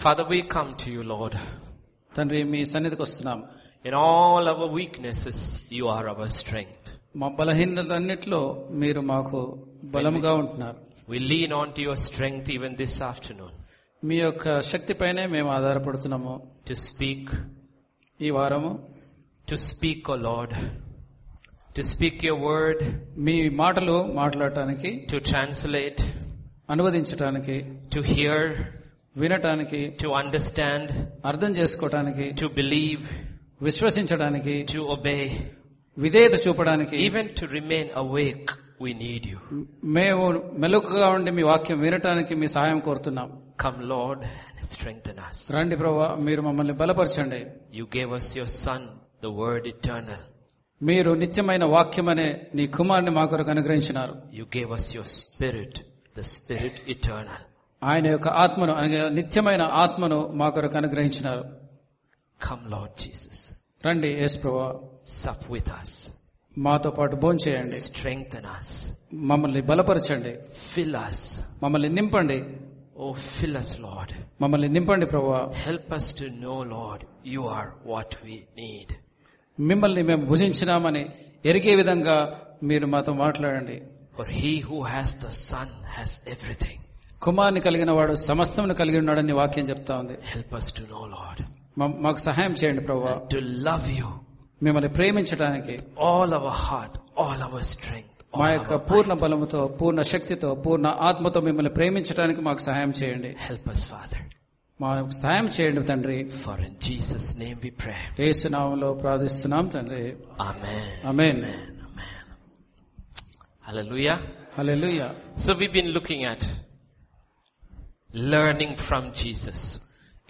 Father, we come to you, Lord. తండ్రి మీ సన్నిధికి వస్తున్నాం In all our weaknesses, you are our strength. మా బలహీనతలన్నిట్లో మీరు మాకు బలముగా ఉంటున్నారు We lean on to your strength even this afternoon మీ యొక్క శక్తిపైనే మేము ఆధారపడుతున్నాము to speak, ఈ వారము to speak, O Lord, to speak your word, మీ మాటలు మాట్లాడటానికి to translate, అనువదించటానికి to hear, వినటానికి to understand, అర్థం చేసుకోవటానికి to believe, విశ్వసించడానికి to obey, విధేయత చూపడానికి even to remain awake. We need you. మేము మెలకుగా ఉండి మీ వాక్యం వినటానికి మీ సహాయం కోరుతున్నాం Come, Lord, and strengthen us. రండి ప్రభా మీరు మమ్మల్ని బలపరచండి You gave us your Son, the Word eternal. మీరు నిత్యమైన వాక్యం అనే నీ కుమారుని మా కొరకు అనుగ్రహించినారు You gave us your Spirit, the Spirit eternal. ఆయన యొక్క ఆత్మను అనగా నిత్యమైన ఆత్మను మా కొరకు అనుగ్రహించినారు. కమ్ లార్డ్ జీసస్ రండి యేసు ప్రభువా సఫ్ విత్ us. మాతో పాటు భోంచేయండి స్ట్రెంగ్త్ us. మమ్మల్ని బలపరచండి. Fill us. మమ్మల్ని నింపండి. ఓ ఫిల్ us లార్డ్ మమ్మల్ని నింపండి ప్రభువా help us to know Lord you are what we need మిమ్మల్ని మేము భుజించినామని ఎరిగే విధంగా మీరు మాతో మాట్లాడండి. For he who has the son has everything కుమారుని కలిగిన వాడు సమస్తమును కలిగి ఉన్నాడని వాక్యం చెప్తా ఉంది us to know, Lord, మా- మాకు సహాయం చేయండి ప్రభా to love you. మిమ్మల్ని ప్రేమించడానికి All our heart, all our strength, మా యొక్క పూర్ణ బలముతో పూర్ణ శక్తితో పూర్ణ ఆత్మతో మిమ్మల్ని ప్రేమించడానికి మాకు సహాయం చేయండి Help us, Father. మాకు సహాయం చేయండి తండ్రి For in Jesus' name we pray. ఏసునామంలో ప్రార్థిస్తున్నాం తండ్రి Amen. Amen Amen. Hallelujah. Hallelujah So we've been looking at learning from Jesus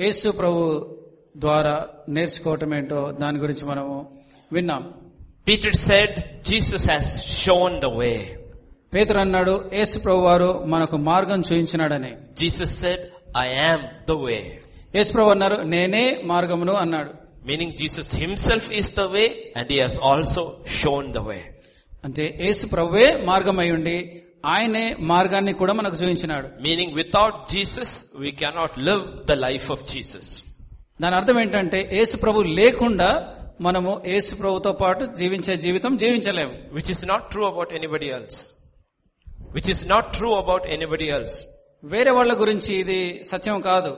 యేసు ప్రభు ద్వారా నేర్చుకోవటం ఏంటో దాని గురించి మనము విన్నాం. Peter said Jesus has shown the way పేతర్ అన్నాడు యేసు ప్రభు వారు మనకు మార్గం చూపించినాడని Jesus said I am the way యేసు ప్రభు అన్నారు నేనే మార్గమును అన్నాడు. Meaning Jesus himself is the way and he has also shown the way అంటే యేసు ప్రభువే మార్గం అయ్యుండి ఆయనే మార్గాన్ని కూడా మనకు చూపించినాడు. Meaning without Jesus we cannot live the life of Jesus దాని అర్థం ఏంటంటే యేసు ప్రభు లేకుండా మనము యేసు ప్రభుతో పాటు జీవించే జీవితం జీవించలేము. Which is not true about anybody else which is not true about anybody else వేరే వాళ్ళ గురించి ఇది సత్యం కాదు.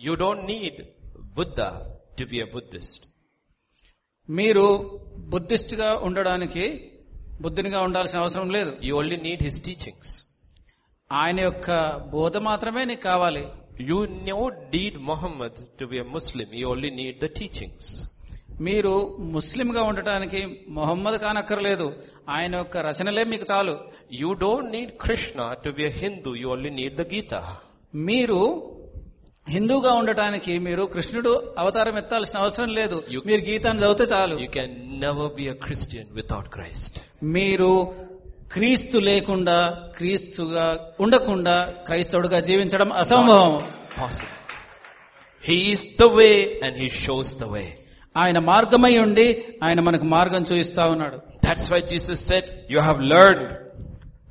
You don't need Buddha to be a Buddhist మీరు బుద్ధిస్ట్గా ఉండడానికి బుద్ధునిగా ఉండాల్సిన అవసరం లేదు. You only need his teachings ఆయన యొక్క బోధ మాత్రమే నీకు కావాలి. You no deed Muhammad to be Muslim you only need the teachings మీరు ముస్లిం గా ఉండటానికి మొహమ్మద్ కానక్కర్లేదు. ఆయన యొక్క రచనలే మీకు చాలు. You don't need Krishna to be Hindu you only need the Gita మీరు హిందూగా ఉండటానికి మీరు కృష్ణుడు అవతారం ఎత్తాల్సిన అవసరం లేదు. మీరు గీతాన్ని చదివితే చాలు. You can never be a Christian without Christ మీరు క్రీస్తు లేకుండా క్రీస్తుగా ఉండకుండా క్రైస్తవుడుగా జీవించడం అసంభవం. Possible he's the way and he shows the way ఆయన మార్గమై ఉండి ఆయన మనకు మార్గం చూపిస్తా ఉన్నాడు. That's why Jesus said you have learn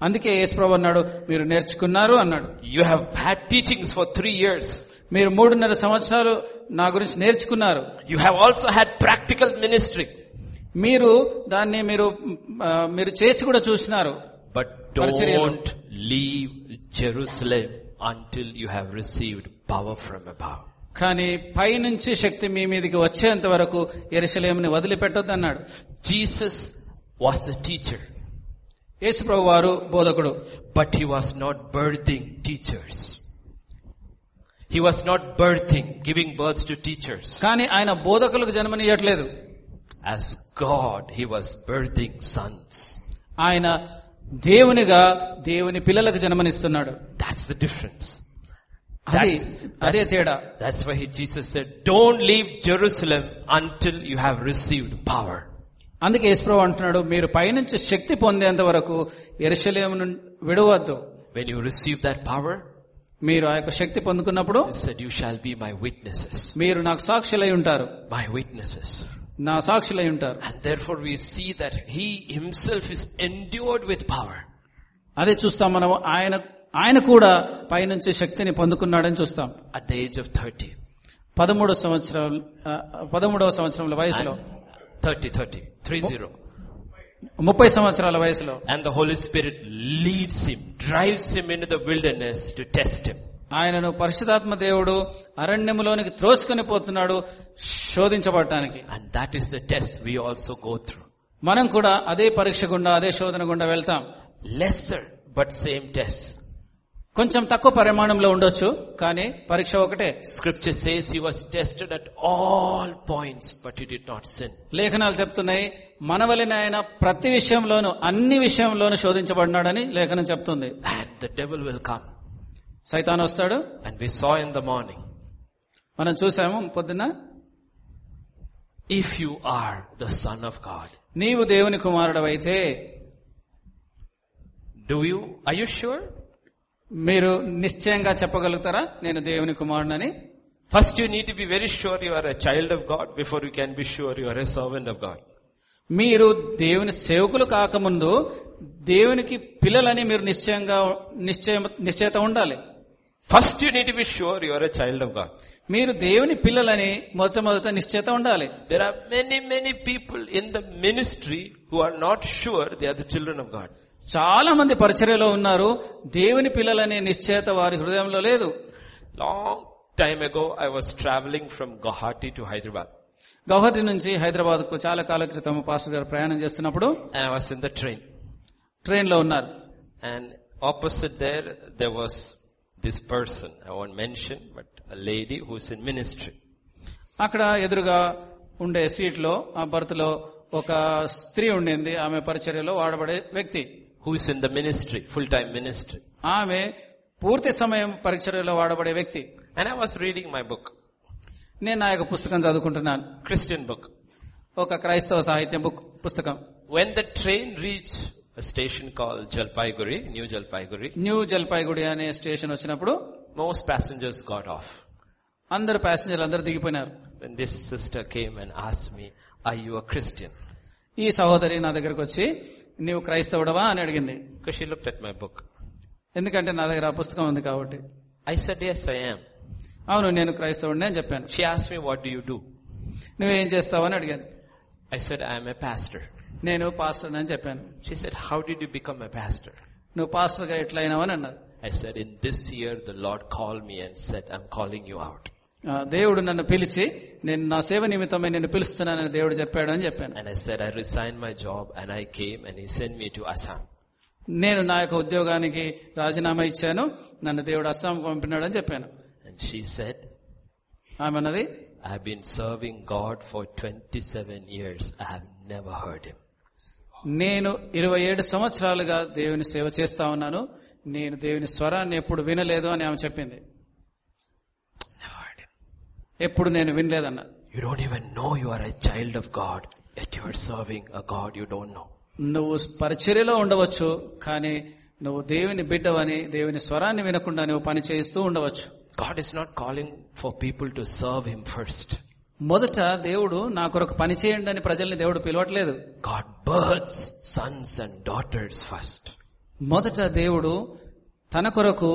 అందుకే యేసు ప్రభు అన్నాడు మీరు నేర్చుకున్నారు అన్నాడు. You have had teachings for three years మీరు మూడున్నర సంవత్సరాలు నా గురించి నేర్చుకున్నారు. You have also had practical ministry మీరు దాన్ని మీరు మీరు చేసి కూడా చూసినారు. But don't leave Jerusalem until you have received power from above కానీ పై నుంచి శక్తి మీ మీదకి వచ్చేంత వరకు ఎరసలేమని వదిలిపెట్టొద్దు అన్నాడు. జీసస్ వాస్ ద టీచర్ యేసు ప్రభు వారు బోధకుడు. But he was not birding teachers He was not birthing, giving birth to teachers. కానీ ఆయన బోధకులకు జన్మనియట్లేదు As God, he was birthing sons. ఆయన దేవునిగా దేవుని పిల్లలకు జన్మనిస్తున్నాడు That's the difference. అది That's- అదే తేడా That's why he, Jesus said, don't leave Jerusalem until you have received power. అందుకే యేసుప్రభు అంటున్నాడు మీరు పైనుంచి శక్తి పొందేంత వరకు ఎరుసలేమును విడవద్దు When you receive that power, మీరు ఆ యొక్క శక్తి పొందుకున్నప్పుడు he said, you shall be my witnesses. మీరు నాకు సాక్షులై ఉంటారు My witnesses. నా సాక్షులై ఉంటారు And therefore we see that he himself is endured with power. అదే చూస్తాం మనం ఆయన ఆయన కూడా పైనుంచి శక్తిని పొందుకున్నాడని చూస్తాం at the age of 30. పదమూడో సంవత్సరం ఆ, పదమూడవ సంవత్సరంలో వయసులో 30, 30, 30. ముప్పై సంవత్సరాల వయసులో And the Holy Spirit leads him, drives him into the wilderness to test him. ఆయనను పరిశుధాత్మ దేవుడు అరణ్యములోనికి త్రోసుకొని పోతున్నాడు శోధించబడటానికి And that is the test we also go through. మనం కూడా అదే పరీక్ష గుండా అదే శోధన గుండా వెళ్తాం Lesser, but same test. కొంచెం తక్కువ పరిమాణంలో ఉండొచ్చు కానీ పరీక్ష ఒకటే. Script says you was tested at all points but it not sin లేఖనాలు చెప్తున్నాయి మనవలిన ఆయన ప్రతి విషయంలోనూ అన్ని విషయంలోను శోధించబడినాడని లేఖనం చెప్తుంది. అట్ ద డెబుల్ విల్ సైతాన్ వస్తాడు. And we saw in the morning మనం చూసాము పొద్దున్న. If you are the son of God నీవు దేవుని కుమారుడు అయితే do you I you sure మీరు నిశ్చయంగా చెప్పగలుగుతారా? నేను దేవుని కుమారుని first you need to be very sure you are a child of God before you can be sure you a servant of God మీరు దేవుని సేవకులు కాకముందు దేవునికి పిల్లలని మీరు నిశ్చయంగా నిశ్చయ నిశ్చయత ఉండాలి. First you need to be sure you a child of God మీరు దేవుని పిల్లలని మొదట మొదట నిశ్చయత ఉండాలి. There are many many people in the ministry who are not sure they are the children of God చాలా మంది పరిచర్యలో ఉన్నారు. దేవుని పిల్లలనే నిశ్చేత వారి హృదయంలో లేదు. Long time ago I was travelling from Guwahati to Hyderabad Guwahati నుంచి హైదరాబాద్కు చాలా కాల క్రితం పాస్టర్ గారు ప్రయాణం చేస్తున్నప్పుడు ఇన్ ద ట్రైన్ ట్రైన్లో ఉన్నారు. And opposite there they was this person I want mention but lady who's in ministry అక్కడ ఎదురుగా ఉండే సీట్లో ఆ బర్త్లో ఒక స్త్రీ ఉండింది. ఆమె పరిచర్యలో వాడబడే వ్యక్తి. Who is in the ministry, full-time ministry. ఆమె పూర్తి సమయం పరిచర్యలో వాడబడే వ్యక్తి And I was reading my book, నేను నా యొక్క పుస్తకం చదువుకుంటున్నాను Christian book. ఒక క్రైస్తవ సాహిత్యం బుక్ పుస్తకం When the train reached a station called Jalpaiguri, New Jalpaiguri, new Jalpaiguri అనే స్టేషన్ వచ్చినప్పుడు most passengers got off. అందరు ప్యాసింజర్లు అందరు దిగిపోయినారు When this sister came and asked me, are you a Christian? ఈ సహోదరి నా దగ్గరకు వచ్చి నీవు క్రైస్తవుడవా అని అడిగింది Because she looked at my book. ఎందుకంటే నా దగ్గర ఆ పుస్తకం ఉంది కాబట్టి I said, yes, I am. అవును నేను క్రైస్తవుడిని అని చెప్పాను She asked me, what do you do? నువ్వేం చేస్తావు అని అడిగాను I said, I am a pastor. నేను పాస్టర్ అని చెప్పాను She said, how did you become a pastor? నువ్వు పాస్టర్గా ఎట్లా అయినావు అని అన్నది I said, in this year, the Lord called me and said, I'm calling you out. ఆ, దేవుడు నన్ను పిలిచి నేను నా సేవ నిమిత్తమై నిన్ను పిలుస్తున్నానని దేవుడు చెప్పాడు అని చెప్పాను And I said, I resigned my job and I came and he sent me to Assam. నేను నా యొక్క ఉద్యోగానికి రాజీనామా ఇచ్చాను నన్ను దేవుడు అస్సాం పంపినాడు అని చెప్పాను And she said, ఆమె అన్నది I've been serving God for 27 years. I have never heard him. నేను ఇరవై ఏడు సంవత్సరాలుగా దేవుని సేవ చేస్తా ఉన్నాను నేను దేవుని స్వరాన్ని ఎప్పుడు వినలేదు అని ఆమె చెప్పింది. ఎప్పుడు నేను వినలేదన్న You don't even know you are a child of God, yet you are serving a God you don't know. నువ్వు పరిచర్యలో ఉండవచ్చు కానీ నువ్వు దేవుని బిడ్డవని దేవుని స్వరాన్ని వినకుండా నువ్వు పని చేస్తూ ఉండవచ్చు God is not calling for people to serve him first. మొదట దేవుడు నా కొరకు పని చేయండి అని ప్రజల్ని దేవుడు పిలవట్లేదు God births sons and daughters first. మొదట దేవుడు తన కొరకు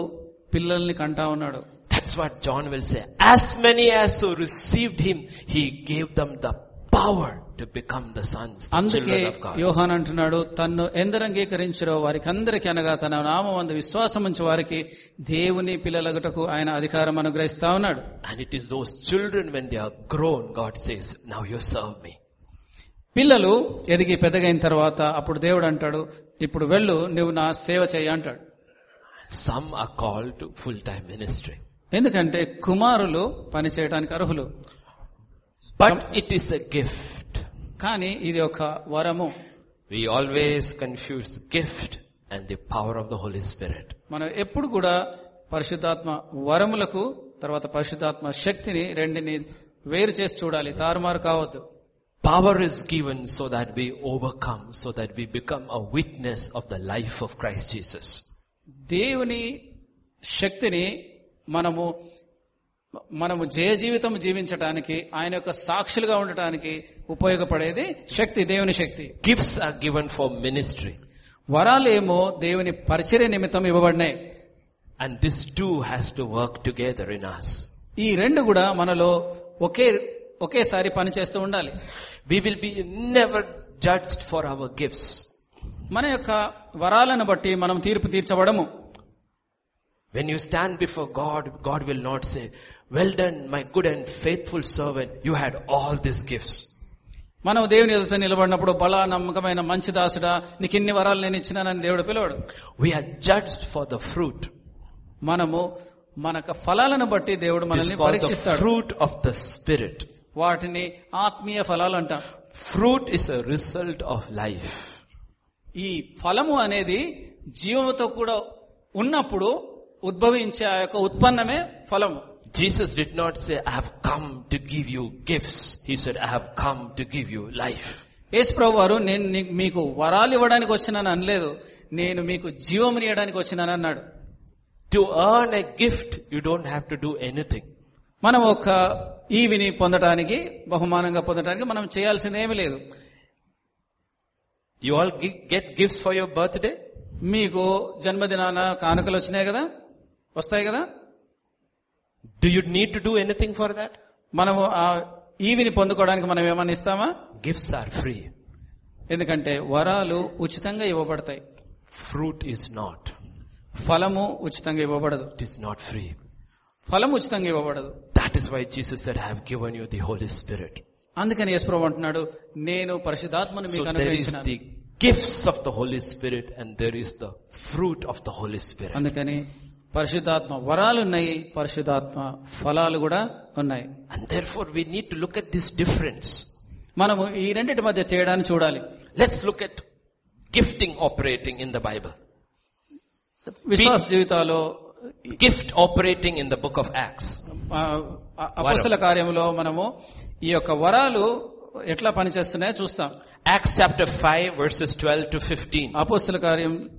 పిల్లల్ని కంటా ఉన్నాడు That's what John will say. As many as who received him, he gave them the power to become the sons, the అందుకే children of God. యోహాన్ అంటున్నాడు తన్ను ఎందరు అంగీకరించారో వారికి అందరికీ అనగా తన నామం అందు విశ్వాసం ఉంచి వారికి దేవుని పిల్లలగుటకు ఆయన అధికారం అనుగ్రహిస్తా ఉన్నాడు And it is those children when they are grown, God says, now you serve me. పిల్లలు ఎదిగి పెద్దగైన తర్వాత అప్పుడు దేవుడు అంటాడు ఇప్పుడు వెళ్ళు నువ్వు నా సేవ చేయ అంటాడు Some are called to full-time ministry. ఎందుకంటే కుమారులు పనిచేయడానికి అర్హులు. ఇట్ ఈస్ ఎ గిఫ్ట్ కానీ ఇది ఒక వరము. We always confuse gift and the power of the Holy Spirit మనం ఎప్పుడు కూడా పరిశుద్ధాత్మ వరములకు తర్వాత పరిశుద్ధాత్మ శక్తిని రెండిని వేరు చేసి చూడాలి. తారుమారు కావద్దు. Power is given so that be overcome so that be become a witness of the life of Christ Jesus దేవుని శక్తిని మనము మనము జయ జీవితం జీవించటానికి ఆయన యొక్క సాక్షులుగా ఉండటానికి ఉపయోగపడేది శక్తి దేవుని శక్తి Gifts are given for ministry. వరాలేమో దేవుని పరిచర్య నిమిత్తం ఇవ్వబడినాయి And this too has to work together in us. ఈ రెండు కూడా మనలో ఒకే ఒకేసారి పనిచేస్తూ ఉండాలి We will be never judged for our gifts. మన యొక్క వరాలను బట్టి మనం తీర్పు తీర్చబడము When you stand before God, God will not say, well done, my good and faithful servant, you had all these gifts. మనం దేవుని ఎదుట నిలబడినప్పుడు బలా నమ్మకమైన మంచి దాసుడా నీకు ఇన్ని వరాలు నేను ఇచ్చినానని దేవుడు పిలవడు We are judged for the fruit. మనము మన యొక్క ఫలాలను బట్టి దేవుడు It is మనల్ని called the పరీక్షిస్తాడు fruit of the Spirit. వాటిని ఆత్మీయ ఫలాలు అంటాం Fruit is a result of life. ఈ ఫలము అనేది జీవముతో కూడా ఉన్నప్పుడు ఉద్భవించే ఆ యొక్క ఉత్పన్నమే ఫలము Jesus did not say, I have come to give you gifts. He said, I have come to give you life. Yesu ప్రభు వారు నేను మీకు వరాలు ఇవ్వడానికి వచ్చినాను అనలేదు నేను మీకు జీవమునియడానికి వచ్చినాను అన్నాడు To earn a gift, you don't have to do anything. మనం ఒక ఈవిని పొందడానికి బహుమానంగా పొందడానికి మనం చేయాల్సింది ఏమీ లేదు all gi- get gifts for your birthday? మీకు జన్మదినాన కానుకలు వచ్చినాయి కదా వస్తాయి కదా? Do you'd need to do anything for that మనము ఆ ఈవిని పొందుకోవడానికి మనం ఏమన్నా ఇస్తామా? గిఫ్ట్స్ ఆర్ ఫ్రీ ఎందుకంటే వరాలు ఉచితంగా ఇవ్వబడతాయి. ఫ్రూట్ ఈస్ నాట్ ఫలము ఉచితంగా ఇవ్వబడదు. ఇట్ ఈస్ నాట్ ఫ్రీ ఫలం ఉచితంగా ఇవ్వబడదు. That is why Jesus said have given you the Holy Spirit అందుకని యేసు అంటున్నాడు నేను పరిశుద్ధాత్మను the gifts of the Holy Spirit and there is the fruit of the Holy Spirit అందుకని పరిశుద్ధాత్మ వరాలు ఉన్నాయి పరిశుద్ధాత్మ ఫలాలు కూడా ఉన్నాయి. We need look at this difference మనము ఈ రెండింటి మధ్య తేడాన్ని చూడాలి. Let's look at gifting operating in the Bible విశ్వాస జీవితాలు gift operating in the book of Acts అవసల కార్యంలో మనము ఈ యొక్క వరాలు ఎట్లా పనిచేస్తున్నాయో చూస్తాం. Acts chapter five verses twelve to fifteen అపోస్తుల కార్యం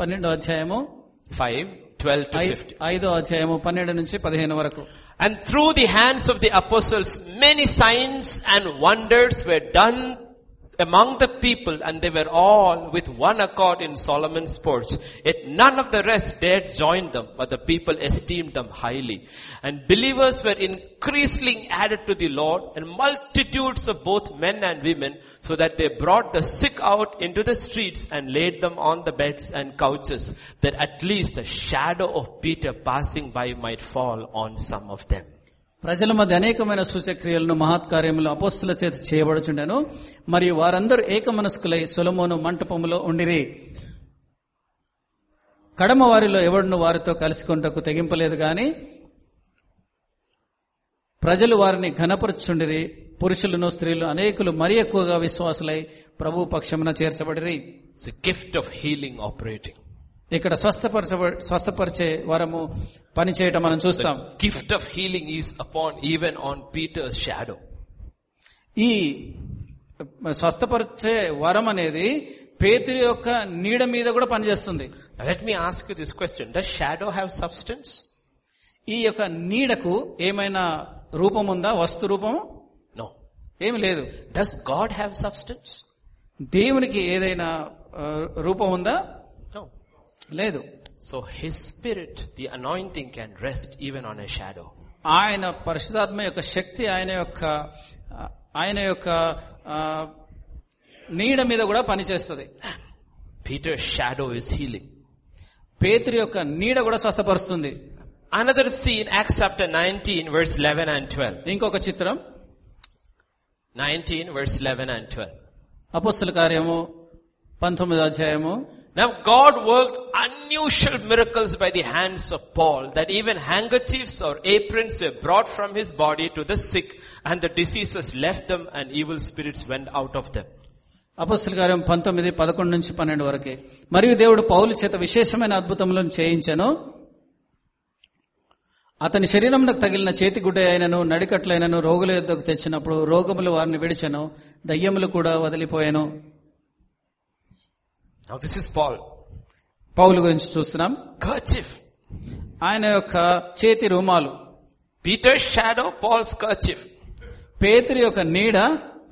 పన్నెండో అధ్యాయము five 12 to ఐ- 15. ఐదో అధ్యాయము పన్నెండు నుంచి పదిహేను వరకు And through the hands of the apostles, many signs and wonders were done among the people and they were all with one accord in Solomon's porch. Yet none of the rest dared join them, but the people esteemed them highly. And believers were increasingly added to the Lord and multitudes of both men and women so that they brought the sick out into the streets and laid them on the beds and couches that at least the shadow of Peter passing by might fall on some of them. ప్రజల మధ్య అనేకమైన సూచక్రియలను మహత్కార్యములు అపోస్తుల చేత చేయబడుచుండెను. మరియు వారందరూ ఏకమనస్కులై సొలమోను మంటపములో ఉండిరి. కడమ వారిలో ఎవడును వారితో కలుసుకుంటకు తెగింపలేదు గాని ప్రజలు వారిని ఘనపరుచుండిరి. పురుషులను స్త్రీలు అనేకులు మరి ఎక్కువగా విశ్వాసులై ప్రభు పక్షమున చేర్చబడిరి. Gift of healing operating. ఇక్కడ స్వస్థపరచ స్వస్థపరిచే వరము పనిచేయటం మనం చూస్తాం. Gift of healing is upon even on Peter shadow ఈ స్వస్థపరిచే వరం అనేది పేతురు యొక్క నీడ మీద కూడా పనిచేస్తుంది. Let me ask this question does shadow have substance ఈ యొక్క నీడకు ఏమైనా రూపం ఉందా వస్తు రూపము? నో ఏమి లేదు. డస్ గాడ్ హ్యావ్ సబ్స్టెన్స్ దేవునికి ఏదైనా రూపం ఉందా లేదు. So his spirit the anointing can rest even on a shadow ఆయన పరిశుధాత్మ యొక్క శక్తి ఆయన యొక్క ఆయన యొక్క నీడ మీద కూడా పనిచేస్తుంది. పీటర్ షాడో ఇస్ హీలింగ్ పేతురి యొక్క నీడ కూడా స్వస్థపరుస్తుంది. Another scene Acts chapter nineteen verse eleven and twelve ఇంకొక చిత్రం. Nineteen verse eleven and twelve అపోస్తుల కార్యము పంతొమ్మిది అధ్యాయము. Now God worked unusual miracles by the hands of Paul that even handkerchiefs or aprons were brought from his body to the sick and the diseases left them and evil spirits went out of them. అపస్తుల కార్యం పంతొమ్మిది పదకొండు నుంచి పన్నెండు వరకే మరియు దేవుడు పౌలు చేత విశేషమైన అద్భుతములను చేయించెను అతని శరీరమునకు తగిలిన చేతిగుడ్డ అయినను నడికట్లైనను రోగుల యొద్దకు తెచ్చినప్పుడు రోగములు వారిని విడిచెను దయ్యములు కూడా వదిలిపోయాను Now this is Paul. పౌలు గురించి చూస్తున్నాం Kerchief. ఆయన యొక్క చేతి రుమాలు Peter's shadow, Paul's kerchief. పేతురి యొక్క నీడ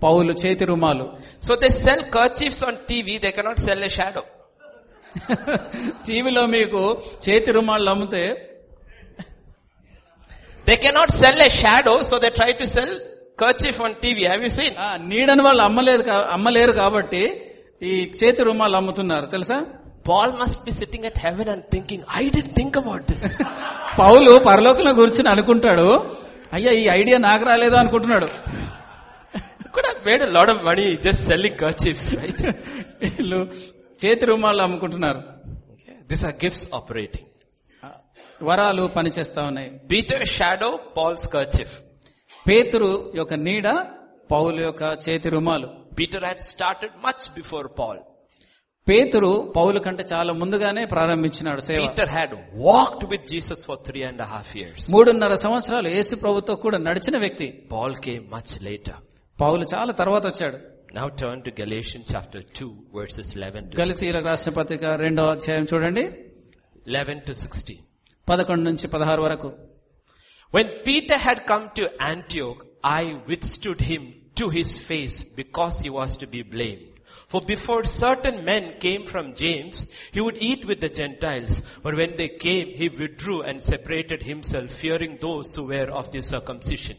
పౌలు చేతి రుమాలు So they sell kerchiefs on TV, they cannot sell a shadow. టీవీలో మీకు చేతి రుమాళ్ళు అమ్మితే They cannot sell a shadow, so they try to sell kerchief on TV. Have you seen? ఆ, నీడని వాళ్ళు అమ్మలేదు అమ్మలేరు కాబట్టి ఈ చేతి రుమాలు అమ్ముతున్నారు తెలుసా Paul must be sitting at heaven and thinking, I didn't think about this. పౌలు పరలోకంలో కూర్చుని అనుకుంటాడు అయ్యా ఈ ఐడియా నాకు రాలేదా అనుకుంటున్నాడు a lot of money just selling kerchiefs, right? వీళ్ళు చేతి రుమాలు అమ్ముకుంటున్నారు. These are gifts operating. వరాలు పనిచేస్తా ఉన్నాయి Peter's shadow, Paul's kerchief. పేతురు యొక్క నీడ పౌలు యొక్క చేతి రుమాలు Peter had started much before Paul పేతురు పౌలు కంటే చాలా ముందుగానే ప్రారంభించినాడు సేవ. Had walked with Jesus for three and half years మూడున్నర సంవత్సరాలు యేసు ప్రభుత్వం కూడా నడిచిన వ్యక్తి. పాల్ కే మచ్ లేటర్ పౌలు చాలా తర్వాత వచ్చాడు. Now turn to Galatian chapter 2 verses 11 గలతీయుల రాష్ట్ర పత్రిక రెండో అధ్యాయం చూడండి. 11 టు 16 11 నుంచి 16 వరకు. When peter had come to antioch i withstood him to his face because he was to be blamed. For before certain men came from James, he would eat with the Gentiles. But when they came, he withdrew and separated himself, fearing those who were of the circumcision.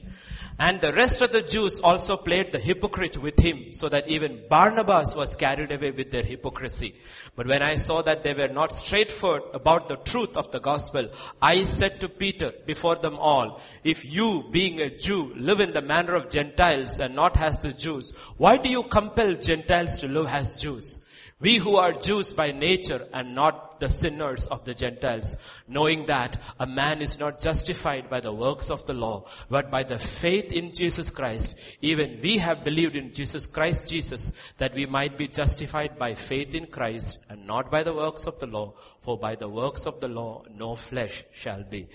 And the rest of the Jews also played the hypocrite with him, so that even Barnabas was carried away with their hypocrisy. But when I saw that they were not straightforward about the truth of the gospel, I said to Peter before them all, if you, being a Jew, live in the manner of Gentiles and not as the Jews, why do you compel Gentiles to live as Jews? We who are Jews by nature and not the sinners of the Gentiles, knowing that a man is not justified by the works of the law, but by the faith in Jesus Christ. Even we have believed in Jesus Christ Jesus, that we might be justified by faith in Christ and not by the works of the law, for by the works of the law no flesh shall be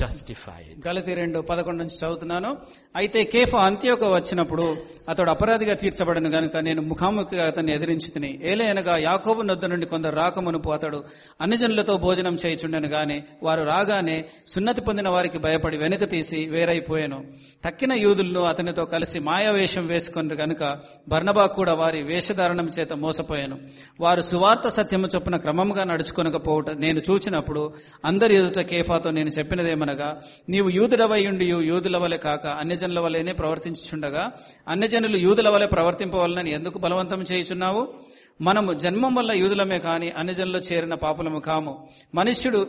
justified. గలతి రెండు పదకొండు నుంచి చదువుతున్నాను అయితే కేఫా అంత్యోక వచ్చినప్పుడు అతడు అపరాధిగా తీర్చబడను గనుక నేను ముఖాముఖిగా అతన్ని ఎదిరించి తిని ఏలయనగా యాకోబు నొద్ద నుండి కొందరు రాకమునుపు అతడు అన్యజనులతో భోజనం చేయుచుండెను గాని వారు రాగానే సున్నతి పొందిన వారికి భయపడి వెనుక తీసి వేరైపోయాను. తక్కిన యూదులను అతనితో కలిసి మాయావేషం వేసుకుని గనుక బర్నబా కూడా వారి వేషధారణం చేత మోసపోయాను. వారు సువార్త సత్యము చొప్పున క్రమముగా నడుచుకొనకపోవట నేను చూచినప్పుడు అందరి ఎదుట కేఫాతో నేను చెప్పినదేమనగా నీవు యూదుడవై ఉండి యూదుల వలె కాక అన్యజనుల వలెనే ప్రవర్తించుచుండగా అన్యజనులు యూదుల వలె ప్రవర్తింపవలనని ఎందుకు బలవంతం చేయుచున్నావు? మనము జన్మం వల్ల యూదులమే కాని అన్యజనులు చేరిన పాపులము కాము. మనుష్యుడు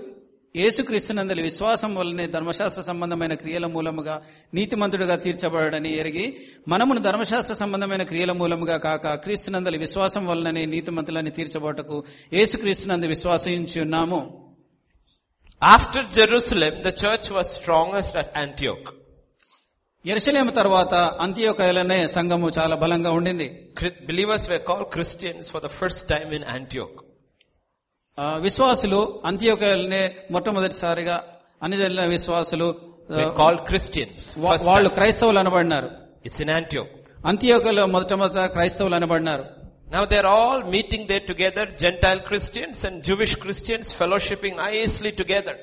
యేసుక్రీస్తునందలి విశ్వాసం వల్లనే ధర్మశాస్త్ర సంబంధమైన క్రియల మూలముగా నీతిమంతుడుగా తీర్చబడని ఎరిగి మనమును ధర్మశాస్త్ర సంబంధమైన క్రియల మూలముగా కాక క్రీస్తునందలి విశ్వాసం వల్లనే నీతిమంతులని తీర్చబోటకు యేసుక్రీస్తునందు విశ్వాసించి ఉన్నాము. After Jerusalem the church was strongest at Antioch. ఎరుసలేము తర్వాత అంత్యోకలనే సంఘము చాలా బలంగా ఉండింది. Believers were call Christians for the first time in Antioch విశ్వాసులు అంత్యోకలనే మొట్టమొదటిసారిగా అన్ని జరిగిన విశ్వాసులు కాల్ క్రిస్టియన్స్ వాళ్ళు క్రైస్తవులు అనబడినారు. ఇట్స్ ఇన్ ఆంటియోక్ అంత్యోకలో మొట్టమొదటి క్రైస్తవులు అనబడినారు. Now they are all meeting there together, Gentile Christians and Jewish Christians fellowshipping nicely together.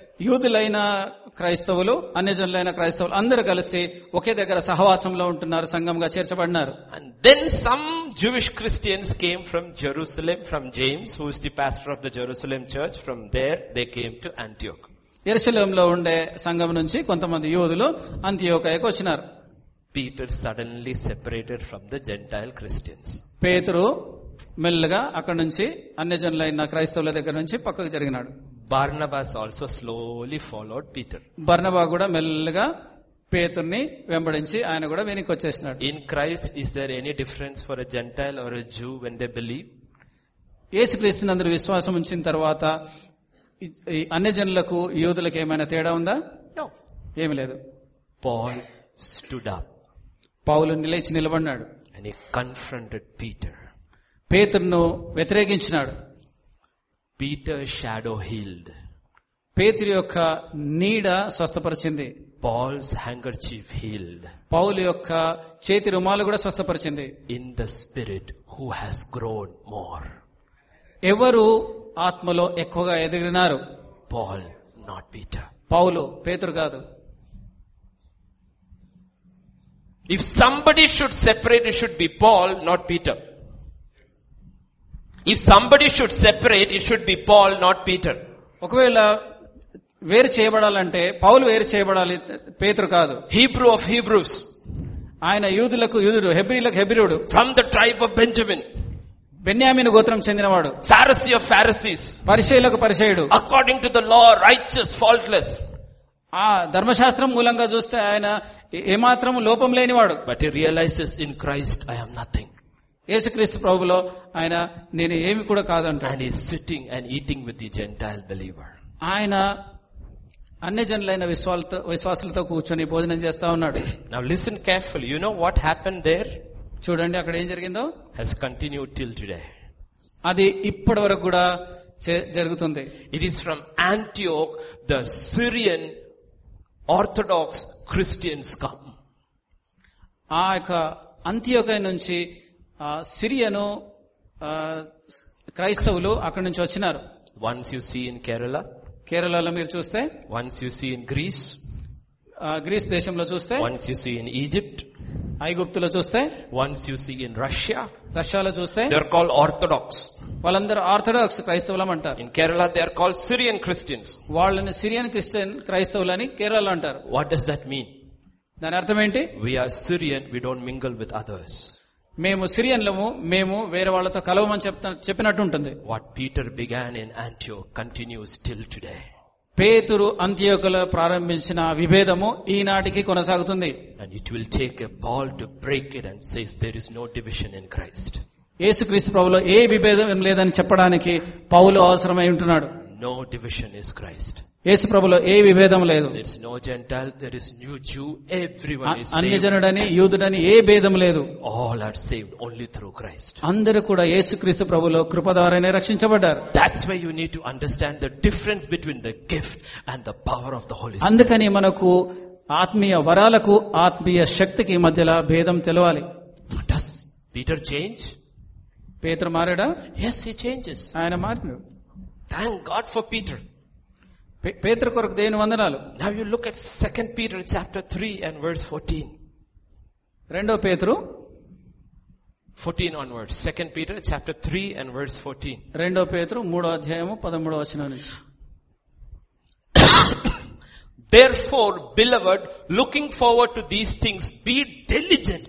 క్రైస్తవులు అన్యజనులైన క్రైస్తవులు అందరూ కలిసి ఒకే దగ్గర సహవాసంలో ఉంటున్నారు సంఘంగా చేర్చబడినారు And then some Jewish Christians came from Jerusalem, from James, who is the pastor of the Jerusalem church. From there, they came to Antioch. ఎరుసలేంలో ఉండే సంఘం నుంచి కొంతమంది యూదులు అంత్యోకయకు వచ్చినారు Peter suddenly separated from the Gentile Christians. పేతురు మెల్లగా అక్కడి నుంచి అన్యజనులైన క్రైస్తవుల దగ్గర నుంచి పక్కకు జరిగినాడు Barnabas also slowly followed Peter బర్నబా కూడా మెల్లగా పేతుర్ని వెంబడించి ఆయన కూడా వెనక్కి వచ్చేసినాడు. In Christ is there any difference for a Gentile or a Jew when they believe యేసు క్రీస్తుని అందరు విశ్వాసం ఉంచిన తర్వాత అన్ని జనులకు యూదులకు ఏమైనా తేడా ఉందా? ఏమి లేదు. పాల్ స్టూడా పౌలు నిలిచి నిలబడినాడు. అని కన్ఫ్రంటెడ్ పీటర్ పేతుర్ను వ్యతిరేకించినాడు. పీటర్ షాడో హీల్డ్ పేతురి యొక్క నీడ స్వస్థపరిచింది. Paul's handkerchief healed Paul యొక్క చేతి రుమాలు కూడా స్వస్థపరిచింది. In the spirit who has grown more ఎవరు ఆత్మలో ఎక్కువగా ఎదిగినారు? పాల్ నాట్ పీటర్ పౌలు పేతురు కాదు. If somebody should separate should be Paul not Peter if somebody should separate it should be Paul not Peter ఒకవేళ వేరు చేయబడాలంటే పౌల్ వేరు చేయబడాలి పేతురు కాదు. హీబ్రూ ఆఫ్ హీబ్రూస్ ఆయన యూదులకు యూదుడు హెబ్రిలకు హెబ్రిడు from the tribe of Benjamin Benjamin గోత్రం చెందినవాడు. ఫారసీ ఆఫ్ ఫారసీస్ పరిశైలకు పరిశైడు according to the law righteous faultless ఆ ధర్మశాస్త్రం మూలంగా చూస్తే ఆయన ఏమాత్రం లోపం లేనివాడు. But he realises in Christ I am nothing యేసుక్రీస్తు ప్రభులో ఆయన నేను ఏమి కూడా కాదంటాడు. Sitting and eating with the Gentile believer ఆయన అన్ని జనులైన విశ్వాలతో విశ్వాసులతో కూర్చొని భోజనం చేస్తా ఉన్నాడు. Now listen careful you know what happen there చూడండి అక్కడ ఏం జరిగిందో. హెస్ కంటిన్యూ టిల్ టుడే అది ఇప్పటి వరకు కూడా జరుగుతుంది. It is from Antioch the Syrian Orthodox Christians come ఆ యొక్క అంత్యోకై నుంచి సిరియను ఆ, క్రైస్తవులు అక్కడి నుంచి వచ్చినారు Once you see in Kerala, కేరళలో మీరు చూస్తే once you see in Greece, ఆ, గ్రీస్ దేశంలో చూస్తే once you see in Egypt, ఐగుప్తులో చూస్తే once you see in Russia, రష్యాలో చూస్తే they're called Orthodox. వాళ్ళందరూ ఆర్థడాక్స్ క్రైస్తవులం అంటారు In Kerala, they are called Syrian Christians. వాళ్ళని సిరియన్ క్రిస్టియన్ క్రైస్తవులని కేరళలో అంటారు What does that mean? దాని అర్థం ఏంటి We are Syrian, we don't mingle with others. మేము సిరియన్లము మేము వేరే వాళ్ళతో కలవమని చెప్తా చెప్పినట్టు ఉంటుంది what Peter began in Antioch continues till today పేతురు అంత్యోకుల ప్రారంభించిన విభేదము ఈనాటికి కొనసాగుతుంది. And it will take a break and says there is no division in Christ యేసు క్రీస్తు ఏ విభేదం లేదని చెప్పడానికి పౌలు అవసరమై ఉంటున్నాడు. నో డివిషన్ ఇస్ క్రైస్ట్ యేసు ప్రభులో ఏ విభేదం లేదు. No Gentile there is no Jew everyone అన్య జనుడని యూదుడని ఏ భేదం లేదు. All are save only through Christ అందరు కూడా యేసు క్రీస్తు ప్రభులో కృప ద్వారానే రక్షించబడ్డారు why you need to understand the difference between the gift and the power of the Holy అందుకని మనకు ఆత్మీయ వరాలకు ఆత్మీయ శక్తికి మధ్యలో భేదం తెలవాలి. డస్ పీటర్ చేంజ్ పీటర్ మారడా? ఎస్ ఈ చేంజెస్ ఆయన మారిన thank God for Peter pay- పేతురు కొరకు దేని వందనాలు Now you look at 2 Peter chapter 3 and verse 14. రెండో పేతురు 14 onwards. 2 Peter chapter 3 and verse 14. రెండో పేతురు మూడో అధ్యాయము పదమూడో వచనం నుంచి Therefore, beloved, looking forward to these things, be diligent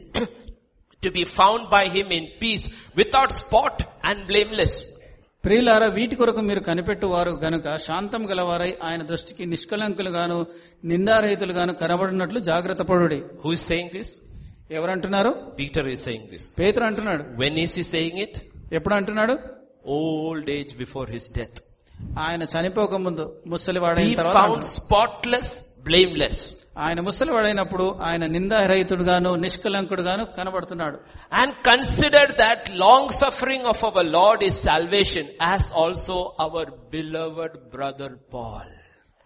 to be found by him in peace, without spot and blameless. ప్రియులారా వీటి కొరకు మీరు కనిపెట్టువారు గనుక శాంతం గలవారై ఆయన దృష్టికి నిష్కలంకులుగాను నిందారహితులుగాను కనబడినట్లు జాగ్రత్త పడుడి saying this? ఎవరంటున్నారు is saying this. పేతురు అంటున్నాడు When is he saying it? ఎప్పుడు అంటున్నాడు Old age before his death. ఆయన చనిపోక ముందు ముసలివాడైన Be తర్వాత ఆయన ముసలివాడైనప్పుడు ఆయన నిందారహితుడుగాను నిష్కలంకుడుగాను కనబడుతున్నాడు And consider that long suffering of our Lord is salvation as also our beloved brother Paul.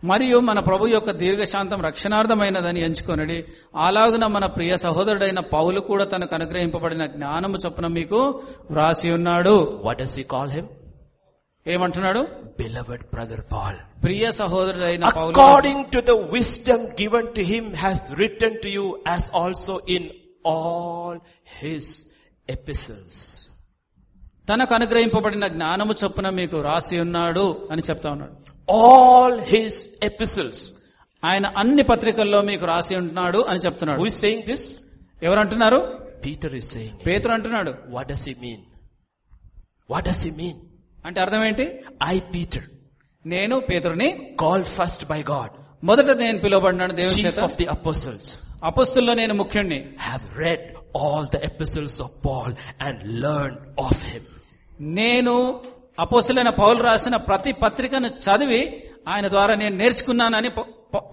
మరియు మన ప్రభు యొక్క దీర్ఘశాంతం రక్షణార్థమైనదని ఎంచుకొనడి అలాగున మన ప్రియ సహోదరుడైన పౌలు కూడా తనకు అనుగ్రహింపబడిన జ్ఞానము చొప్పున మీకు వ్రాసి ఉన్నాడు What does he call him? ఏమంటున్నాడు Beloved brother Paul. ప్రియ సహోదరుడైన పౌలు According to the wisdom given to him has written to you as also in all his epistles. తనకు అనుగ్రహింపబడిన జ్ఞానము చొప్పున మీకు రాసి ఉన్నాడు అని చెప్తా ఉన్నాడు All his epistles. ఆయన అన్ని పత్రికల్లో మీకు రాసి ఉంటున్నాడు అని చెప్తున్నాడు Who is saying this? ఎవరంటున్నారు Peter is saying it. పేతురు అంటున్నాడు What does he mean? What does he mean? అంటే అర్థం ఏంటి ఐ పీటర్ నేను పేదరుని కాల్ ఫస్ట్ బై గాడ్ మొదట నేను పిలువబడినాను దేవుడి అపోస్టల్స్ అపోస్తుల్లో నేను ముఖ్యుణ్ణి. Have read all the episodes of Paul and learn of him నేను అపోస్టలైన పౌలు రాసిన ప్రతి పత్రికను చదివి ఆయన ద్వారా నేను నేర్చుకున్నానని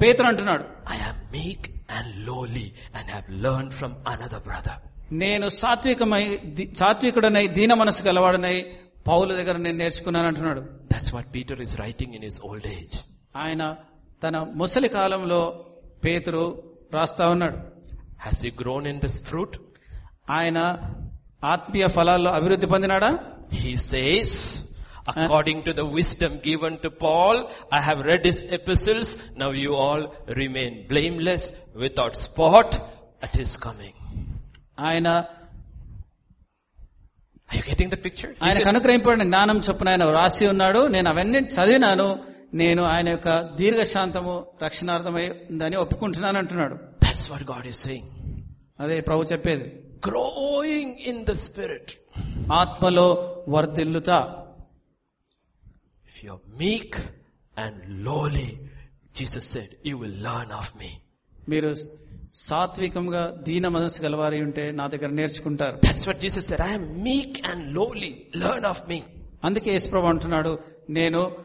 పేతురు అంటున్నాడు. I have meek and lowly and have learn from another brother నేను సాత్వికమై సాత్వికుడనై దీన మనసు గలవాడనై పౌలు దగ్గర నేను నేర్చుకున్నాను అంటున్నాడు That's what Peter is writing in his old age. ఆయన తన ముసలి కాలంలో పేతురు రాస్తా ఉన్నాడు Has he grown in this fruit? ఆయన ఆత్మీయ ఫలాల్లో అభివృద్ధి పొందినాడా He says, according to the wisdom given to Paul, I have read his epistles, now you all remain blameless, without spot at his coming. ఆయన ఐ గెటింగ్ ద పిక్చర్ ఆయన అనుగ్రహింపడిన జ్ఞానం చొప్పున ఆయన రాసి ఉన్నాడు. నేను అవన్నీ చదివినాను. నేను ఆయన యొక్క దీర్ఘశాంతము రక్షణార్థమై ఉందని ఒప్పుకుంటున్నాను అంటున్నాడు. అదే ప్రభు చెప్పేది. గ్రోయింగ్ ఇన్ ద స్పిరిట్ ఆత్మలో వర్ధిల్లుత. If you meek and lowly Jesus said you will learn of me మీరు సాత్వికంగా దీన మనసు గలవారి ఉంటే నా దగ్గర నేర్చుకుంటారు. That's what Jesus I meek and lowly learn of me అందుకే యేసుప్రభు అంటున్నాడు నేను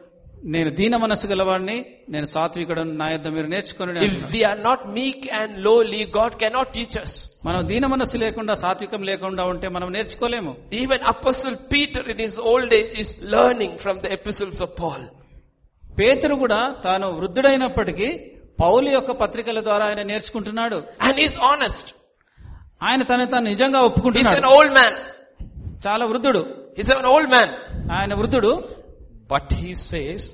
నేను దీన మనసు గలవాడిని నేను సాత్వికుడు నా యొక్క మీరు నేర్చుకుని if we not meek and lowly God can not teach us. మనం దీన మనసు లేకుండా సాత్వికం లేకుండా ఉంటే మనం నేర్చుకోలేము. Even apostle Peter in his old age is learning from the episodes of Paul పేతురు కూడా తాను వృద్ధుడైనప్పటికీ పౌలు యొక్క పత్రికల ద్వారా ఆయన నేర్చుకుంటున్నాడు. అండ్ ఈస్ ఆనెస్ట్ ఆయన తన తను నిజంగా ఒప్పుకుంటున్నాడు. ఈస్ ఓల్డ్ మ్యాన్ చాలా వృద్ధుడు. ఈస్ ఎన్ ఓల్డ్ మ్యాన్ ఆయన వృద్ధుడు. But he says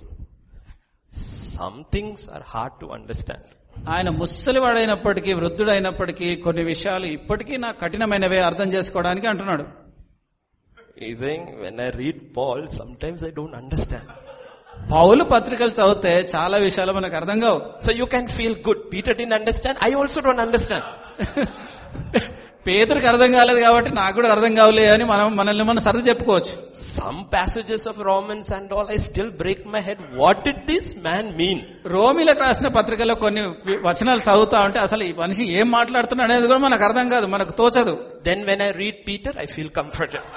somethings are hard to understand ఆయన ముసలివాడైనప్పటికీ వృద్ధుడైనప్పటికీ కొన్ని విషయాలు ఇప్పటికీ నా కఠినమైనవే అర్థం చేసుకోవడానికి అంటున్నాడు. I read Paul some times I don't understand పౌలు పత్రికలు చదివితే చాలా విషయాలు మనకు అర్థం కావు. So you can feel good Peter didn't understand I also don't understand పేదరికి అర్థం కాలేదు కాబట్టి నాకు కూడా అర్థం కావలే అని మనం మనల్ని మనం సరి చెప్పుకోవచ్చు. Some passages of Romans and all I still break my head what it this man mean రోమిలకు రాసిన పత్రికలో కొన్ని వచనాలు చదువుతా ఉంటే అసలు ఈ మనిషి ఏం మాట్లాడుతున్నా అనేది కూడా మనకు అర్థం కాదు మనకు తోచదు. Then when I read Peter I feel comfortable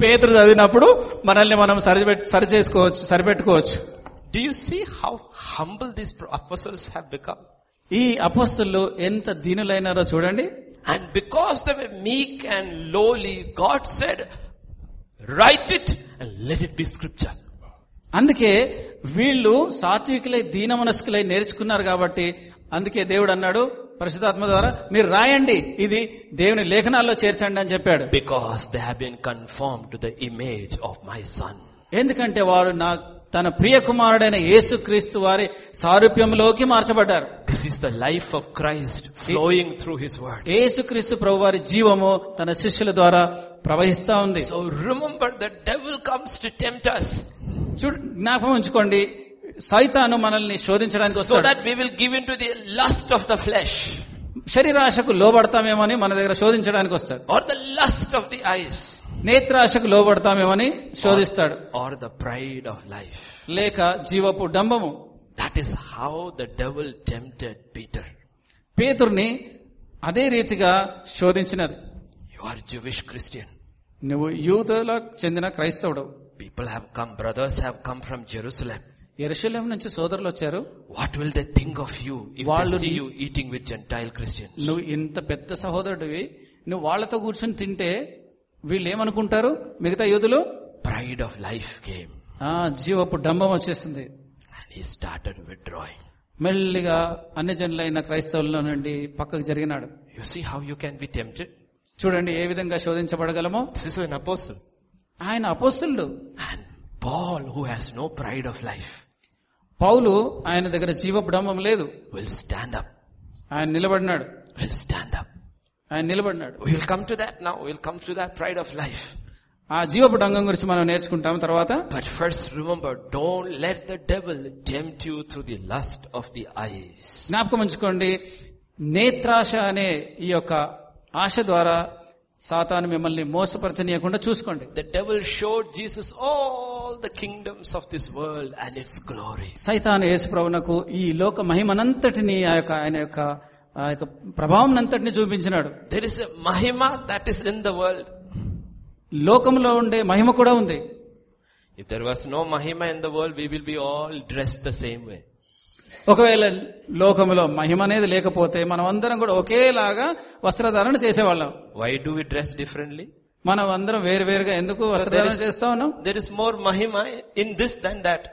పేదలు చదివినప్పుడు మనల్ని మనం సరిపెట్టు సరి చేసుకోవచ్చు సరిపెట్టుకోవచ్చు do you see how humble this apostles have become ఈ అపోసల్లో ఎంత దీనులైనారో చూడండి. And because they meek and lowly God said write it and let it be scripture అందుకే వీళ్ళు సాత్వికులై దీనమనస్కులై నేర్చుకున్నారు కాబట్టి అందుకే దేవుడు అన్నాడు పరిశుద్ధాత్మ ద్వారా మీరు రాయండి. ఇది దేవుని లేఖనాల్లో చేర్చండి అని చెప్పాడు. Because they been conform to the image of my son ఎందుకంటే వారు నా తన ప్రియ కుమారుడైన యేసు క్రీస్తు వారి సారూప్యంలోకి మార్చబడ్డారు. This is the life of Christ flowing through his word యేసు క్రీస్తు ప్రభు వారి జీవము తన శిష్యుల ద్వారా ప్రవహిస్తా ఉంది. So remember the devil comes to tempt జ్ఞాపం ఉంచుకోండి. సైతాను మనల్ని శోధించడానికి so that we will give in to the lust of the flesh శరీరాశకు లోబడతామేమని మన దగ్గర శోధించడానికి వస్తాడు. Or the lust of the eyes నేత్రాశకు అని శోధిస్తాడు. Or the pride of life లేక జీవపు డంబము. That is how the devil tempted Peter పేతుర్ని అదే రీతిగా శోధించినది. యు ఆర్ జూవిష్ క్రిస్టియన్ నువ్వు యూదులకు చెందిన క్రైస్తవుడు. People have come brothers have come from Jerusalem Jerusalem నుంచి సోదరులు వచ్చారు. What will they think of you వాళ్ళు you eating with gentile Christian నువ్వు ఇంత పెద్ద సహోదరుడివి. నువ్వు వాళ్ళతో కూర్చొని తింటే వీళ్ళు ఏమనుకుంటారు మిగతా యోధులు? ప్రైడ్ ఆఫ్ లైఫ్ గేమ్ ఆ జీవపు డంబం వచ్చేసింది. స్టార్టెడ్ విత్డ్రాయింగ్ మెల్లిగా అన్ని జనులు అయిన క్రైస్తవుల్లో నుండి పక్కకు జరిగినాడు. You see how you can be tempted చూడండి ఏ విధంగా శోధించబడగలమో. దిస్ ఇస్ ఆయన అపోస్టల్డు and Paul who has no pride of life పౌలు ఆయన దగ్గర జీవ జీవబ్రహ్మం లేదు. విల్ స్టాండ్ అప్ ఆయన నిలబడినాడు. విల్ స్టాండ్ అప్ ఆయన నిలబడినాడు. Will come to that now will come to that pride of life ఆ జీవపు రంగం గురించి మనం నేర్చుకుంటాం తర్వాత. But first remember don't let the devil tempt to through the lust of the eyes జ్ఞాపకం ఉంచుకోండి. నేత్రాశ అనే ఈ యొక్క ఆశ ద్వారా సాతాను మిమ్మల్ని మోసపరచనీయకుండా చూసుకోండి. ద డెవిల్ షోడ్ జీసస్ ఓ all the kingdoms of this world and its glory. సైతాను యేసుప్రభునకు ఈ లోక మహిమనంతటిని ఆ యొక్క ఆయన యొక్క ఆ యొక్క ప్రభావం అంతటిని చూపించినాడు There is a mahima that is in the world. లోకంలో ఉండే మహిమ కూడా ఉంది If there was no mahima in the world, we will be all dressed the same way. ఒకవేళ లోకంలో మహిమ అనేది లేకపోతే మనం అందరం కూడా ఒకేలాగా వస్త్రధారణ చేసేవాళ్ళం Why do we dress differently? మనం అందరం వేరు వేరుగా ఎందుకు వస్త్రధారణ చేస్తా ఉన్నాం? దెర్ ఇస్ మోర్ మహిమ ఇన్ దిస్ దెన్ దాట్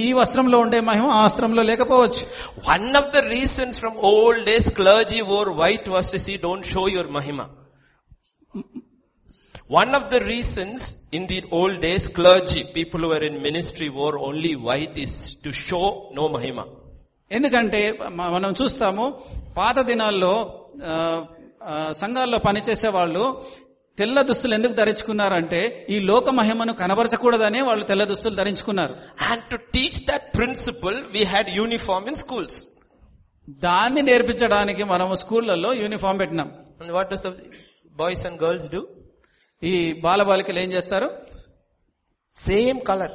ఈ వస్త్రంలో ఉండే మహిమ ఆ వస్త్రంలో లేకపోవచ్చు. One of the reasons from old days clergy wore white was see don't show your Mahima. One of the reasons in the old days clergy people were in ministry wore only white is to show no మహిమ. ఎందుకంటే మనం చూస్తాము పాత దినాల్లో సంఘాల్లో పనిచేసే వాళ్ళు తెల్ల దుస్తులు ఎందుకు ధరించుకున్నారంటే ఈ లోక మహిమను కనబరచకూడదనే వాళ్ళు తెల్ల దుస్తులు ధరించుకున్నారు And to teach that principle, we had uniform in schools. దాన్ని నేర్పించడానికి మనము స్కూళ్ళలో యూనిఫామ్ పెట్టినాం does the boys and girls do? ఈ బాలబాలికలు ఏం చేస్తారు Same color.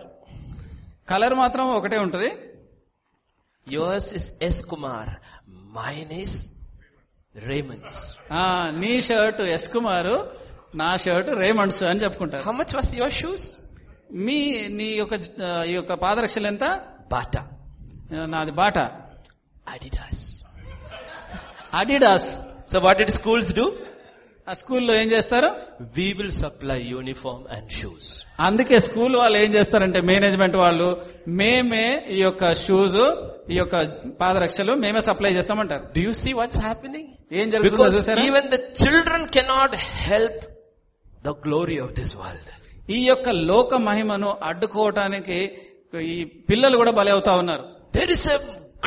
కలర్ మాత్రం ఒకటే ఉంటది is S. Kumar. Mine is Raymond's. ఆ నీ షర్ట్ ఎస్ కుమార్ నా షర్ట్ రేమండ్స్ అని చెప్పుకుంటా how much was your shoes మీ నీ యొక్క ఈ యొక్క పాదరక్షలు ఎంత? బాటా నాది Bata. Adidas Adidas so what it schools do ఆ స్కూల్లో ఏం చేస్తారు? We will supply uniform and shoes అందుకే స్కూల్ వాళ్ళు ఏం చేస్తారంటే మేనేజ్మెంట్ వాళ్ళు మేమే ఈ యొక్క షూస్ ఈ యొక్క పాదరక్షలు మేమే supply చేస్తామంటారు. Do you see what's happening ఏం జరుగుతుంది even the children cannot help the glory of this world ఈ యొక్క లోక మహిమను అడ్డుకోవటానికి ఈ పిల్లలు కూడా బలవుతా ఉన్నారు. There is a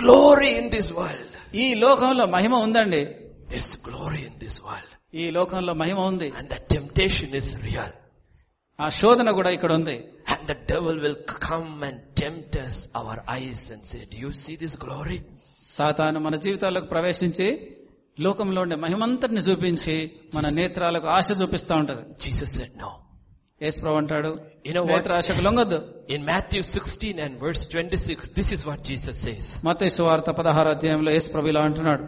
glory in this world ఈ లోకంలో మహిమ ఉందండి. This glory in this world ఈ లోకంలో మహిమ ఉంది. And the temptation is real ఆ శోధన కూడా ఇక్కడ ఉంది. And the devil will come and tempt our eyes and say you see this glory సాతాను మన జీవితాల్లోకి ప్రవేశించి లోకంలో ఉండే మహిమంతటిని చూపించి మన నేత్రాలకు ఆశ చూపిస్తా ఉంటది. జీసస్ నో ఏస్ ప్రభు అంటాడు ఇన్ నేత్ర ఆశకు లొంగొద్దు. In Matthew sixteen and verse twenty six this is what Jesus says మత సువార్త పదహార అధ్యాయంలో ఏస్ అంటున్నాడు.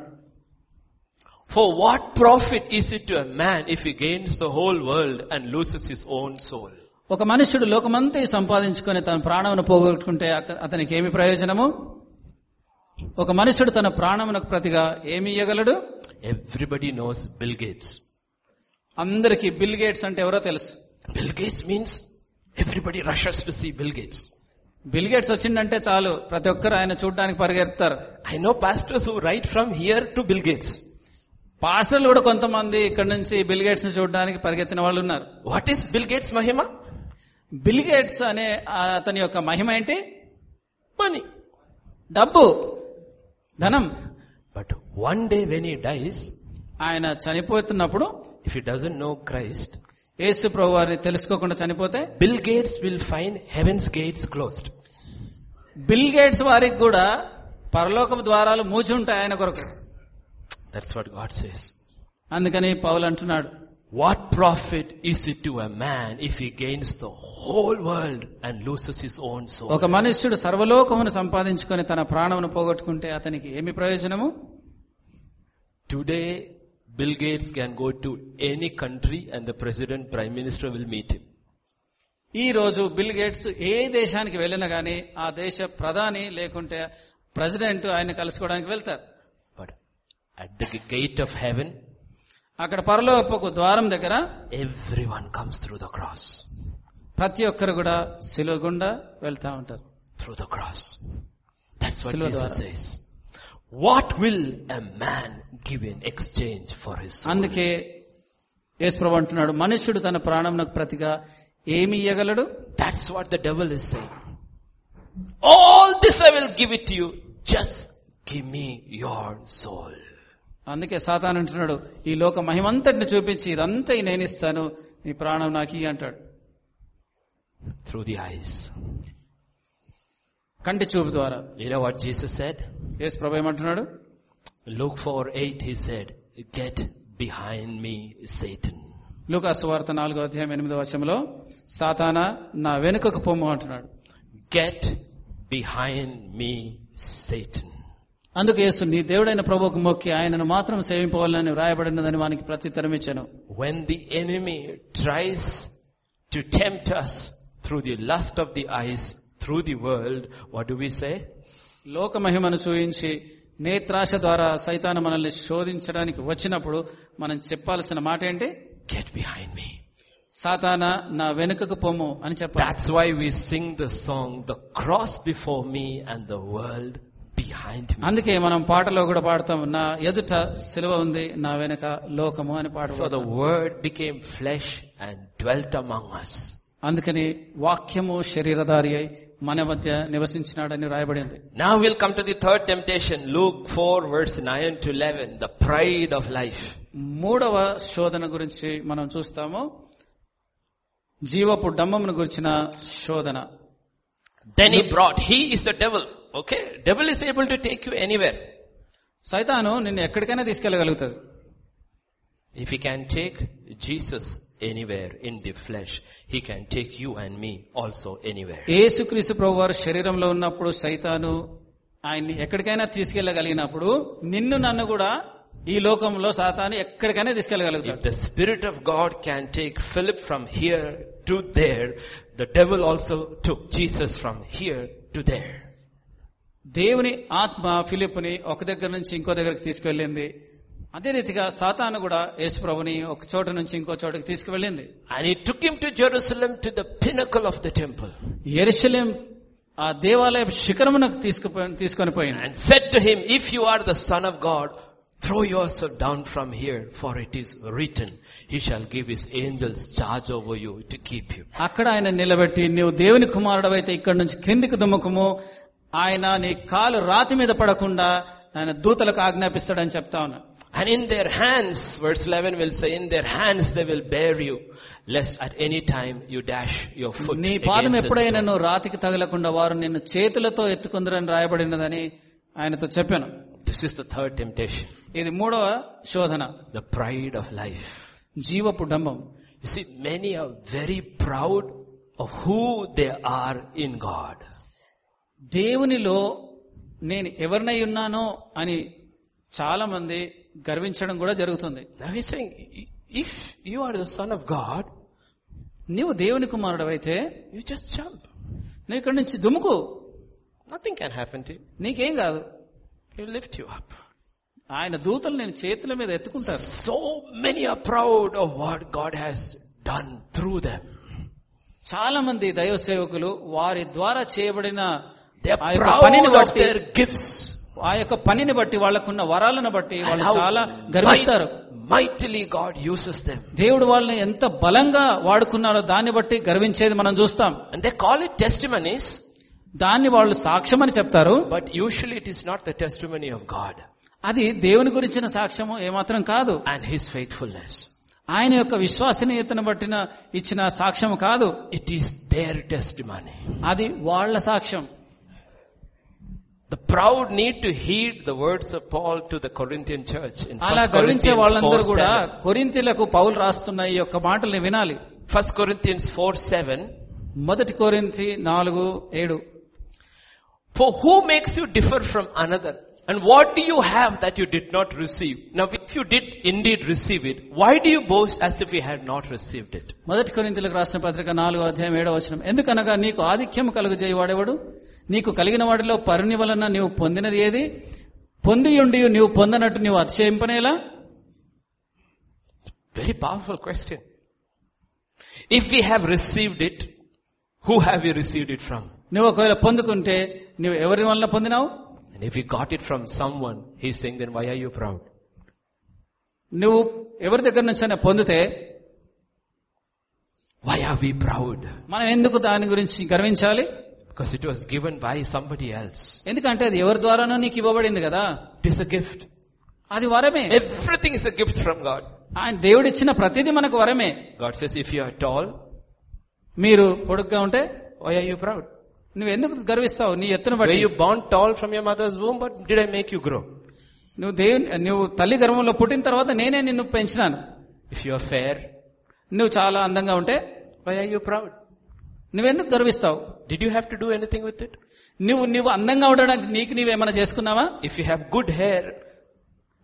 For what profit is it to man if you gains the whole world and loses his own soul ఒక మనుషుడు లోకమంతా సంపాదించుకుని తన ప్రాణమును పోగొట్టుకుంటే అతనికి ఏమి ప్రయోజనము? ఒక మనుష్యుడు తన ప్రాణమునకు ప్రతిగా ఏమి ఇయ్యగలడు Everybody knows Bill Gates. అందరికి బిల్ గేట్స్ అంటే ఎవరో తెలుసు Bill Gates means everybody rushes to see Bill Gates. Bill Gates వచ్చిందంటే చాలు ప్రతి ఒక్కరు ఆయన చూడడానికి పరిగెడతారు I know pastors who write from here to Bill Gates. పాస్టర్లు కూడా కొంతమంది ఇక్కడ నుంచి బిల్ గేట్స్ని చూడడానికి పరిగెత్తిన వాళ్ళు ఉన్నారు What is Bill Gates Mahima? Bill Gates అనే అతని యొక్క మహిమ ఏంటి Money. డబ్బు ధనం. But one day when he dies ఆయన చనిపోతున్నప్పుడు if you doesn't know Christ యేసు ప్రభు వారిని తెలుసుకోకుండా చనిపోతే Bill Gates will find heaven's gates closed Bill Gates వారికి కూడా పరలోకం ద్వారాలు మూచి ఉంటాయి ఆయన కొరకు. దట్స్ వాట్ గాడ్ సేస్ అందుకని పౌల్ అంటున్నాడు What profit is it to a man if he gains the whole world and loses his own soul? ఒక మనుష్యుడు సర్వలోకమును సంపాదించుకొని తన ప్రాణమును పోగొట్టుకుంటే అతనికి ఏమి ప్రయోజనము Today, Bill Gates can go to any country and the president, prime minister will meet him. ఈ రోజు బిల్ గేట్స్ ఏ దేశానికి వెళ్ళినా గానీ ఆ దేశ ప్రధాని లేకుంటే ప్రెసిడెంట్ ఆయన కలుసుకోవడానికి వెళ్తారు But at the gate of heaven, అక్కడ పరలోపకు ద్వారం దగ్గర everyone comes through the cross ప్రతి ఒక్కరు కూడా సిలువ గుండా వెళ్తా ఉంటారు. Through the cross what will a man give in exchange for his అందుకే యేసు ప్రభు అంటున్నాడు మనుషుడు తన ప్రాణం ప్రతిగా ఏమి ఇవ్వగలడు that's what the devil is say all this I will give it you just give me your soul అందుకే సాతాను అంటున్నాడు ఈ లోక మహిమంతటిని చూపించి ఇదంతా నేను ఇస్తాను నీ ప్రాణం నాకు అంటాడు Through the eyes. కంటి చూపు ద్వారా know what Jesus said? యేసు ప్రభు ఏమంటున్నాడు Luke 4 8, he said, Get behind me, Satan. లూకా సువార్త నాలుగో అధ్యాయం ఎనిమిదో వచనంలో సాతానా నా వెనుకకు పొమ్ము అంటున్నాడు Get behind me, Satan. అందుకు యేసు నీ దేవుడైన ప్రభుకు మొక్కి ఆయనను మాత్రం సేవింపవాలని వ్రాయబడినదని వానికి ప్రత్యుత్తరం ఇచ్చాను. When the enemy tries to tempt us through the lust of the eyes through the world what do we say లోక మహిమను చూయించి నేత్రాశ ద్వారా సైతాన్ మనల్ని శోధించడానికి వచ్చినప్పుడు మనం చెప్పాల్సిన మాట ఏంటి? గెట్ బిహైండ్ మీ సాతానా నా వెనుకకు పోము అని చెప్పాలి. That's why we sing the song the cross before me and the world అందుకే మనం పాటలో కూడా పాడతాం నా ఎదుట సిలువ ఉంది నా వెనక లోకము అని పాట so the word became flesh and dwelt among పాడతాం అందుకని వాక్యము శరీరధారి అయి మన మధ్య నివసించినాడని రాయబడింది. Now will come to the third temptation Luke four verse nine to eleven the pride of life మూడవ శోధన గురించి మనం చూస్తాము. జీవపు డమ్మమును గురించిన శోధన. Then he brought he is the devil Okay? Devil is able to take you anywhere. సైతాను నిన్ను ఎక్కడికైనా తీసుకెళ్ళగలుగుతుంది If he can take Jesus anywhere in the flesh, he can take you and me also anywhere. యేసుక్రీస్తు ప్రభు వారు శరీరంలో ఉన్నప్పుడు సైతాను ఆయన్ని ఎక్కడికైనా తీసుకెళ్ళగలిగినప్పుడు నిన్ను నన్ను కూడా ఈ లోకంలో సాతాను ఎక్కడికైనా తీసుకెళ్ళగలుగుతాడు If the Spirit of God can take Philip from here to there, the devil also took Jesus from here to there. దేవుని ఆత్మ ఫిలిప్ని ఒక దగ్గర నుంచి ఇంకో దగ్గరికి తీసుకువెళ్ళింది అదే రీతిగా సాతాను కూడా యేసు ప్రభుని ఒక చోట నుంచి ఇంకో చోటకి తీసుకువెళ్ళింది And he took him to Jerusalem to the pinnacle of the temple Jerusalem ఆ దేవాలయ శిఖరమునకు తీసుకుపో తీసుకొని పోయింది and said to him, if you are the son of God, throw yourself down from here, for it is written, he shall give his angels charge over you to keep you. అక్కడ ఆయన నిలబెట్టి నీవు దేవుని కుమారుడవైతే ఇక్కడ నుంచి క్రిందికి దుమ్మకము ఆయన నీ కాలు రాతి మీద పడకుండా ఆయన దూతలకు ఆజ్ఞాపిస్తాడని చెప్తా ఉన్నా And in their hands, verse 11 will say, in their hands they will bear you, lest at any time you dash your foot నీ పాదం against a ఎప్పుడైనా stone. నువ్వు రాతికి తగలకుండా వారు నిన్ను చేతులతో ఎత్తుకుందరని రాయబడినదని ఆయనతో చెప్పాను This is the third temptation, ఇది మూడవ శోధన the pride of life. జీవపు డంబం You see, many are very proud of who they are in God. దేవునిలో నేను ఎవరినై ఉన్నానో అని చాలా మంది గర్వించడం కూడా జరుగుతుంది. If you are the son of God నీవు దేవుని కుమారుడు అయితే యూ జస్ట్ జంప్ నీ ఇక్కడ నుంచి దుముకు నథింగ్ క్యాన్ హ్యాపెన్ టు నీకేం కాదు. లిఫ్ట్ యూ అప్ ఆయన దూతలు నేను చేతుల మీద ఎత్తుకుంటారు. So many are proud of what God has done through them చాలా మంది దైవ సేవకులు వారి ద్వారా చేయబడిన పనిని బట్టి gifts. ఆ యొక్క పనిని బట్టి వాళ్ళకున్న వరాలను బట్టి వాళ్ళు చాలా గర్విస్తారు mightily God uses them. దేవుడు వాళ్ళని ఎంత బలంగా వాడుకున్నారో దాన్ని బట్టి గర్వించేది మనం చూస్తాం And they call it testimonies, దాన్ని వాళ్ళు సాక్ష్యమని చెప్తారు but usually it is not the testimony of God అది దేవుని గురించిన సాక్ష్యము ఏమాత్రం కాదు and His faithfulness. ఆయన యొక్క విశ్వసనీయతను బట్టిన ఇచ్చిన సాక్ష్యము కాదు It is their testimony. అది వాళ్ళ సాక్ష్యం The proud need to heed the words of Paul to the Corinthian church in 1 అలా గర్వించే Corinthians వాళ్ళందరూ 4, కూడా 7. కొరింతీలకు పౌలు రాస్తున్న ఈ యొక్క మాటల్ని వినాలి 1 Corinthians 4, 7. మొదటి కొరింతి నాలుగు ఏడు For who makes you differ from another? And what do you have that you did not receive? Now if you did indeed receive it, why do you boast as if you had not received it? మొదటి కొరింతలకు రాసిన పత్రిక నాలుగో అధ్యాయం ఏడవ వచనం ఎందుకనగా నీకు ఆధిక్యం కలుగజేయవాడేవాడు నీకు కలిగిన వాటిలో పరుని వలన నీవు పొందినది ఏది? పొందియుండి నీవు పొందనట్టు నువ్వు అతిశయింపనేలా? Very powerful question if you have received it who have you received it from నువ్వు ఒకవేళ పొందుకుంటే నువ్వు ఎవరి వలన పొందినావు? If you got it from someone he sing then why are you proud నువ్వు ఎవరి దగ్గర నుంచైనా పొందితే వై ఆర్ వి ప్రౌడ్ మనం ఎందుకు దాని గురించి గర్వించాలి? Because it was given by somebody else. ఎందుకంటే అది ఎవరి ద్వారానో నీకు ఇవ్వబడింది కదా It is a gift. అది వరమే Everything is a gift from God. ఆయన దేవుడిచ్చిన ప్రతిదీ మనకు వరమే God says if you are tall, మీరు పొడుగ్గా ఉంటే why are you proud? నువ్వు ఎందుకు గర్విస్తావు నీ ఎత్తును బట్టి you born tall from your mother's womb, but did I make you grow? నువ్వు దేవుని నువ్వు తల్లి గర్భంలో పుట్టిన తర్వాత నేనే నిన్ను పెంచినాను If you are fair, నువ్వు చాలా అందంగా ఉంటే why are you proud? నువ్వెందుకు గర్విస్తావు? Did you have to do anything with it నువ్వు నువ్వు అందంగా ఉండడానికి నీకు నీవు ఏమైనా చేసుకున్నావా? If you have good hair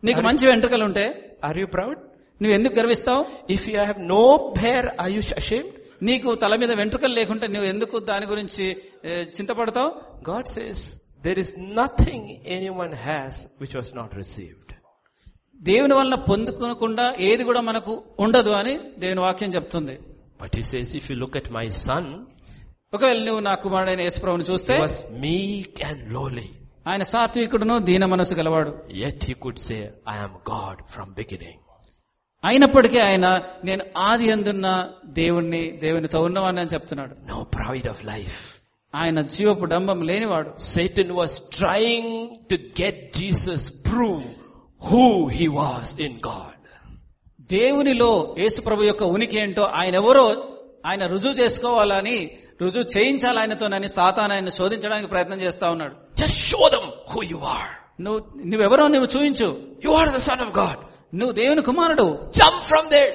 నీకు మంచి వెంట్రుకలు ఉంటే? ఆర్ యూ ప్రౌడ్ నువ్వు ఎందుకు గర్విస్తావు? If you have no hair I you ashamed నీకు తల మీద వెంట్రుకలు లేకుంటే నువ్వు ఎందుకు దాని గురించి చింతపడతావు? God says there is nothing anyone has which was not received దేవుని వలన పొందుకోకుండా ఏది కూడా మనకు ఉండదు అని దేవుని వాక్యం చెప్తుంది. But if you look at my son ఒకవేళ నువ్వు నా కుమారుడైన యేసుప్రభుని చూస్తే meek and lowly. ఆయన సాత్వికుడును దీన మనసు గలవాడు he could say, I am God from beginning. అయినప్పటికీ ఆయన నేను ఆది అందున్న దేవుణ్ణి దేవునితో ఉన్నవాడిని అని చెప్తున్నాడు No pride of life. ఆయన జీవపు డంబం లేనివాడు Satan was trying to get Jesus prove who he was in God. దేవునిలో యేసు ప్రభు యొక్క ఉనికి ఏంటో ఆయన ఎవరో ఆయన రుజువు చేసుకోవాలని రుజువు చేయించాలి ఆయనతోనని సాతాన్ ఆయన శోధించడానికి ప్రయత్నం చేస్తా ఉన్నాడు show them who you are. నువ్వు నువ్వెవరో నువ్వు చూయించు You are the son of God. నువ్వు దేవుని కుమారుడు Jump from there.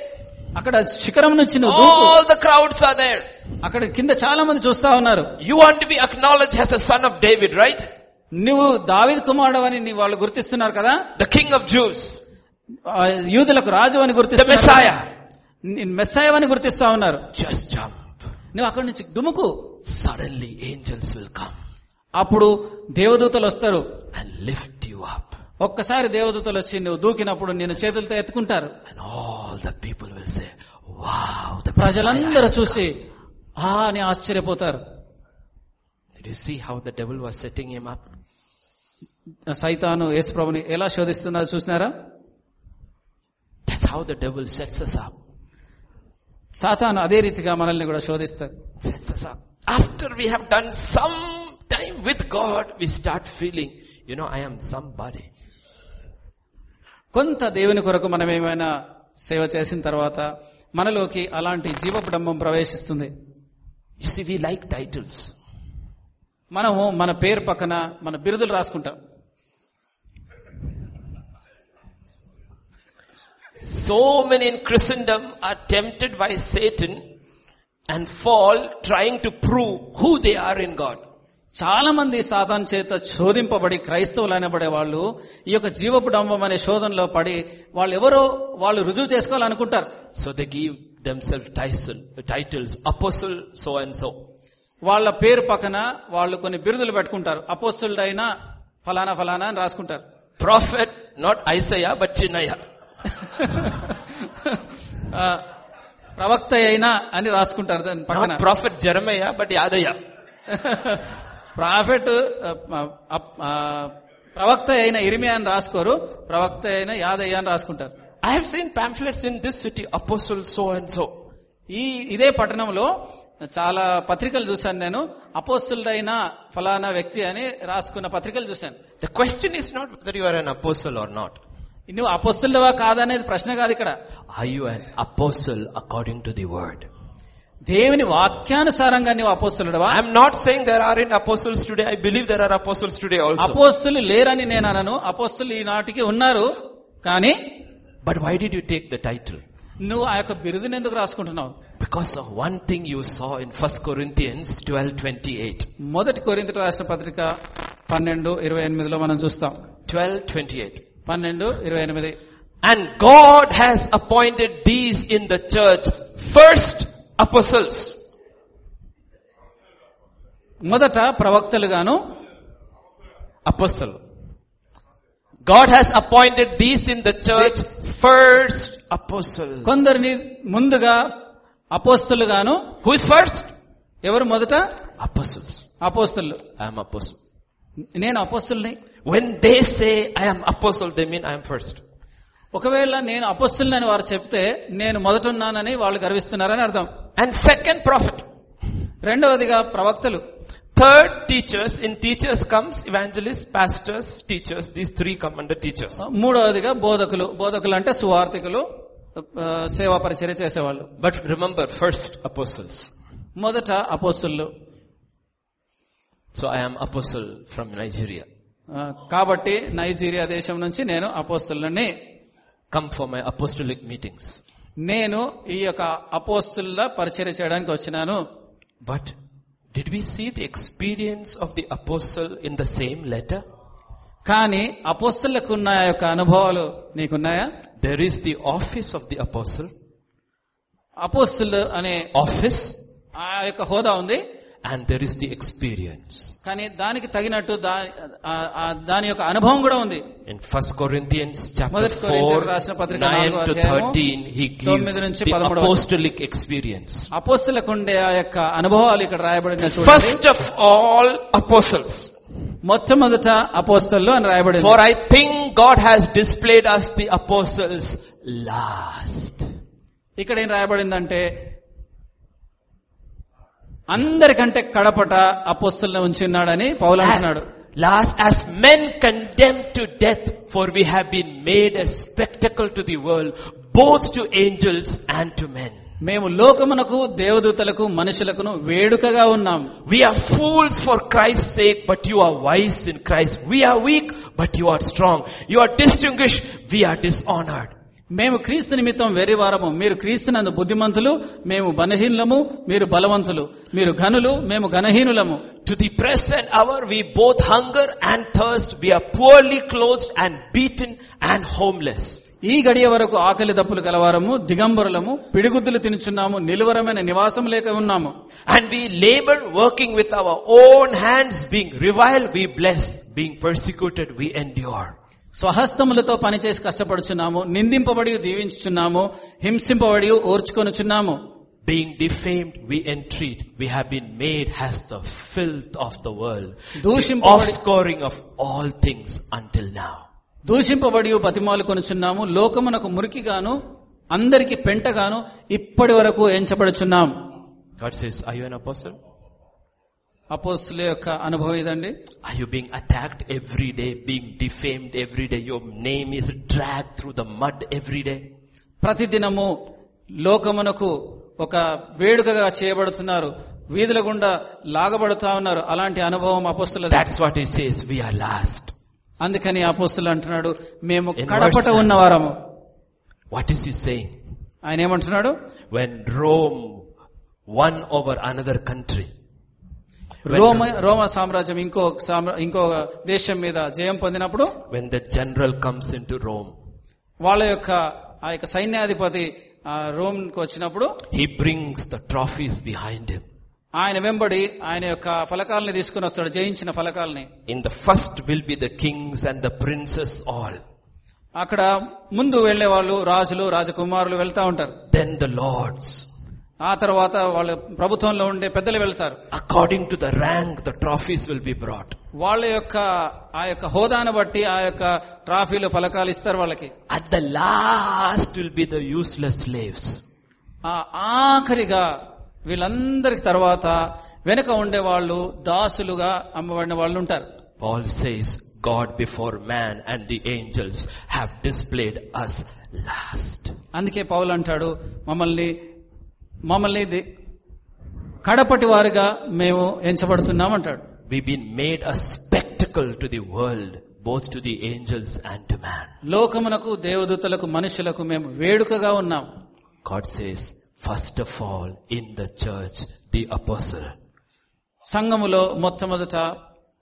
అక్కడ శిఖరం నుంచి నువ్వు. All the crowds are there. అక్కడ కింద చాలా మంది చూస్తా ఉన్నారు You want to be acknowledged as a son of David, right? నువ్వు దావిద్ కుమారుడు అని నీ వాళ్ళు గుర్తిస్తున్నారు కదా The king of Jews. ఆ, యూదులకు రాజు అని గుర్తిస్తున్నారు Messiah. మెస్సాయ అని గుర్తిస్తా ఉన్నారు Just jump. నువ్వు అక్కడి నుంచి దుముకు. సడన్లీ ఏంజల్స్ వెల్కమ్ అప్పుడు దేవదూతలు వస్తారు. లిఫ్ట్ యు అప్ ఒక్కసారి దేవదూతలు వచ్చి నువ్వు దూకినప్పుడు నేను చేతులతో ఎత్తుకుంటారు. And all the people will say wow ప్రజలందరూ చూసి ఆ అని ఆశ్చర్యపోతారు. You see how the devil was setting him సైతాను యేసు ప్రభుని ఎలా శోధిస్తున్నారు చూసినారా? That's how the devil sets us up సాతాను అదే రీతిగా మనల్ని కూడా శోధిస్తారు after we done some time with God we start feeling you know I'm somebody కొంత దేవుని కొరకు మనం ఏమైనా సేవ చేసిన తర్వాత మనలోకి అలాంటి జీవ బ్రహ్మం ప్రవేశిస్తుంది. You see we like titles మనము మన పేరు పక్కన మన బిరుదులు రాసుకుంటాం. So many in Christ are tempted by Satan and fall trying to prove who they are in God చాలా మంది సాధన చేత చోదింపబడి క్రైస్తవులు అనబడే వాళ్ళు ఈ యొక్క జీవపు డంబం అనే శోధనలో పడి వాళ్ళు ఎవరో వాళ్ళు రుజువు చేసుకోవాలనుకుంటారు. So they give them self టైసల్ titles apostle so and so వాళ్ళ పేరు పక్కన వాళ్ళు కొన్ని బిరుదులు పెట్టుకుంటారు. అపోస్తుల్డ్ అయినా ఫలానా ఫలానా అని రాసుకుంటారు. Prophet not Isaiah but Chinnayya ప్రవక్త అయినా అని రాసుకుంటారు దాని పక్కన prophet Jeremiah, but Yadaya. Prophet ప్రవక్త అయిన ఇరిమియా అని రాసుకోరు ప్రవక్త అయిన యాదయ్య అని రాసుకుంటారు I have seen pamphlets in this city, apostle so and so. ఈ ఇదే పట్టణంలో చాలా పత్రికలు చూశాను నేను అపోస్తులైన ఫలానా వ్యక్తి అని రాసుకున్న పత్రికలు చూశాను The question is not whether you are an apostle or not. నువ్వు అపోస్తులవా కాదనేది ప్రశ్న కాదు ఇక్కడ Are you an apostle according to the word? దేవుని వాక్యానుసారంగా నువ్వు అపోస్తులుడవా I'm not saying there aren't apostles today. I believe there are apostles today also. అపోస్తులు లేరని నేను అనను అపోస్తులు ఈనాటికి ఉన్నారు కానీ But why did you take the title? నువ్వు ఆ యొక్క బిరుదుని ఎందుకు రాసుకుంటున్నావు Because of one thing you saw in 1 Corinthians 12:28. మొదటి కొరింత రాష్ట్ర పత్రిక పన్నెండు ఇరవై ఎనిమిదిలో మనం చూస్తాం 12:28. పన్నెండు ఇరవై ఎనిమిది And God has appointed these in the church first apostles. మొదట ప్రవక్తలుగాను Apostle. God has appointed these in the church first apostles. కొందరిని ముందుగా అపోస్తులుగాను Who is first? ఎవరు మొదట Apostles. అపోస్తులు I am apostle. నేను అపోస్తుల్ని When they say I am apostle, they mean I am first. ఒకవేళ నేను అపోస్తుల్ని వారు చెప్తే నేను మొదట ఉన్నానని వాళ్ళు గర్విస్తున్నారని అర్థం And second prophet. రెండవదిగా ప్రవక్తలు Third teachers. In teachers comes evangelists, pastors, teachers. These three come under teachers. మూడవదిగా బోధకులు బోధకులు అంటే సువార్థికులు ఆ, సేవా పరిచర్య చేసేవాళ్ళు But remember, first apostles. మొదట అపోస్తులు So I am apostle from Nigeria. ఆ, కాబట్టి నైజీరియా దేశం నుంచి నేను అపోస్తులని come for my apostolic meetings నేను ఈ యొక్క అపోస్తుల పరిచయం చేయడానికి వచ్చినాను. But did we see the experience of the apostle in the same letter కానీ అపోస్తులకు ఉన్న యొక్క అనుభవాలు నీకున్నాయా? There is the office of the apostle అపోస్తులు అనే ఆఫీస్ ఆ యొక్క హోదా ఉంది. And there is the experience కానీ దానికి తగినట్టు దా- దాని యొక్క అనుభవం కూడా ఉంది In 1 Corinthians chapter మొదటి కొరింథీయులకు 4, రాసిన పత్రిక 9 నాలుగో to అధ్యాయము, 13, he gives the apostolic experience. అపోస్తులకు ఉండే ఆ యొక్క అనుభవాలు ఇక్కడ రాయబడిన First of all, apostles. మొట్టమొదట అపోస్తలు అని రాయబడింది For I think God has displayed us the apostles last. ఇక్కడ ఏం రాయబడిందంటే అందరికంటే కడపట అపోస్తుల్ని ఉంచున్నాడని పౌలు అంటున్నాడు Last, as men condemned to death, for we have been made a spectacle to the world, both to angels and to men. మేము లోకమునకు దేవదూతలకు మనుషులకును వేడుకగా ఉన్నాం We are fools for Christ's sake, but you are wise in Christ. We are weak, but you are strong. You are distinguished, we are dishonored. మేము క్రీస్తు నిమిత్తం వెర్రివారము మీరు క్రీస్తునందు బుద్ధిమంతులు మేము బలహీనులము మీరు బలవంతులు మీరు ఘనులు మేము ఘనహీనులము To the present hour, we both hunger and thirst. We are poorly clothed and beaten and homeless. ఈ గడియ వరకు ఆకలి దప్పులు గలవారము దిగంబరులము పిడిగుద్దులు తినుచున్నాము నిలువరమైన నివాసం లేక ఉన్నాము And we labor working with our own hands, being reviled, we bless, being persecuted, we endure. స్వహస్తములతో పనిచేసి కష్టపడుచున్నాము నిందింపబడి దీవించుచున్నాము హింసింపబడి ఓర్చుకొనుచున్నాము Being defamed, we entreat. We have been made as the filth of the world. The offscoring of all things until now. దూషింపబడి బతిమాలు కొనుచున్నాము లోకమునకు మురికిగాను అందరికి పెంటగాను ఇప్పటి వరకు ఎంచబడుచున్నాం God says, are you an apostle? అపోస్తుల యొక్క అనుభవం ఇదండి Are you being attacked every day, being defamed every day? Your name is dragged through the mud every day. ప్రతిదినము లోకమునకు ఒక వేడుకగా చేయబడుతున్నారు వీధుల గుండా లాగబడుతా ఉన్నారు అలాంటి అనుభవం అపోస్తుల That's what he says, we are last. అందుకని అపోస్తులు అంటున్నాడు మేము In కడపట verse- ఉన్నవారము What is he saying? ఆయన ఏమంటున్నాడు When Rome won over another country, When- రోమ రోమ సామ్రాజ్యం ఇంకో ఇంకో దేశం మీద జయం పొందినప్పుడు when the general comes into Rome, వాళ్ళ యొక్క ఆ యొక్క సైన్యాధిపతి ఆ రోమ్కి వచ్చినప్పుడు he brings the trophies behind him. ఆయన వెంబడి ఆయన యొక్క ఫలకాలని తీసుకుని వస్తాడు జయించిన ఫలకాలని In the first will be the kings and the princes all. అక్కడ ముందు వెళ్ళే వాళ్ళు రాజులు రాజకుమారులు వెళ్తా ఉంటారు Then the lords. ఆ తర్వాత వాళ్ళ ప్రభుత్వంలో ఉండే పెద్దలు వెళ్తారు According to the rank, the trophies will be brought. వాళ్ళ యొక్క ఆ యొక్క హోదాను బట్టి ఆ యొక్క ట్రాఫీలు ఫలకాలు ఇస్తారు వాళ్ళకి At the last will be the useless slaves. ఆ ఆఖరిగా వీళ్ళందరికి తర్వాత వెనక ఉండే వాళ్ళు దాసులుగా అమ్మబడిన వాళ్ళు ఉంటారు Paul says, God before man and the angels have displayed us last. అందుకే పౌలు అంటాడు మమ్మల్ని మమ్మల్ని కడపటి వారిగా మేము ఎంచబడుతున్నామంటాడు. We been made a spectacle to the world both to the angels and to man లోకమునకు దేవదూతలకు మనుషులకు మేము వేడుకగా ఉన్నాం. God says first of all in the church the apostle సంఘములో మొట్టమొదట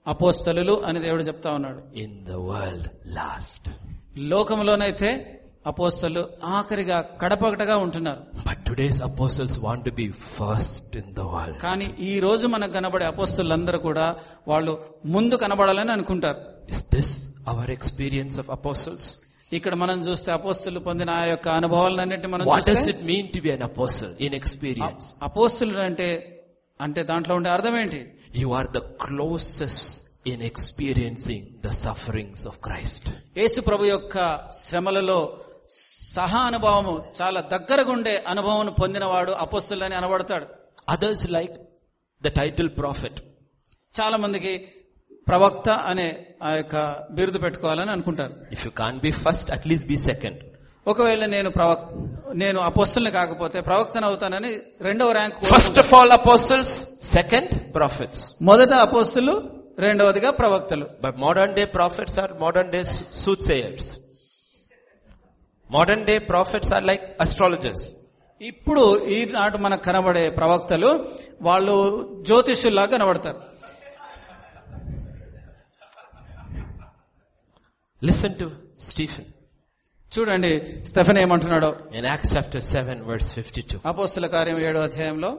అపోస్తలు అని దేవుడు చెప్తా ఉన్నాడు. ఇన్ ద వరల్డ్ లాస్ట్ లోకములోనైతే అపోస్తలు ఆఖరిగా కడపకటగా ఉంటున్నారు. But today's apostles want be first in the world కానీ ఈ రోజు మనకు కనబడే అపోస్తులందరూ కూడా వాళ్ళు ముందు కనబడాలని అనుకుంటారు. Is this our experience of apostles ఇక్కడ మనం చూస్తే అపోస్తులు పొందిన ఆ యొక్క అనుభవాలను అన్నిటి మనం what does it in experience అపోస్తులు అంటే అంటే దాంట్లో ఉండే అర్థం ఏంటి? You are the closest in experiencing the sufferings of Christ యేసు ప్రభు యొక్క శ్రమలలో సహా అనుభవము చాలా దగ్గరగుండే అనుభవం పొందినవాడు అపస్సులని అనబడతాడు. Others like the title prophet చాలా మందికి ప్రవక్త అనే ఆ యొక్క బిరుదు పెట్టుకోవాలని అనుకుంటారు. If you can be first at least be second ఒకవేళ నేను ప్రవక్ నేను అపోస్తుల్ని కాకపోతే ప్రవక్తను అవుతానని రెండవ rank first of all apostles second prophets మొదట అపోస్తులు రెండవదిగా ప్రవక్తలు. But modern day prophets are modern day soothsayers modern day prophets are like astrologers ఇప్పుడు ఈనాడు మనకు కనబడే ప్రవక్తలు వాళ్ళు జ్యోతిషుల్లా కనబడతారు. లిసన్ టు స్టీఫెన్ చూడండి స్టెఫెన్ ఏమంటున్నాడు? In Acts chapter seven words fifty two అపోస్తుల కార్యం ఏడు అధ్యాయంలో?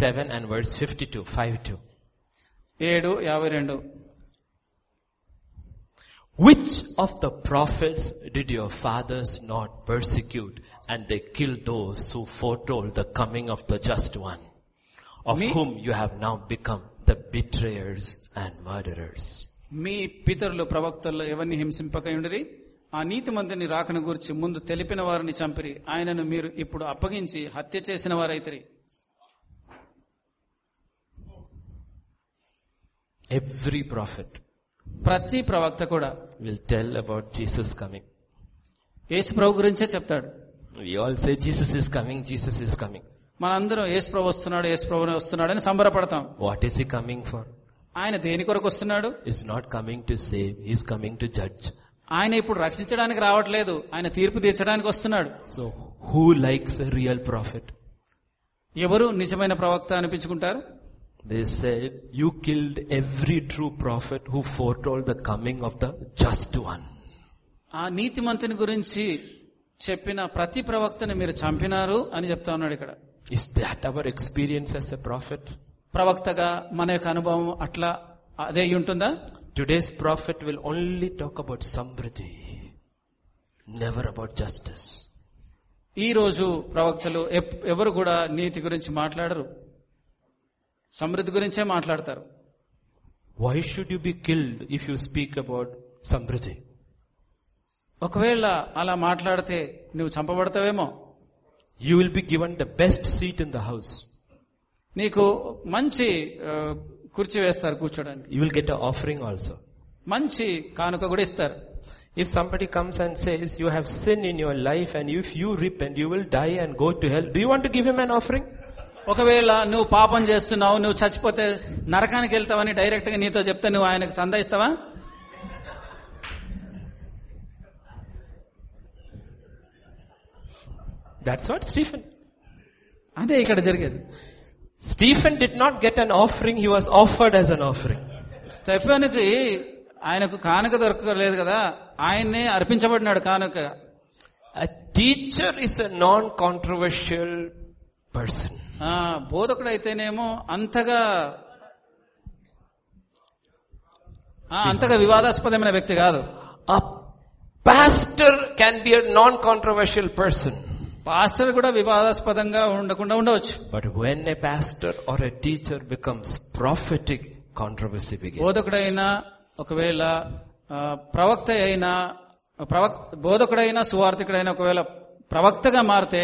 Seven and words fifty two five two ఏడు యాభై రెండు. Which of the prophets did your fathers not persecute and they killed those who foretold the coming of the just one, of Me? whom you have now become the betrayers and murderers? మీ పితరులు ప్రవక్తల్లో ఎవరిని హింసింపకయుండిరి ఆ నీతి మంత్రిని రాకను గురించి ముందు తెలిపిన వారిని చంపిరి ఆయనను మీరు ఇప్పుడు అప్పగించి హత్య చేసిన వారైతిరి Every prophet ప్రతి ప్రవక్త కూడా will tell about Jesus coming Yesu ప్రభు గురించే చెప్తాడు. We all say Jesus is coming Jesus is coming మనందరం యేసు ప్రభు వస్తున్నాడు యేసు ప్రభు వస్తున్నాడు అని సంబరపడతాం. వాట్ ఈస్ ఈ కమింగ్ ఫర్ ఆయన దేని కొరకు వస్తున్నాడు? Is not coming to save his coming to judge ఆయన ఇప్పుడు రక్షించడానికి రావట్లేదు ఆయన తీర్పు తీర్చడానికి వస్తున్నాడు. So who likes real prophet ఎవరు నిజమైన ప్రవక్త అనిపించుకుంటారు? They said, you killed every true prophet who foretold the coming of the just one. ఆ నీతిమంతుని గురించి చెప్పిన ప్రతి ప్రవక్తని మీరు చంపినారు అని చెప్తా ఉన్నాడు ఇక్కడ Is that our experience as a prophet? ప్రవక్తగా మన యొక్క అనుభవం అట్లా అదే ఉంటుందా Today's prophet will only talk about samriddhi, never about justice. ఈ రోజు ప్రవక్తలు ఎవరు కూడా నీతి గురించి మాట్లాడరు సమృద్ధి గురించే మాట్లాడతారు. Why should you be killed if you speak about సమృద్ధి ఒకవేళ అలా మాట్లాడితే నువ్వు చంపబడతావేమో? You will be given the best seat in the house నీకు మంచి కుర్చీ వేస్తారు కూర్చోడానికి. You will get offering also మంచి కానుక కూడా ఇస్తారు. If somebody comes and says you have sin in your life and if you rip and you will die and go to help do want give him offering ఒకవేళ నువ్వు పాపం చేస్తున్నావు నువ్వు చచ్చిపోతే నరకానికి వెళ్తావని డైరెక్ట్గా నీతో చెప్తే నువ్వు ఆయనకు చందా ఇస్తావా That's what Stephen. అదే ఇక్కడ జరిగేది Stephen did not get an offering, he was offered as an offering. స్టెఫెన్కి ఆయనకు కానుక దొరకలేదు కదా ఆయన్నే అర్పించబడినాడు కానుక A teacher is a non-controversial person. ఆ బోధకుడు అయితేనేమో అంతగా ఆ, అంతగా వివాదాస్పదమైన వ్యక్తి కాదు A pastor can be a non-controversial person. Pastor కూడా వివాదాస్పదంగా ఉండకుండా ఉండవచ్చు when a pastor or a teacher becomes prophetic, controversy begins. బోధకుడైనా ఒకవేళ ఆ, ప్రవక్త అయినా ప్రవక్ బోధకుడైనా సువార్థికుడైనా ఒకవేళ ప్రవక్తగా మారితే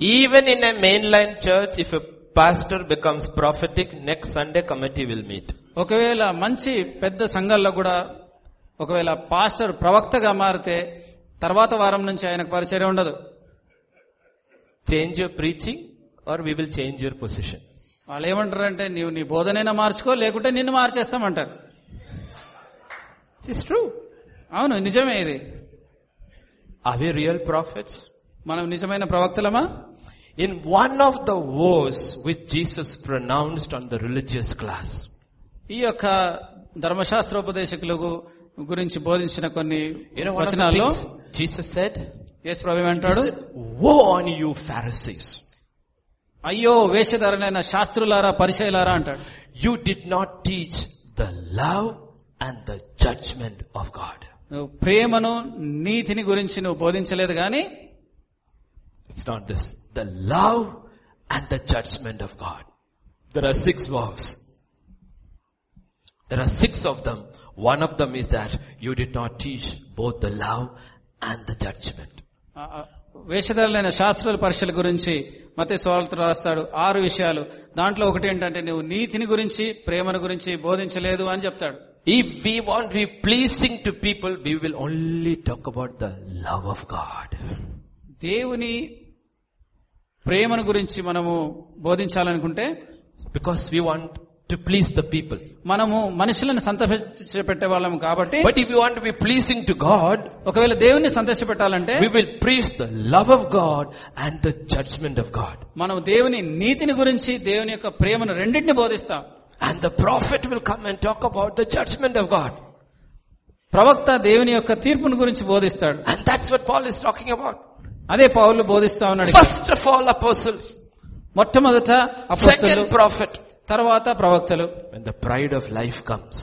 Even in a mainline church, if a pastor becomes prophetic, next Sunday committee will meet. ఒకవేళ మంచి పెద్ద సంఘాల్లో కూడా ఒకవేళ పాస్టర్ ప్రవక్తగా మారితే తర్వాత వారం నుంచి ఆయనకు పరిచయం ఉండదు Change your preaching or we will change your position. వాళ్ళు ఏమంటారంటే నీవు నీ బోధనైనా మార్చుకో లేకుంటే నిన్ను మార్చేస్తామంటారు true. అవును నిజమే ఇది we real prophets? మనం నిజమైన ప్రవక్తలమా In one of the woes which Jesus pronounced on the religious class, ఈ యొక్క ధర్మశాస్త్రోపదేశకులకు గురించి బోధించిన కొన్ని you know one of the వచనాల్లో things Jesus said? Yesu Prabhu He అంటాడు said, woe on you Pharisees. అయ్యో వేషధారులైన శాస్త్రులారా పరిచయలారా అంటాడు You did not teach the love and the judgment of God. నువ్వు ప్రేమను నీతిని గురించి నువ్వు బోధించలేదు గాని It's not this. The love and the judgment of God. There are six vows. There are six of them. One of them is that you did not teach both the love and the judgment. ఆ, ఆ, వేషధారులైన శాస్త్రుల పరీక్షల గురించి మతే స్వార్థ రాస్తాడు ఆరు విషయాలు దాంట్లో ఒకటి ఏంటంటే నువ్వు నీతిని గురించి ప్రేమను గురించి బోధించలేదు అని చెప్తాడు If we want to be pleasing to people, we will only talk about the love of God. దేవుని ప్రేమను గురించి మనము బోధించాలనుకుంటే Because we want to please the people. మనము మనుషులను సంతోషపెట్టే వాళ్ళం కాబట్టి if you want to be pleasing to God, ఒకవేళ దేవుని సంతోషపెట్టాలంటే we will preach the love of God and the judgment of God. మనం దేవుని నీతిని గురించి దేవుని యొక్క ప్రేమను రెండింటిని బోధిస్తాం And the prophet will come and talk about the judgment of God. ప్రవక్త దేవుని యొక్క తీర్పును గురించి బోధిస్తాడు And that's what Paul is talking about. అదే పౌరులు బోధిస్తా ఉన్నాడు. ఫస్ట్ ఆఫ్ ఆల్ అపోసల్స్ మొట్టమొదట సెకండ్ ప్రాఫిట్ తర్వాత ప్రవక్తలు. The pride of life comes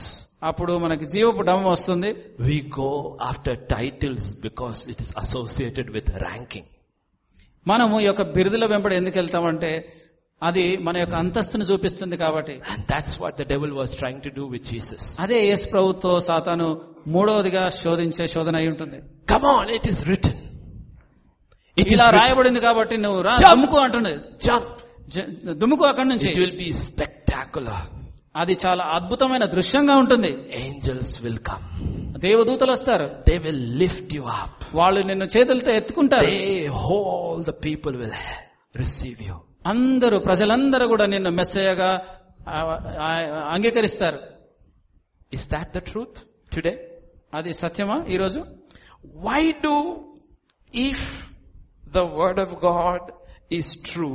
అప్పుడు మనకి జీవపు డమ్ వస్తుంది. We go after titles because it is associated with ranking మనము ఈ యొక్క బిరుదుల వెంబడి ఎందుకు వెళ్తామంటే అది మన యొక్క అంతస్తుని చూపిస్తుంది కాబట్టి. And that's what the devil was trying to do with Jesus అదే ఎస్ ప్రభుత్వ సాతాను మూడవదిగా శోధించే శోధన అయి ఉంటుంది. Come on it is return ఇలా రాయబడింది కాబట్టి నువ్వు రాముకు అంటున్నది దుముకు అక్కడి నుంచి. విల్ బి స్పెక్టాకులర్ అది చాలా అద్భుతమైన దృశ్యంగా ఉంటుంది. ఏంజల్స్ విల్ కమ్ దేవదూతలు వస్తారు. They will lift you up వాళ్ళు నిన్ను చేతులతో ఎత్తుకుంటారు. They whole the people will receive you అందరూ ప్రజలందరూ కూడా నిన్ను మెస్సయగా అంగీకరిస్తారు. Is that the truth today అది సత్యమా ఈరోజు? Why do if the word of God is true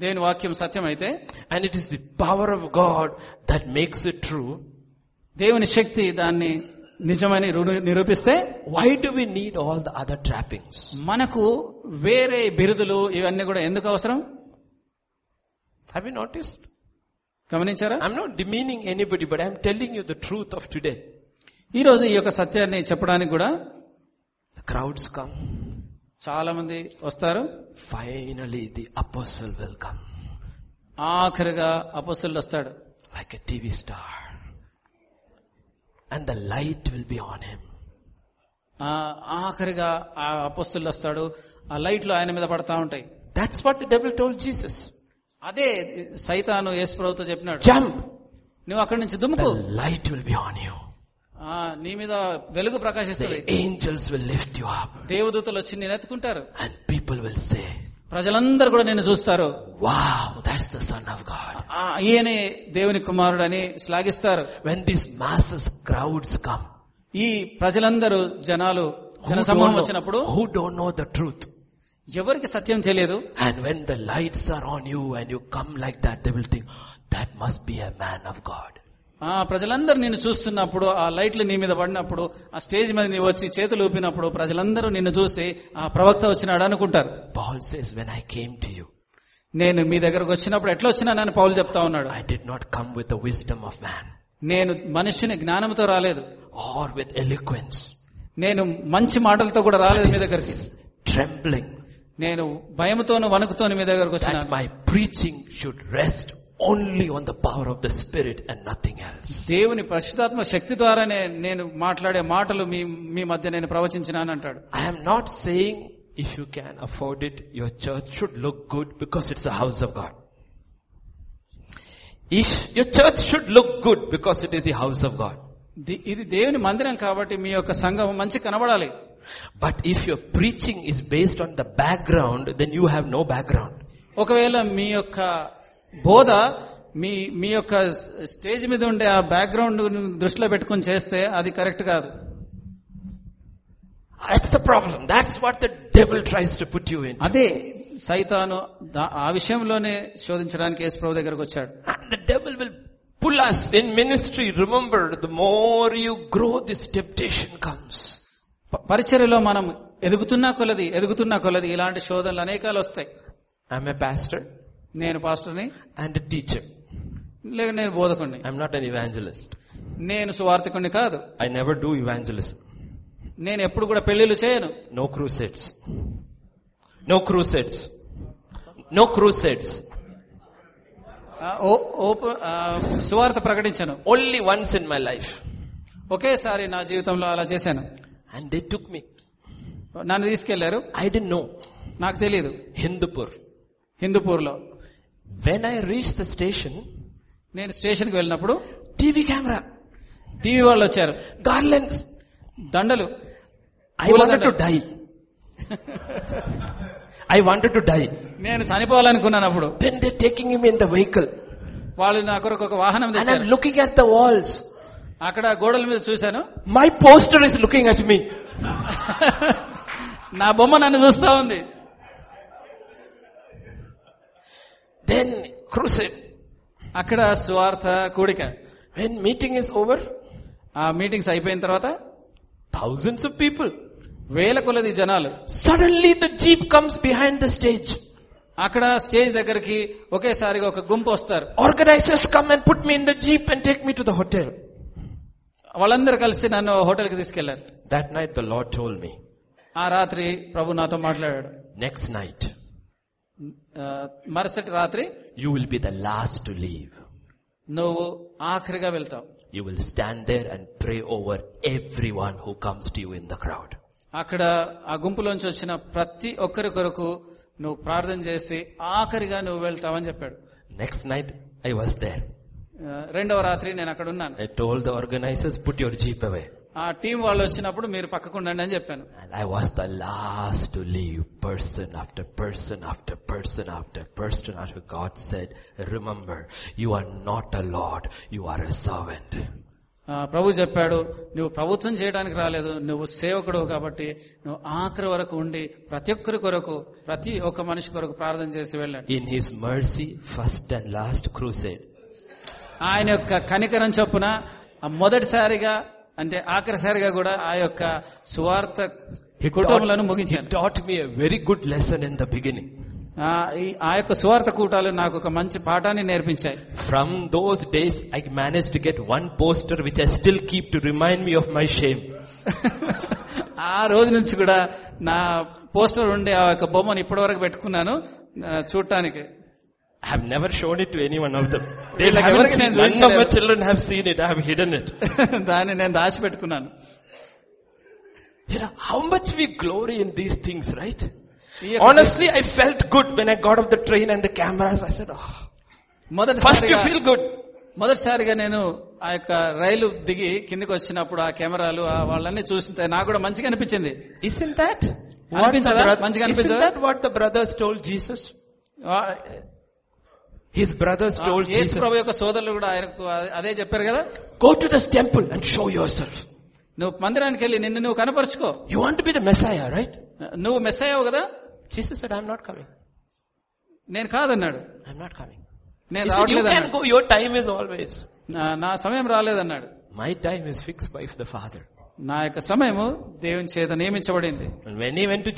దేని వాక్యం సత్యం అయితే and it is the power of God that makes it true దేవుని శక్తి దాన్ని నిజమని నిరూపిస్తే why do we need all the other trappings మనకు వేరే బిరుదులు ఇవన్నీ కూడా ఎందుకు అవసరం? హ్యావ్ యూ నోటీస్ గమనించారా? I'm not demeaning anybody but I'm telling you the truth of today ఈ రోజు ఈ యొక్క సత్యాన్ని చెప్పడానికి కూడా క్రౌడ్స్ కమ్ చాలా మంది వస్తారు ఫైనలీ ది అపోసల్ వెల్కమ్ ఆఖరిగా అపోసల్ వస్తాడు. Like a TV star and the light will be on him ఆఖరిగా ఆ అపోసల్ వస్తాడు. ఆ లైట్లు ఆయన మీద పడతా ఉంటాయి. That's what W told Jesus అదే సైతాను యశ్ ప్రభుత్వం చెప్పినాడు. జంప్ నువ్వు అక్కడి నుంచి దుమ్ము light will be on you నీ మీద వెలుగు ప్రకాశిస్తుంది The angels will lift you up. దేవదూతలు వచ్చి నేను ఎత్తుకుంటారు And people will say, ప్రజలందరూ కూడా నిన్ను చూస్తారు wow, that's the son of God. ఆ, ఈయనే దేవుని కుమారుడని శ్లాఘిస్తారు When these masses, crowds come, ఈ ప్రజలందరూ జనాలు who జనసమూహం don't, వచ్చినప్పుడు know, who don't know the truth. ఎవరికి సత్యం తెలియదు And when the lights are on you and you come like that, they will think, that must be a man of God. ఆ ప్రజలందరూ నిన్ను చూస్తున్నప్పుడు ఆ లైట్లు నీ మీద పడినప్పుడు ఆ స్టేజ్ మీద నీవు వచ్చి చేతులు ఊపినప్పుడు ప్రజలందరూ నిన్ను చూసి ఆ ప్రవక్త వచ్చినాడు అనుకుంటారు. Paul says, when I came to you, నేను మీ దగ్గరకు వచ్చినప్పుడు ఎట్లా వచ్చినానని పౌలు చెప్తా ఉన్నాడు. I did not come with the wisdom of man నేను మనుష్యుని జ్ఞానంతో రాలేదు. or with eloquence, నేను మంచి మాటలతో కూడా రాలేదు మీ దగ్గరికి. trembling, నేను భయముతోను వణుకుతోను మీ దగ్గరకు వచ్చిన that my preaching should rest only on the power of the Spirit and nothing else. దేవుని పరిశుధాత్మ శక్తి ద్వారానే నేను మాట్లాడే మాటలు మీ మీ మధ్య నేను ప్రవచించినాను అంటాడు I am not saying if you can afford it, your church should look good because it's a house of God. If your church should look good because it is the house of God. The- ఇది దేవుని మందిరం కాబట్టి మీ యొక్క సంఘం మంచి కనబడాలి But if your preaching is based on the background, then you have no background. ఒకవేళ మీ యొక్క బోధ మీ మీ యొక్క స్టేజ్ మీద ఉండే ఆ బ్యాక్గ్రౌండ్ దృష్టిలో పెట్టుకుని చేస్తే అది కరెక్ట్ కాదు the problem. That's what the devil tries to put you in. అదే సైతాను దా- ఆ విషయంలోనే శోధించడానికి యేసు ప్రభు దగ్గరకు వచ్చాడు And the devil will pull us in ministry. Remember, the more you grow, this temptation comes. ప- పరిచర్యలో మనం ఎదుగుతున్నా కొలది ఎదుగుతున్నా కొలది ఇలాంటి శోధనలు అనేకాలు వస్తాయి I'm a pastor నేను పాస్టర్ని? అండ్ టీచర్ లేక నేను బోధకుని ఐఎమ్ నాట్ అన్ ఇవాంజలిస్ట్ నేను సువార్థకుని కాదు. ఐ నెవర్ డూ ఇవాంజలిస్ నేను ఎప్పుడు కూడా పెళ్ళిళ్ళు చేయను. No crusades no crusades no crusades సువార్త ప్రకటించను. Only once in my life ఒకేసారి నా జీవితంలో అలా చేశాను. అండ్ దే టుక్ మీ నన్ను తీసుకెళ్ళారు. ఐ డెంట్ నో నాకు తెలియదు Hindupur హిందూపూర్లో when I reach the station నేను స్టేషన్కి వెళ్ళినప్పుడు టీవీ కెమెరా టీవీ వాళ్ళు వచ్చారు. గార్లెన్స్ దండలు. I want to die I want to die నేను చనిపోవాలనుకున్నాను అప్పుడు. Then they taking me in the vehicle వాళ్ళు నా కొరకు ఒక వాహనం తెచ్చారు. లుకింగ్ అట్ ద వాల్స్ అక్కడ గోడల మీద చూశాను. My poster is looking at me నా బొమ్మ నన్ను చూస్తా ఉంది. Then crusade. అక్కడ స్వార్థ కూడిక When meeting is over, ఆ మీటింగ్స్ అయిపోయిన తర్వాత thousands of people. వేల కొలది జనాలు Suddenly the jeep comes behind the stage. అక్కడ స్టేజ్ దగ్గరికి ఒకేసారిగా ఒక గుంపు వస్తారు Organizers come and put me in the jeep and take me to the hotel. వాళ్ళందరూ కలిసి నన్ను హోటల్కి తీసుకెళ్ళారు That night the Lord told me, ఆ రాత్రి ప్రభు నాతో మాట్లాడాడు next night ఆ, మరుసటి రాత్రి you will be the last to leave నువ్వు ఆఖరిగా వెళ్తావు. You will stand there and pray over everyone who comes to you in the crowd అక్కడ ఆ గుంపులోంచి వచ్చిన ప్రతి ఒక్కరి కొరకు నువ్వు ప్రార్థన చేసి ఆఖరిగా నువ్వు వెళ్తావని చెప్పాడు. Next night I was there రెండవ రాత్రి నేను అక్కడ ఉన్నాను. I told the organisers put your jeep away ఆ టీం వాళ్ళు వచ్చినప్పుడు మీరు పక్కకుండండి అని చెప్పాను And I was the last to leave, person after person after person after person after God said, remember, you are not a Lord, you are a servant. ఆ, ప్రభు చెప్పాడు నువ్వు ప్రభుత్వం చేయడానికి రాలేదు నువ్వు సేవకుడు కాబట్టి నువ్వు ఆఖరి వరకు ఉండి ప్రతి ఒక్కరి కొరకు ప్రతి ఒక్క మనిషి కొరకు ప్రార్థన చేసి వెళ్ళండి In His mercy, first and last crusade. ఆయన యొక్క కనికరం చొప్పున ఆ మొదటిసారిగా అంటే ఆఖరిసారిగా కూడా ఆ యొక్క సువార్త కుటుంబాలను ముగించాను. Me very good lesson in the beginning ఆ యొక్క స్వార్థ కూటాలు నాకు ఒక మంచి పాఠాన్ని నేర్పించాయి. From those days I manage to get one poster which I still keep to remind me of my shame ఆ రోజు నుంచి కూడా నా పోస్టర్ ఉండే ఆ యొక్క బొమ్మను ఇప్పటివరకు పెట్టుకున్నాను చూడటానికి. I have never shown it to any one of them. They వీళ్ళకి haven't ఎవరికి seen, నేను none of my చూపించలేదు. children have seen it. I have hidden it. దాన్ని నేను దాచిపెట్టుకున్నాను You know, how much we glory in these things, right? ఈ యొక్క- Honestly, I felt good when I got off the train and the cameras. I said, oh, first you మొదటిసారిగా feel good. మొదటిసారిగా నేను ఆ యొక్క రైలు దిగి కిందికి వచ్చినప్పుడు ఆ కెమెరాలు ఆ వాళ్ళన్నీ చూస్తే నాకు కూడా మంచిగా అనిపించింది Isn't that what the, అనిపించదా? bro- మంచిగా isn't అనిపించదా? that what the brothers told His brothers told Yesu Jesus, ప్రభు యొక్క సోదరులు కూడా ఆయనకు అదే చెప్పారు కదా go to this temple and show yourself. నువ్వు మందిరానికి వెళ్ళి నిన్ను నువ్వు కనపరుచుకో You want to be the Messiah, right? నువ్వు మెస్ అయ్యావు కదా Jesus said, I'm not coming. నేను కాదన్నాడు I'm not coming. నేను రావట్లేదు can అన్నాడు. go, your time is always. నా- సమయం రాలేదన్నాడు My time is fixed by the Father. నా యొక్క సమయము దేవుని చేత నియమించబడింది And when he went to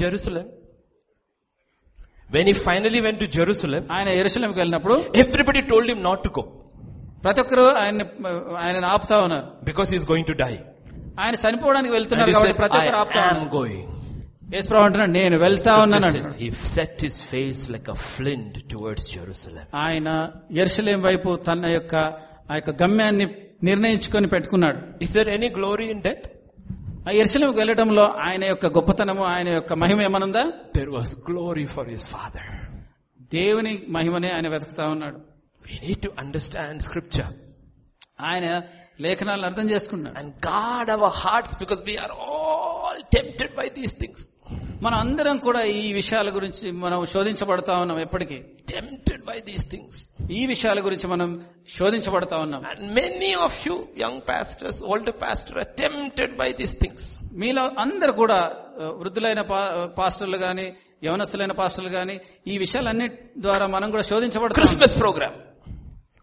Jerusalem, when he finally went to Jerusalem, ఆయన ఎరుసలంకి వెళ్ళినప్పుడు everybody told him not to go ప్రతి ఒక్కరు ఆయన ఆయన ఆపుతా ఉన్నారు because he's going to die. ఆయన చనిపోవడానికి And వెళ్తున్నారు he కాబట్టి said, ప్రతి ఒక్కరు I ఆపుతా am ఉన్నారు going. యేసుప్రభు అంటున్నాడు నేను వెళ్తా ఉన్నాను Scripture అంటున్నాడు. says He set his face like a flint towards Jerusalem. ఆయన ఎరుసలేం వైపు తన యొక్క ఆ యొక్క గమ్యాన్ని నిర్ణయించుకొని పెట్టుకున్నాడు Is there any glory in death? ఆ ఎరుసలకు వెళ్ళడంలో ఆయన యొక్క గొప్పతనము ఆయన యొక్క మహిమ ఏమనుందా? There was glory for his father దేవుని మహిమనే ఆయన వెతుకుతా ఉన్నాడు. టు అండర్స్టాండ్ స్క్రిప్చర్ ఆయన లేఖనాలను అర్థం చేసుకున్నాడు. And God our hearts because we are all tempted by these things మనం అందరం కూడా ఈ విషయాల గురించి మనం శోధించబడతా ఉన్నాం ఎప్పటికీ. టెంప్టెడ్ బై దీస్ థింగ్స్ ఈ విషయాల గురించి మనం శోధించబడతా ఉన్నాం. And many of you young pastors old pastor tempted by these things మీలో అందరు కూడా వృద్ధులైన పాస్టర్లు గాని యవనస్తులైన పాస్టర్లు గాని ఈ విషయాలన్ని ద్వారా మనం కూడా శోధించబడతాం Christmas programme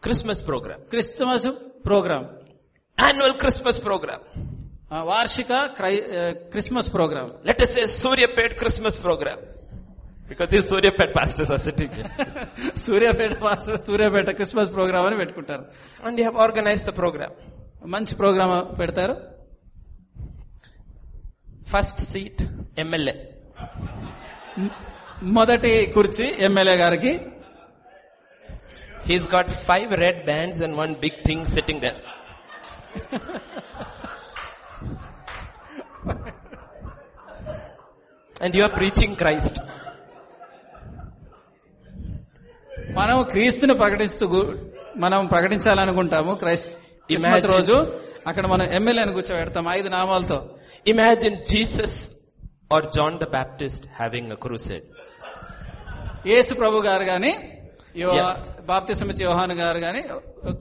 Christmas programme Christmas programme annual Christmas programme వార్షిక Christmas programme let us Suryapet Christmas programme because ఈ Suryapet pastors are sitting Suryapet Suryapet Christmas programme అని పెట్టుకుంటారు. And you have organise the programme మంచి programme పెడతారు. First seat MLA మొదటి కుర్చీ MLA గారికి. He's got five red bands and one big thing sitting there and you are preaching Christ. మనం క్రీస్తుని ప్రకటిస్తూ మనం ప్రకటించాలనుకుంటాము క్రైస్ట్ క్రిస్మస్ రోజు అక్కడ మనం ఎమ్మెల్యేని కూర్చోబెడతాం ఐదు నామాలతో Imagine Jesus or John the Baptist having a crusade. యేసు ప్రభు గారు గాని Yeah. బాప్తిసం ఇచ్చే యోహాన్ గారు గాని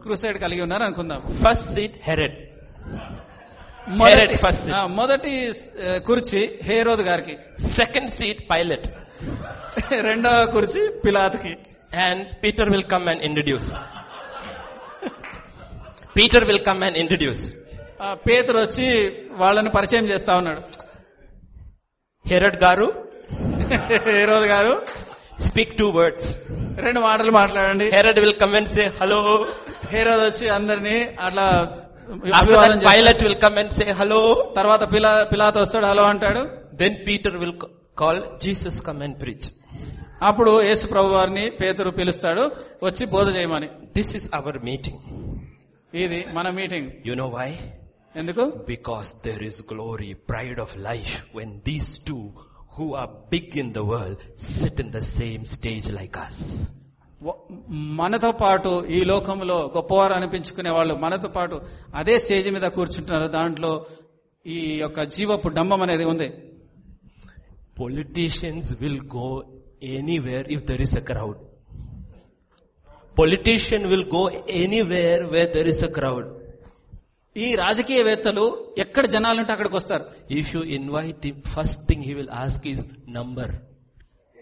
క్రూసైడ్ కలిగి ఉన్నారు అనుకుందాం First seat, Herod. మొదటి ఫస్ట్ మొదటి కుర్చీ హేరోద్ గారికి. సెకండ్ సీట్ పైలట్ రెండవ కుర్చి పిలాత్కి and Peter will come and introduce Peter will come and introduce పేతర్ వచ్చి వాళ్ళని పరిచయం చేస్తా ఉన్నాడు. హెరడ్ గారు హెరోద్ గారు స్పీక్ టూ వర్డ్స్ రెండు మాటలు మాట్లాడండి. Herod will come and say hello Herod వచ్చి అందరినీ అట్లా After అభివాదం that, చేస్తాడు. Pilate will come and say hello. తర్వాత పిలా పిలాత్ వస్తాడు హలో అంటాడు Then Peter will c- call Jesus come and preach. అప్పుడు యేసు ప్రభు వారిని పేతురు పిలుస్తాడు వచ్చి బోధ చేయమని This is our meeting. ఇది మన మీటింగ్ You know why? ఎందుకు Because there is glory, pride of life when these two who are big in the world sit in the same stage like us. మనతో పాటు ఈ లోకంలో గొప్పవారు అనిపించుకునే వాళ్ళు మనతో పాటు అదే స్టేజ్ మీద కూర్చుంటున్నారు. దాంట్లో ఈ యొక్క జీవపు డంబం అనేది ఉంది. Politicians will go anywhere if there is a crowd politician will go anywhere where there is a crowd ఈ రాజకీయవేత్తలు ఎక్కడ జనాలు ఉంటే అక్కడికి వస్తారు. If you invite first thing he will ask is number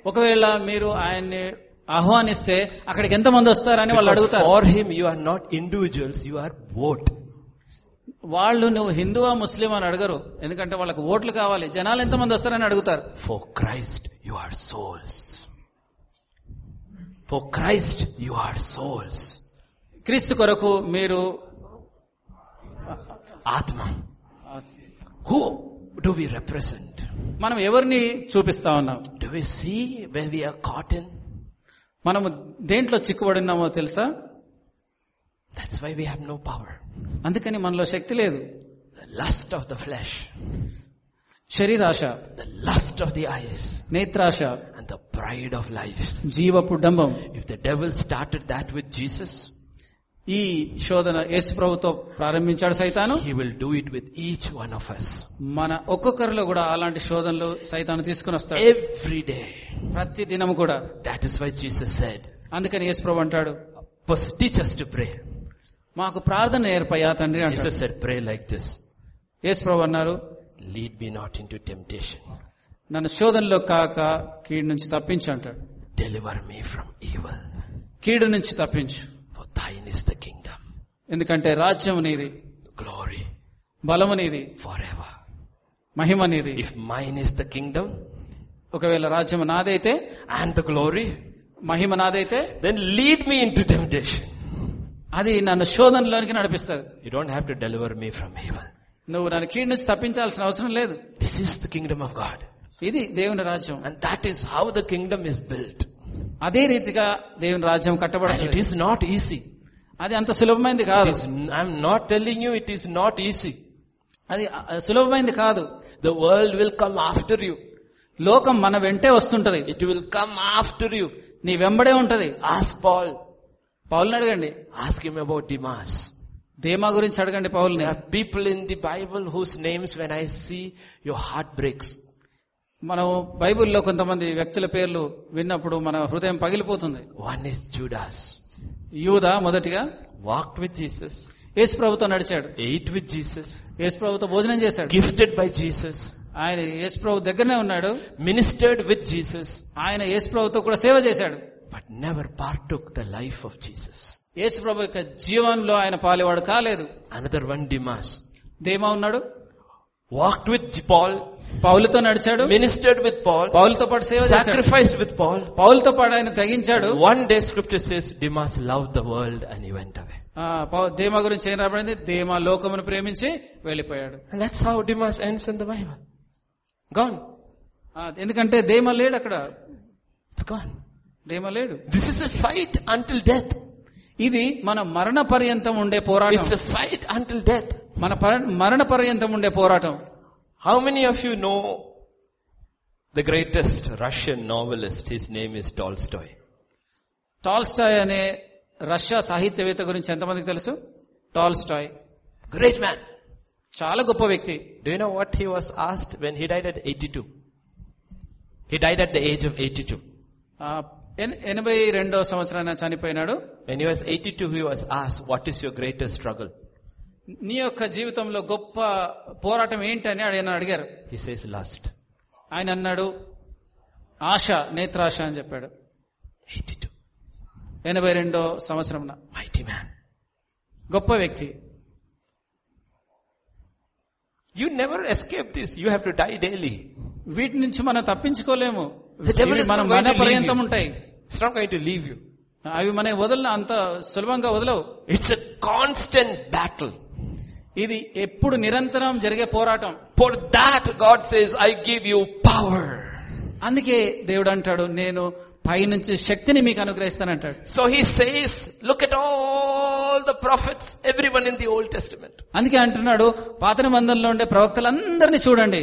ఒకవేళ మీరు ఆయన్ని ఆహ్వానిస్తే అక్కడికి ఎంత మంది వస్తారని వాళ్ళు అడుగుతారు. For him you are not individuals you are vote వాళ్ళు నువ్వు హిందువా ముస్లిం అని అడగరు. ఎందుకంటే వాళ్ళకి ఓట్లు కావాలి. జనాలు ఎంత మంది వస్తారని అడుగుతారు. For Christ you are souls for Christ you are souls క్రీస్తు కొరకు మీరు ఆత్మ. హూ డు వి రిప్రజెంట్ మనం ఎవరిని చూపిస్తా ఉన్నాం? Do we see when we are caught in మనము దేంట్లో చిక్కుబడి ఉన్నామో తెలుసా That's why we have no power. అందుకని మనలో శక్తి లేదు The lust of the flesh, శరీరాశ the lust of the eyes, నేత్రాశ and the pride of life. జీవపు డంబం If the devil started that with Jesus, ఈ శోధన యేసు ప్రభుతో ప్రారంభించాడు సైతాను. He will do it with each one of us మన ఒక్కొక్కరిలో కూడా అలాంటి శోధనలు సైతాను తీసుకుని వస్తాడు. ఎవ్రీ డే ప్రతి దినం కూడా. That is why Jesus said అందుకని యేసు ప్రభు అంటాడు ఫస్ట్ టీచ్ అస్ ప్రే మాకు ప్రార్థన ఏర్పయ్యా తండ్రి Jesus said pray like this Yesu ప్రభు అన్నారు lead be not in temptation నన్ను శోధనలో కాక కీడు నుంచి తప్పించు అంటాడు. డెలివర్ మీ ఫ్రమ్ ఈవల్ కీడు నుంచి తప్పించు. థైన్ ఇస్ ద కింగ్డమ్ ఎందుకంటే రాజ్యం అనేది గ్లోరీ బలం అనేది ఫర్ ఎవర్ మహిమ అనేది if mine is the kingdom ఒకవేళ రాజ్యం నాదైతే అండ్ ద గ్లోరీ మహిమ నాదైతే then lead me into temptation అది నన్ను శోధనలోనికి నడిపిస్తుంది. You don't have to deliver me from heaven నువ్వు నన్ను కీడ్ నుంచి తప్పించాల్సిన అవసరం లేదు. This is the kingdom of God ఇది దేవుని రాజ్యం. And that is how the kingdom is built అదే రీతిగా దేవుని రాజ్యం కట్టబడాలి ఇట్ ఈస్ నాట్ ఈజీ అది అంత సులభమైంది కాదు. I'm not telling you it is not easy అది సులభమైంది కాదు. The world will come after you లోకం మన వెంటే వస్తుంటది. It will come after you నీ వెంబడే ఉంటది. ఆస్ పాల్ పౌల్ని అడగండి. ఆస్ కిమ్ అబౌట్ డిమాస్ దేమా గురించి అడగండి పౌల్ని. People in the Bible whose names when I see your heart breaks మనం బైబిల్లో కొంతమంది వ్యక్తుల పేర్లు విన్నప్పుడు మన హృదయం పగిలిపోతుంది One is Judas. యూదా మొదటిగా Walked with Jesus. యేసు ప్రభుతో నడిచాడు Ate with Jesus. యేసు ప్రభుతో భోజనం చేశాడు Gifted by Jesus. ఆయన యేసు ప్రభు దగ్గరనే ఉన్నాడు Ministered with Jesus. ఆయన యేసు ప్రభుతో కూడా సేవ చేశాడు But never partook the life of Jesus. యేసు ప్రభు యొక్క జీవనంలో ఆయన పాలేవాడు కాలేదు Another one Demas. దేమా ఉన్నాడు వాక్డ్ విత్ పాల్ పౌలతో నడిచాడు. మినిస్టర్డ్ విత్ పాల్ పౌలతో పాటు సేవ సాక్రిఫైస్ విత్ పాల్ పౌలతో పాటు ఆయన తగ్గించాడు one day script says Demas love the world అని వెంట దేమా గురించి ఏం రాబడింది దేమా లోకమును ప్రేమించి వెళ్ళిపోయాడు. That's how Demas ends in the ఎందుకంటే దేమా లేడు అక్కడ. ఇట్స్ గాన్ దేమా లేడు. This is a fight until death ఇది మన మరణ పర్యంతం ఉండే పోరాటం. ఇట్స్ ఫైట్ అంటిల్ డెత్ మన పర- మరణ పర్యంతం ఉండే పోరాటం How many of you know the greatest Russian novelist? His name is Tolstoy. Tolstoy అనే రష్యా సాహిత్యవేత్త గురించి ఎంతమందికి తెలుసు టాల్స్టాయ్ Great man. చాలా గొప్ప వ్యక్తి Do you know what he was asked when he died at 82? He died at the age of 82. ఆ, ఎన్- ఎనభై రెండో సంవత్సరాన చనిపోయినాడు When he was 82, he was asked, what is your greatest struggle? నీ యొక్క జీవితంలో గొప్ప పోరాటం ఏంటి అని ఆయన అడిగారు. లాస్ట్ ఆయన అన్నాడు ఆశ నేత్రాశ అని చెప్పాడు. ఎయిటీ టూ ఎనభై రెండో సంవత్సరం మ్యాన్ గొప్ప వ్యక్తి. You never escape this you have to die daily వీటి నుంచి మనం తప్పించుకోలేము. మన పర్యంతం ఉంటాయి. Strong I to leave you అవి మన వదలన అంత సులభంగా వదలవు. ఇట్స్ కాన్స్టెంట్ బ్యాటిల్ ఇది ఎప్పుడు నిరంతరం జరిగే పోరాటం. For that God says I give you power అందుకే దేవుడు అంటాడు నేను పైనుంచి శక్తిని మీకు అనుగ్రహిస్తానంటాడు. So he says look at all the prophets every one in the Old Testament అందుకే అంటున్నాడు పాత మందంలో ఉండే ప్రవక్తలందరినీ చూడండి.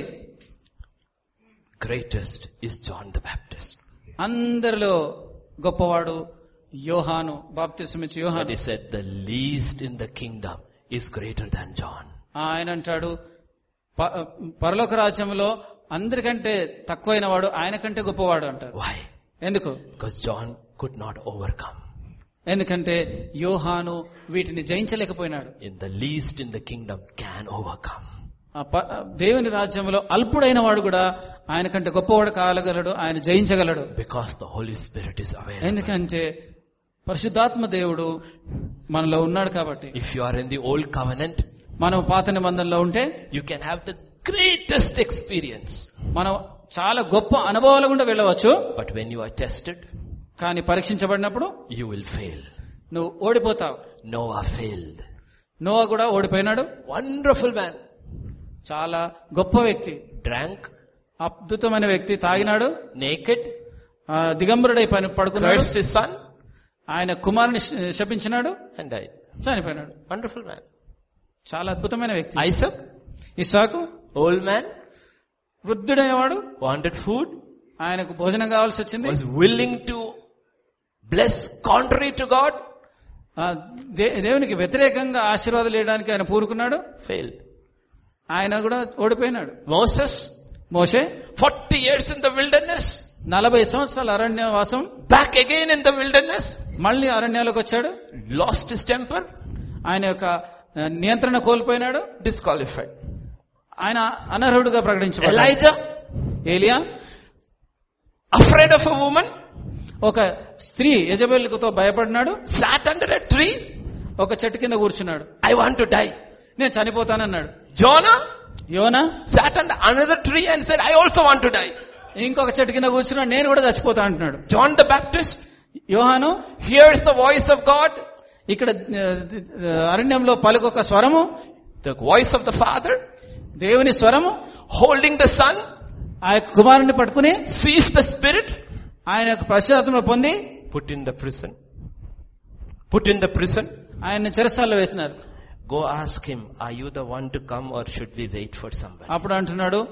Greatest is John the Baptist అందరిలో గొప్పవాడు యోహాను బాప్తిసం ఇచ్చి యోహాన్. Is at the least in the kingdom is greater than John ఆయన అంటాడు పరలోక రాజ్యంలో అందరికంటే తక్కువైన వాడు ఆయన కంటే గొప్పవాడు అంటారు వై ఎందుకు? Because John could not overcome ఎందుకంటే యోహాను వీటిని జయించలేకపోయినాడు. In the least in the kingdom can over overcome దేవుని రాజ్యంలో అల్పుడైన వాడు కూడా ఆయన కంటే గొప్పవాడు కాలగలడు ఆయన జయించగలడు. Because the Holy Spirit is aware ఎందుకంటే పరిశుద్ధాత్మ దేవుడు మనలో ఉన్నాడు కాబట్టి. If you are in the old covenant మనం పాత నిబంధనలో ఉంటే you can have the greatest experience మనం చాలా గొప్ప అనుభవాలు కూడా వెళ్ళవచ్చు. But when you are tested కానీ పరీక్షించబడినప్పుడు యూ విల్ ఫెయిల్ నువ్వు ఓడిపోతావు. నోవా ఫెయిల్డ్ నోవా కూడా ఓడిపోయినాడు. వండర్ఫుల్ మ్యాన్ చాలా గొప్ప వ్యక్తి. డ్రాంక్ అద్భుతమైన వ్యక్తి. తాగినాడు. నేకెడ్ దిగంబరుడై పని పడుకున్నాడు. సన్ ఆయన కుమారుని శపించినాడు? Died. చనిపోయినాడు. Wonderful man. చాలా అద్భుతమైన వ్యక్తి. Isaac, ఇసాకు old man, వృద్ధుడైన వాడు wanted food, ఆయనకు భోజనం కావాల్సి వచ్చింది. Bless contrary to God, ఆ, దే- దేవునికి వ్యతిరేకంగా ఆశీర్వాదాలు ఇవ్వడానికి ఆయన పూరుకున్నాడు failed. ఆయన కూడా ఓడిపోయినాడు. Moses, Moshe? 40 years in the wilderness, నలభై సంవత్సరాల అరణ్యవాసం back again in the wilderness మళ్ళీ అరణ్యాలకు వచ్చాడు. లాస్ట్ టెంపర్ ఆయన యొక్క నియంత్రణ కోల్పోయినాడు. డిస్క్వాలిఫైడ్ ఆయన అనర్హుడుగా ప్రకటించాడు ఆఫ్ ఉమెన్ ఒక స్త్రీ యజబెల్కుతో భయపడినాడు. ఫ్లాట్ అండర్ ట్రీ ఒక చెట్టు కింద కూర్చున్నాడు. ఐ వాంట్ టు డై నేను చనిపోతానన్నాడు. Jonah Yona sat under another tree and said I also want to die ఇంకొక చెట్టు కింద కూర్చున్నా నేను కూడా చచ్చిపోతా అంటున్నాడు. జాన్ ద బాప్టిస్ట్ యోహాను here's the voice of God ఇక్కడ అరణ్యంలో పలుకొక స్వరము the voice of the Father దేవుని స్వరము హోల్డింగ్ ద సన్ ఆ యొక్క కుమారుని పట్టుకుని సీస్ ద స్పిరిట్ ఆయన యొక్క ప్రశాంతంలో పొంది put in the prison put in the prison ఆయన చెరసాల్లో వేసినారు. Go ask him uh you the want to come or should we wait for some అప్పుడు అంటున్నాడు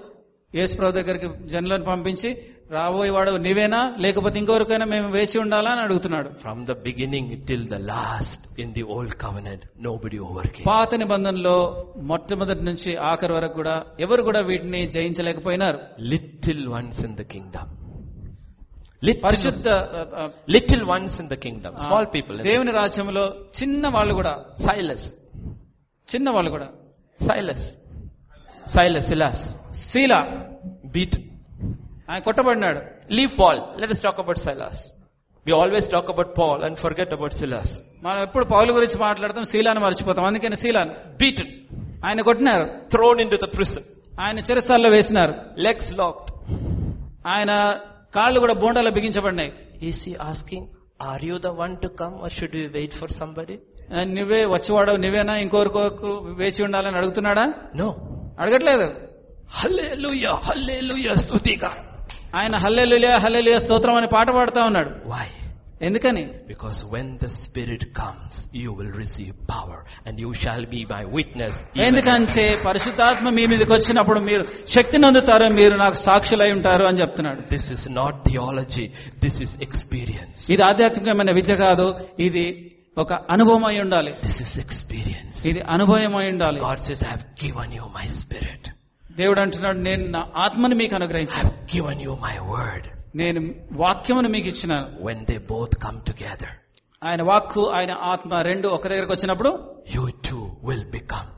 యేసుప్రభు దగ్గరికి జనులను పంపించి రాబోయేవాడు నీవేనా లేకపోతే ఇంకొకరికైనా మేము వేచి ఉండాలా అని అడుగుతున్నాడు From the beginning till the last in the old covenant, nobody overcame. పాత నిబంధనలో మొట్టమొదటి నుంచి ఆఖరి వరకు కూడా ఎవరు కూడా వీటిని జయించలేకపోయినారు Little ones in the kingdom. Little, పరిశుద్ధ ఆ, ఆ, little ones in the kingdom. Small people. in the- దేవుని రాజ్యంలో చిన్న వాళ్ళు కూడా Silas. చిన్న వాళ్ళు కూడా Silas. సైలస్ సిలాస్ సీలా బీట్ ఆయన కొట్టబడినాడు. Leave Paul let us talk about Silas we always talk about Paul and forget about Silas మనం ఎప్పుడు పౌల్ గురించి మాట్లాడతాం సీలాను మర్చిపోతాం. అందుకని సీలాన్ బీట్ ఆయన కొట్టినారు. థ్రోన్ ఇన్ టు ప్రిస్ ఆయన చిరసాల్లో వేసినారు. లెగ్స్ లాక్ ఆయన కాళ్ళు కూడా బోండాలో బిగించబడినాయి. He's asking are you the one to come or should you wait for somebody నువ్వే వచ్చేవాడు నువ్వేనా ఇంకొరకు వేచి ఉండాలని అడుగుతున్నాడా? నో అడగట్లేదు. హల్లే లుయ్యా హల్లే లుయ్యా స్తుతిగా. ఆయన హల్లెలు లుయ్యా హల్లే లుయ్యా స్తోత్రం అని పాట పాడుతూ ఉన్నాడు. వై ఎందుకని? Because when the spirit comes you will receive power and you shall be my witness ఎందుకంటే పరిశుద్ధాత్మ మీ మీదకి వచ్చినప్పుడు మీరు శక్తిని అందుతారు మీరు నాకు సాక్షులై ఉంటారు అని చెప్తున్నాడు. This is not theology this is experience ఇది ఆధ్యాత్మికమైన విద్య కాదు ఇది ఒక అనుభవం అయి ఉండాలి. దిస్ ఇస్ ఎక్స్పీరియన్స్ ఇది అనుభవం అయి ఉండాలి. God says I have given you my spirit దేవుడు అంటున్నాడు నేను నా ఆత్మను మీకు అనుగ్రహించాను. I have given you my word నేను వాక్యమును మీకు ఇచ్చిన when they both come together ఆయన వాక్కు ఆయన ఆత్మ రెండు ఒక దగ్గరకు వచ్చినప్పుడు you too will become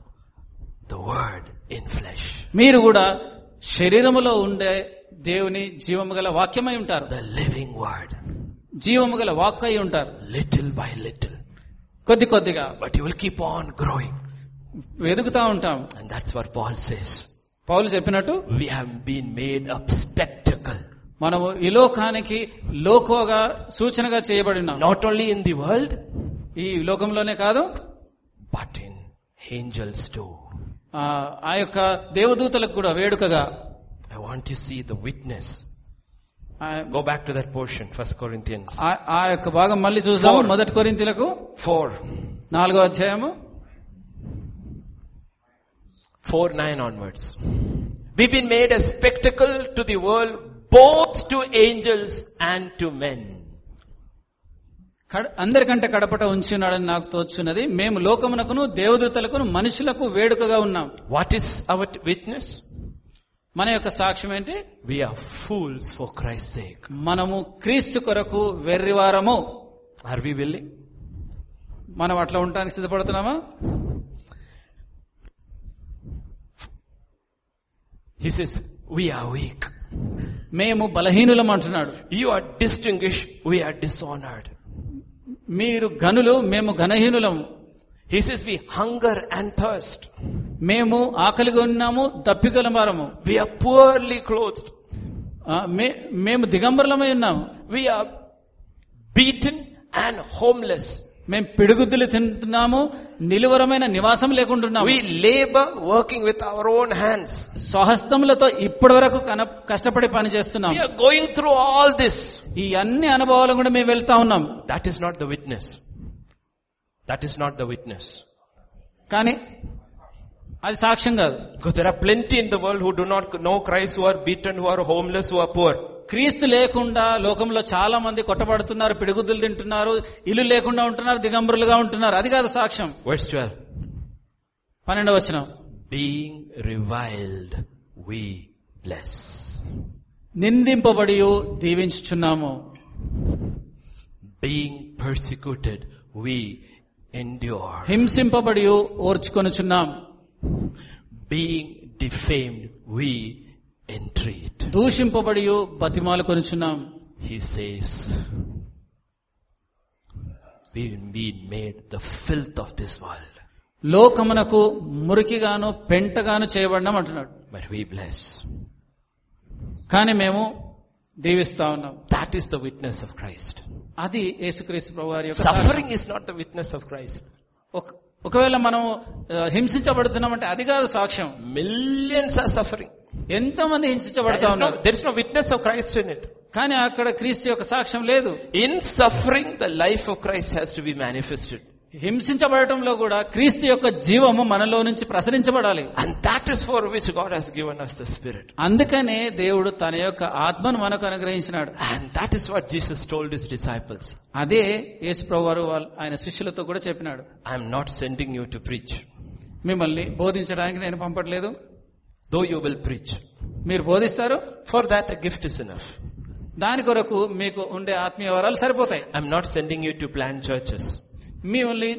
the word in flesh మీరు కూడా శరీరములో ఉండే దేవుని జీవము గల వాక్యమై ఉంటారు. ద లివింగ్ వర్డ్ జీవము గల వాక్ అయి ఉంటారు. లిటిల్ బై లిటిల్ కొద్ది కొద్దిగా But you will keep on growing. వెదుగుతా ఉంటాం And that's what Paul says. పౌలు చెప్పినట్టు We have been made a spectacle. మనము ఈ లోకానికి లోకోగా సూచనగా చేయబడినాం Not only in the world, ఈ లోకంలోనే కాదు but in angels too. ఆ ఆ యొక్క దేవదూతలకు కూడా వేడుకగా I want to see the witness. Go back to that portion, First Corinthians ఆ- యొక్క భాగం మళ్ళీ Four. మొదటి కొరింతలకు 4. నాలుగో అధ్యాయము 4 9 onwards. We've been made a spectacle to the world, both to angels and to men. కడ- అందరికంటే కడపట ఉంచి ఉన్నాడని నాకు తోచున్నది మేము లోకమునకును దేవదూతలకును మనుషులకు వేడుకగా ఉన్నాం What is our t- witness? మన యొక్క సాక్ష్యం ఏంటి? We are fools for Christ sake మనము క్రీస్తు కొరకు వెర్రివారము ఆర్ వి వెళ్ళి మనం అట్లా ఉండటానికి సిద్ధపడుతున్నామా? His is we are weak మేము బలహీనులం అంటున్నాడు. You are distinguish we are dishonored మీరు గనులు మేము ఘనహీనులం. His is we hunger and thirst మేము ఆకలిగా ఉన్నాము తప్పికల మారము. వి ఆర్ పువర్లీ క్లోత్ మేము దిగంబరలమై ఉన్నాము. We are beaten and homeless మేము పిడుగుద్దులు తింటున్నాము నిలువరమైన నివాసం లేకుండా we labour working with our own hands స్వహస్తములతో ఇప్పటి వరకు కష్టపడి పని చేస్తున్నాం గోయింగ్ త్రూ ఆల్ దిస్ ఈ అన్ని అనుభవాలు కూడా మేము వెళ్తా ఉన్నాం. That is not the witness that is not the witness కానీ అది సాక్ష్యం కాదు Because there are plenty in the world who do not know Christ, who are beaten, who are homeless, who are poor. క్రీస్తు లేకుండా లోకంలో చాలా మంది కొట్టబడుతున్నారు పిడుగుద్దులు తింటున్నారు ఇల్లు లేకుండా ఉంటున్నారు దిగంబరులుగా ఉంటున్నారు అది కాదు సాక్ష్యం Verse 12. పన్నెండవ వచనం Being reviled, we bless. నిందింపబడి దీవించుచున్నాము Being persecuted, we endure. హింసింపబడి ఓర్చుకొనుచున్నాం Being defamed, we entreat. దూషింపబడి బతిమాలు కొనుచున్నాం He says, we've been made the filth of this world, లోకమునకు మురికిగాను పెంటగాను చేయబడినాం అంటున్నాడు but we bless. కానీ మేము దీవిస్తా ఉన్నాం That is the witness of Christ. అది యేసుక్రీస్తు ప్రభు వారి యొక్క సాక్ష్యం. Suffering is not the ఒకవేళ మనం హింసించబడుతున్నాం అంటే అది కాదు సాక్ష్యం. మిలియన్స్ ఆర్ సఫరింగ్ ఎంతో మంది హింసించబడుతున్నారు witness of Christ in it కానీ అక్కడ క్రీస్తు యొక్క సాక్ష్యం లేదు. In suffering the life of Christ has to be manifested హింసించబడటంలో కూడా క్రీస్తు యొక్క జీవము మనలో నుంచి ప్రసరించబడాలి. And that is for which God has given us the spirit అందుకనే దేవుడు తన యొక్క ఆత్మను మనకు అనుగ్రహించినాడు. And that is what Jesus told his disciples అదే యేసు ప్రభువారు వాళ్ళు ఆయన శిష్యులతో కూడా చెప్పినాడు. I'm not sending you to preach మిమ్మల్ని బోధించడానికి నేను పంపట్లేదు. దో యూ విల్ ప్రీచ్ మీరు బోధిస్తారు. For that gift is enough దాని కొరకు మీకు ఉండే ఆత్మీయ వరాలు సరిపోతాయి. I'm not sending you to plant churches me only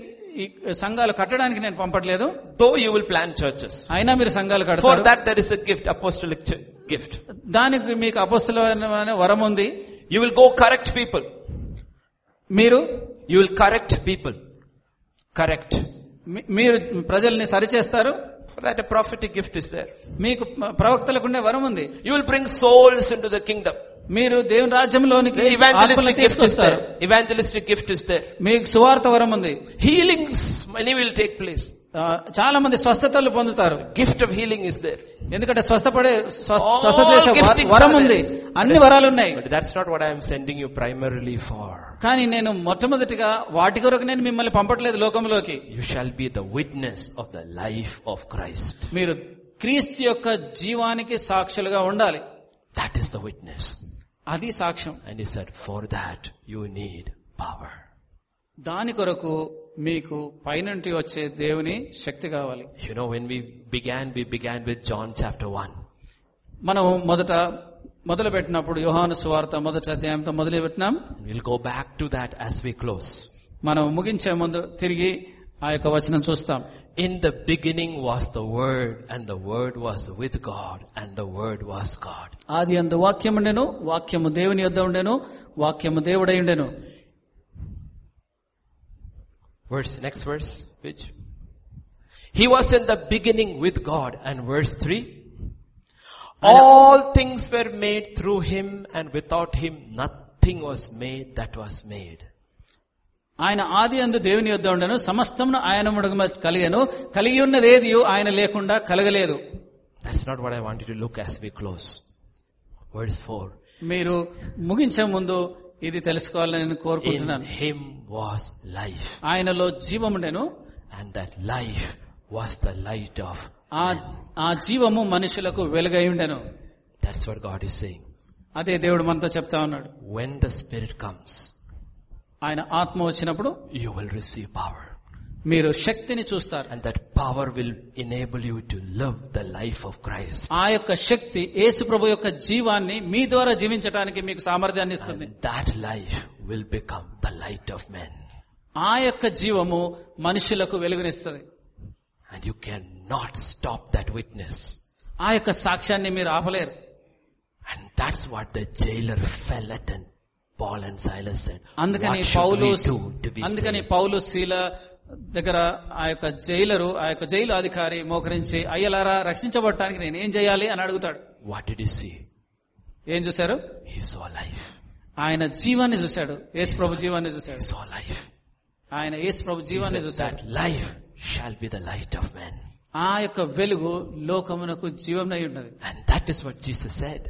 ఈ సంఘాలు కట్టడానికి నేను పంపట్లేదు. Though you will plant churches అయినా మీరు సంఘాలు కట్టారు for is gift apostolic gift దానికి మీకు అపోస్టలైన వరం ఉంది. You will go correct people మీరు? You will correct people correct మీరు ప్రజల్ని సరిచేస్తారు? ప్రాఫిట్ గిఫ్ట్ ఇస్ దేర్ మీకు ప్రవక్తలకుండే వరం ఉంది. You will bring souls into the kingdom మీరు దేవుని రాజ్యంలోనికి The ఆత్మలను evangelistic gift is తీసుకొస్తారు there. Evangelistic gift is there. మీకు సువార్త వరం ఉంది Healings, many will take place. ఆ, చాలా మంది స్వస్థతలు పొందుతారు Gift of healing is there. ఎందుకంటే స్వస్థపడే స్వ- All స్వస్థ చేసే వ- giftings వరం are ఉంది there. అన్ని వరాలు ఉన్నాయి But that's not what I am sending you primarily for. కానీ నేను మొట్టమొదటిగా వాటి కొరకు నేను మిమ్మల్ని పంపట్లేదు లోకంలోకి You shall be the witness of the life of Christ. మీరు క్రీస్తు యొక్క జీవానికి సాక్షులుగా ఉండాలి That is the witness. అది సాక్ష్యం And he said, for that you need power. దాని కొరకు మీకు పైనుంటి వచ్చే దేవుని శక్తి కావాలి You know, when we began, we began with John chapter 1. మనం మొదట మొదలు పెట్టినప్పుడు యోహాను సువార్త మొదటి అధ్యాయంతో మొదలు పెట్టినాం We'll go back to that as we close. మనం ముగించే ముందు తిరిగి ఆ యొక్క వచనం చూస్తాం In the beginning was the Word, and the Word was with God, and the Word was God. ఆది అందు వాక్యం ఉండెను వాక్యము దేవుని యొద్ద ఉండెను వాక్యము దేవుడై ఉండెను Verse, next verse, which? He was in the beginning with God, and verse 3. All things were made through him, and without him nothing was made that was made. ఆయన ఆది అందు దేవుని యొద్ద ఉండెను సమస్తమును ఆయన ముడుగు కలిగాను కలిగి ఉన్నది ఏది ఆయన లేకుండా కలగలేదు want you to look as we close. Verse 4. మీరు ముగించే ముందు ఇది తెలుసుకోవాలని నేను కోరుకుంటున్నాను him was life, ఆయనలో జీవముండెను and that life was the light of. ఆ ఆ జీవము మనుషులకు వెలుగై ఉండెను That's what God is saying. అదే దేవుడు మనతో చెప్తా ఉన్నాడు When the Spirit comes, ఆయన ఆత్మ వచ్చినప్పుడు యు విల్ రిసీవ్ పవర్ మీరు శక్తిని చూస్తారు. And that power will enable you to love the life of Christ ఆ యొక్క శక్తి యేసు ప్రభు యొక్క జీవాన్ని మీ ద్వారా జీవించడానికి మీకు సామర్థ్యాన్ని ఇస్తుంది. That life will become the light of men ఆ యొక్క జీవము మనుషులకు వెలుగునిస్తుంది. And you can not stop that witness ఆ యొక్క సాక్ష్యాన్ని మీరు ఆపలేరు. And that's what the jailer fell attend Paul and Silas said. అందుకని పౌలు అందుకని? పౌలు శీల దగ్గర ఆ యొక్క జైలరు ఆ యొక్క జైలు అధికారి మోకరించి అయ్యలారా రక్షించబడటానికి నేను ఏం చేయాలి అని అడుగుతాడు What did he see? ఏం చూశారు He saw life. ఆయన జీవాన్ని చూశాడు యేసు ప్రభు జీవాన్ని He చూశాడు saw life. ఆయన యేసు ప్రభు జీవాన్ని చూశాడు that life shall be the light of men. ఆ యొక్క వెలుగు లోకమునకు జీవమై ఉన్నది And that is what Jesus said.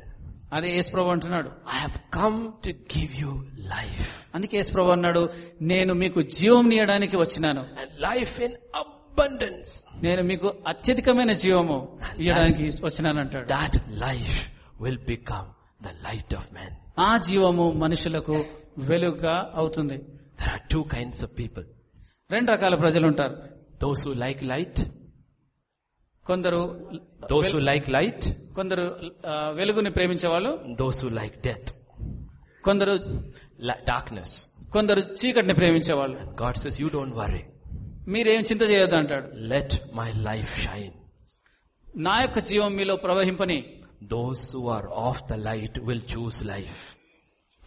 అది యేసు ప్రభు అంటున్నాడు. I have come to give you life అందుకే యేసు ప్రభు అన్నాడు నేను మీకు జీవం ఇవ్వడానికి వచ్చినాను. లైఫ్ ఇన్ అబండెన్స్ నేను మీకు అత్యధికమైన జీవము ఇవ్వడానికి వచ్చినాను అంటాడు. That life will become the light of man ఆ జీవము మనుషులకు వెలుగుగా అవుతుంది. There are two kinds of people రెండు రకాల ప్రజలు ఉంటారు. దోస్ హూ లైక్ లైట్ కొందరు దోస్ లైక్ లైట్ కొందరు వెలుగుని ప్రేమించే వాళ్ళు దోస్ లైక్ డెత్ కొందరు డార్క్నెస్ కొందరు చీకటిని ప్రేమించే వాళ్ళు God says you don't worry మీరేం చింత చేయొద్దు అంటాడు. లెట్ మై లైఫ్ షైన్ నా యొక్క జీవం మీలో ప్రవహింపని those are of the light will choose life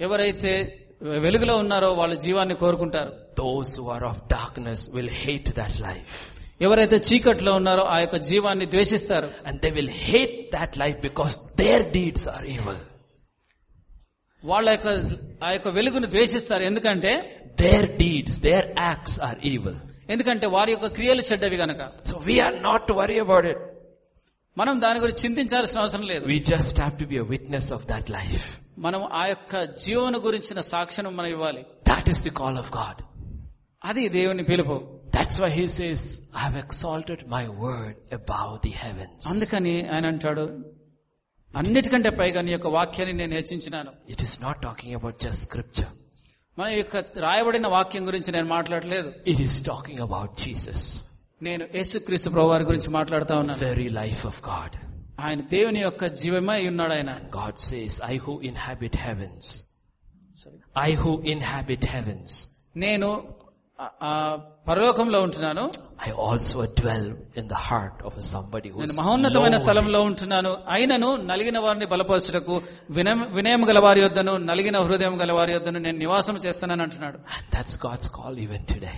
ఎవరైతే వెలుగులో ఉన్నారో వాళ్ళ జీవాన్ని కోరుకుంటారు. Those are of darkness will hate that life ఎవరైతే చీకట్లో ఉన్నారో ఆ యొక్క జీవాన్ని ద్వేషిస్తారు. And they will hate that life because their deeds are evil వాళ్ళ యొక్క ఆ యొక్క వెలుగును ద్వేషిస్తారు. ఎందుకంటే their deeds their acts are evil ఎందుకంటే వారి యొక్క క్రియలు చెడ్డవి గనక. So we are not worry about it మనం దాని గురించి చింతించాల్సిన అవసరం లేదు. We just have to be a witness of that life మనం ఆ యొక్క జీవన గురించిన సాక్ష్యం మనం ఇవ్వాలి. That is the call of God అది దేవుని పిలుపు. That's why he says, I have exalted my word above the heavens. అందుకని ఆయన అంటాడు అన్నిటికంటే పైగా నీ యొక్క వాక్యాన్ని నేను హెచ్చించినాను It is not talking about just scripture. మన యొక్క రాయబడిన వాక్యం గురించి నేను మాట్లాడలేదు It is talking about Jesus, నేను యేసుక్రీస్తు ప్రభు వారి గురించి మాట్లాడుతా ఉన్నాను very life of God. ఆయన దేవుని యొక్క జీవమై ఉన్నాడు ఆయన God says, I who inhabit heavens, I who inhabit heavens, నేను ఆ- ఆ పరలోకంలో ఉంటున్నాను also dwell in the heart of somebody who నేను మహోన్నతమైన. స్థలంలో ఉంటున్నాను అయినను నలిగిన వారిని బలపరచుటకు వినయం గల వారి యొద్దను నలిగిన హృదయం గల వారి యొద్దను నేను నివాసం చేస్తానని అంటున్నాడు that's God's call even today.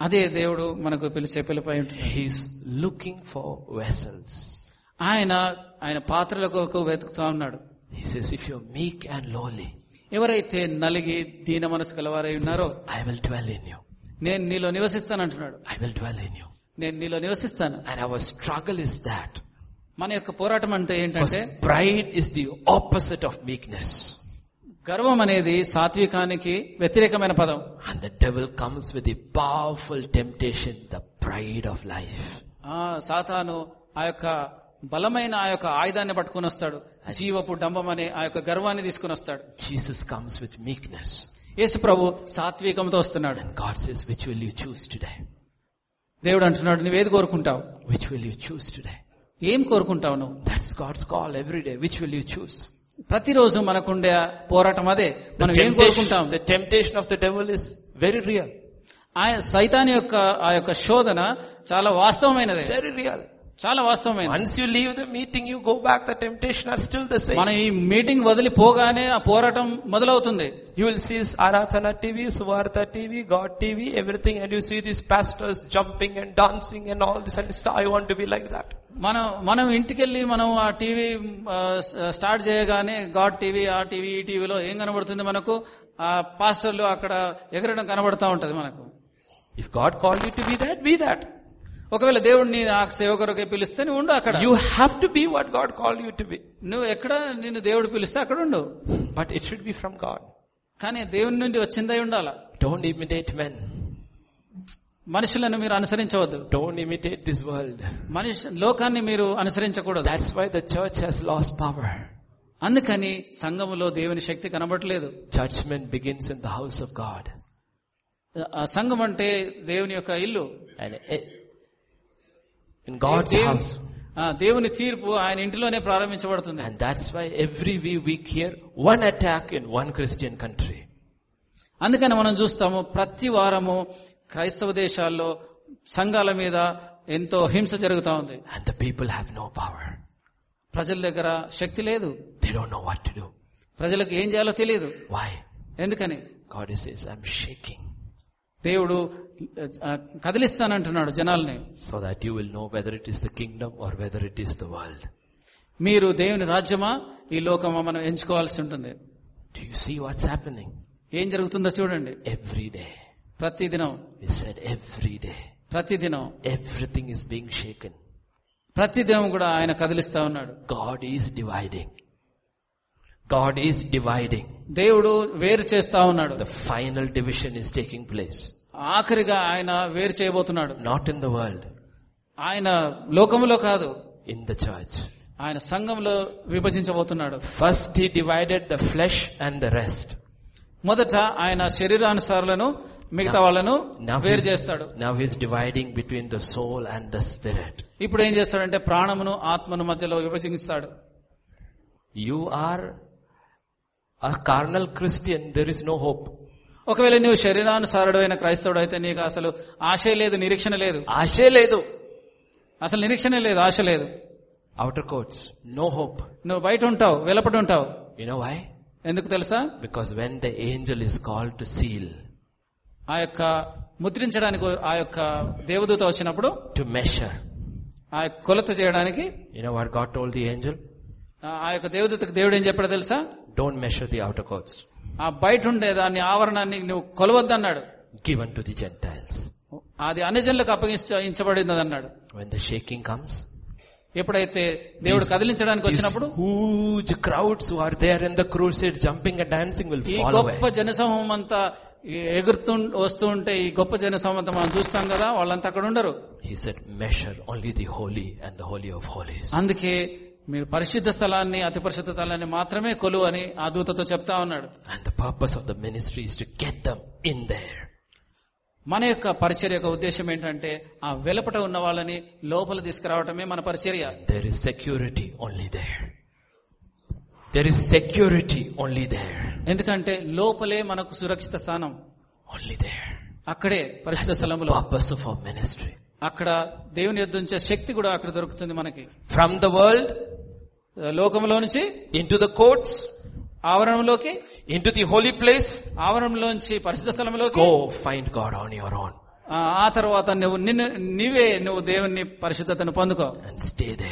అదే దేవుడు మనకు పిలిచే పిలుపై He's looking for vessels. ఆయన ఆయన పాత్రల కొరకు వెతుకుతా ఉన్నాడు if you're meek and lowly, ఎవరైతే నలిగి దీన మనసు గలవారై ఉన్నారో I will dwell in you. నేను నీలో నివసిస్తాను అంటున్నాడు I will dwell in you నేను నీలో నివసిస్తాను. And our struggle is that మన యొక్క పోరాటం అంటే ఏంటంటే pride is the opposite of weakness గర్వం అనేది సాత్వికానికి వ్యతిరేకమైన పదం. And the devil comes with the powerful temptation the pride of life ఆ సాతాను ఆ యొక్క బలమైన ఆ యొక్క ఆయుధాన్ని పట్టుకొని వస్తాడు. జీవపు డంబం అనే ఆ యొక్క గర్వాన్ని తీసుకొని వస్తాడు. జీసస్ కమ్స్ విత్ మీక్నెస్ యేసు ప్రభు సాత్వికంతో వస్తున్నాడు. God's is which will you choose today దేవుడు అంటున్నాడు నువ్వు కోరుకుంటావు? Which will you choose today ఏం కోరుకుంటావు నువ్వు? That's God's call every day which will you choose ప్రతిరోజు మనకుండే పోరాటం అదే. మనం ఏం కోరుకుంటాం? The temptation of the devil is very real ఆయన సైతాన్ యొక్క ఆ యొక్క శోధన చాలా వాస్తవమైనది. వెరీ రియల్ చాలా వాస్తవమైన once you leave the meeting you go back the temptation still the మన ఈ మీటింగ్ వదిలి పోగానే ఆ పోరాటం మొదలవుతుంది. You will sees Aradhana TV Suvartha TV God TV everything and you see this pastors jumping and dancing and all this and I want to be like that మనం మనం ఇంటికి మనం ఆ టీవీ స్టార్ట్ చేయగానే గాడ్ టీవీ ఆ TV ఈ టీవీలో ఏం కనబడుతుంది మనకు? ఆ పాస్టర్లు అక్కడ ఎగరడం కనబడతా ఉంటది మనకు. If God call you to be that be that ఒకవేళ దేవుడిని ఆ సేవకరకు పిలిస్తే నువ్వు ఉండు అక్కడ. You have to be what God call you to be నువ్వు ఎక్కడ నిన్ను దేవుడు పిలిస్తే అక్కడ ఉండు. But it should be from God కానీ దేవుని నుండి వచ్చిందై ఉండాలా? డోంట్ ఇమిటేట్ మెన్ మనుషులను మీరు అనుసరించవద్దు. డోంట్ ఇమిటేట్ దిస్ వరల్డ్ మనిషి లోకాన్ని మీరు అనుసరించకూడదు. That's why the church has lost power అందుకని సంఘములో దేవుని శక్తి కనబడలేదు men begins in the house of God సంఘం అంటే దేవుని యొక్క ఇల్లు. And And eh, in God's దేవు- house. ఆ, దేవుని తీర్పు ఆయన ఇంటిలోనే ప్రారంభించబడుతుంది And that's why every we- week here, one attack in one Christian country. అందుకని మనం చూస్తాము ప్రతి వారము క్రైస్తవ దేశాల్లో సంఘాల మీద ఎంతో హింస జరుగుతా ఉంది And the people have no power. ప్రజల దగ్గర శక్తి లేదు They don't know what to do. ప్రజలకు ఏం చేయాలో తెలియదు Why? ఎందుకని God says, I'm shaking దేవుడు ఆ, కదిలిస్తాను అంటున్నాడు జనాల్ని. So that you will know whether it is the kingdom or whether it is the world మీరు దేవుని రాజ్యమా? ఈ లోకమా మనం ఎంచుకోవాల్సి ఉంటుంది. వాట్స్ హ్యాపెనింగ్ ఏం జరుగుతుందో చూడండి. ఎవ్రీ డే ప్రతి దినం వి ఎవ్రీ డే ప్రతి దినం ఎవ్రీథింగ్ ఇస్ బీయింగ్ షేకన్ ప్రతి దినం కూడా ఆయన కదిలిస్తా ఉన్నాడు. God is dividing God is dividing దేవుడు వేరు చేస్తా ఉన్నాడు. The final division is taking place ఆఖరిగా ఆయన వేరు చేయబోతున్నాడు. నాట్ ఇన్ ద వరల్డ్ ఆయన లోకంలో కాదు. ఇన్ ద చర్చ్ ఆయన సంఘంలో విభజించబోతున్నాడు. First he divided the flesh and the rest మొదట ఆయన శరీరానుసారులను మిగతా వాళ్ళను వేరు చేస్తాడు. Now he's dividing between the soul and the spirit ఇప్పుడు ఏం చేస్తాడంటే ప్రాణమును ఆత్మను మధ్యలో విభజిస్తాడు you are a carnal Christian there is no hope ఒకవేళ నువ్వు శరీరానుసారుడు అయిన క్రైస్తవుడు అయితే నీకు అసలు ఆశ లేదు నిరీక్షణ లేదు ఆశే లేదు. అసలు నిరీక్షణ లేదు ఆశ లేదు Outer courts, no hope. నువ్వు బయట ఉంటావు వెలపడి ఉంటావు know why? ఎందుకు తెలుసా Because when the angel is called to seal, ఆ యొక్క ముద్రించడానికి ఆ యొక్క దేవదూత వచ్చినప్పుడు to measure, ఆ యొక్క కొలత చేయడానికి know what God told the angel? ఆ- యొక్క దేవదూతకు దేవుడు ఏం చెప్పాడో తెలుసా Don't measure the outer courts. ఆ బయట ఉండే దాన్ని ఆవరణాన్ని నువ్వు కొలవద్దన్నాడు. గివెన్ టు ది జెంటైల్స్ అది అనజన్లకు అప్పగించబడినది అన్నాడు వెన్ ద షేకింగ్ కమ్స్ ఎప్పుడైతే దేవుడు కదిలించడానికి వచ్చినప్పుడు whose crowds are there in the crusade jumping and dancing will ఈ గొప్ప జనసమూహం అంతా ఎగురుతు వస్తూ ఉంటే ఈ గొప్ప జనసమూహం అంతా మనం చూస్తాం కదా వాళ్ళంతా అక్కడ ఉండరు. He set measure only the holy and the holy of holy అందుకే మీరు పరిశుద్ధ స్థలాన్ని అతి పరిశుద్ధ స్థలాన్ని మాత్రమే కొలువు అని ఆ దూతతో చెప్తా ఉన్నాడు And the purpose of the ministry is to get them in there. మన యొక్క పరిచర్య యొక్క ఉద్దేశం ఏంటంటే ఆ వెలుపట ఉన్న వాళ్ళని లోపల తీసుకురావటమే మన పరిచర్య There is security only there. There is security only there. ఎందుకంటే లోపలే మనకు సురక్షిత స్థానం Only there. అక్కడే పరిశుద్ధ స్థలంలో of our ministry. అక్కడ దేవుని యొద్ద ఉంచే శక్తి కూడా అక్కడ దొరుకుతుంది మనకి From the world Uh, లోకంలో నుంచి ఇన్ టు ద కోర్ట్స్ ఆవరణంలోకి in to the holy place ఆవరణంలో నుంచి పరిశుద్ధ స్థలంలోకి ఓ find God on your own ఆ తర్వాత నువ్వు నిన్ను నీవే నువ్వు దేవుని పరిశుద్ధతను పొందుకో. అండ్ స్టే దే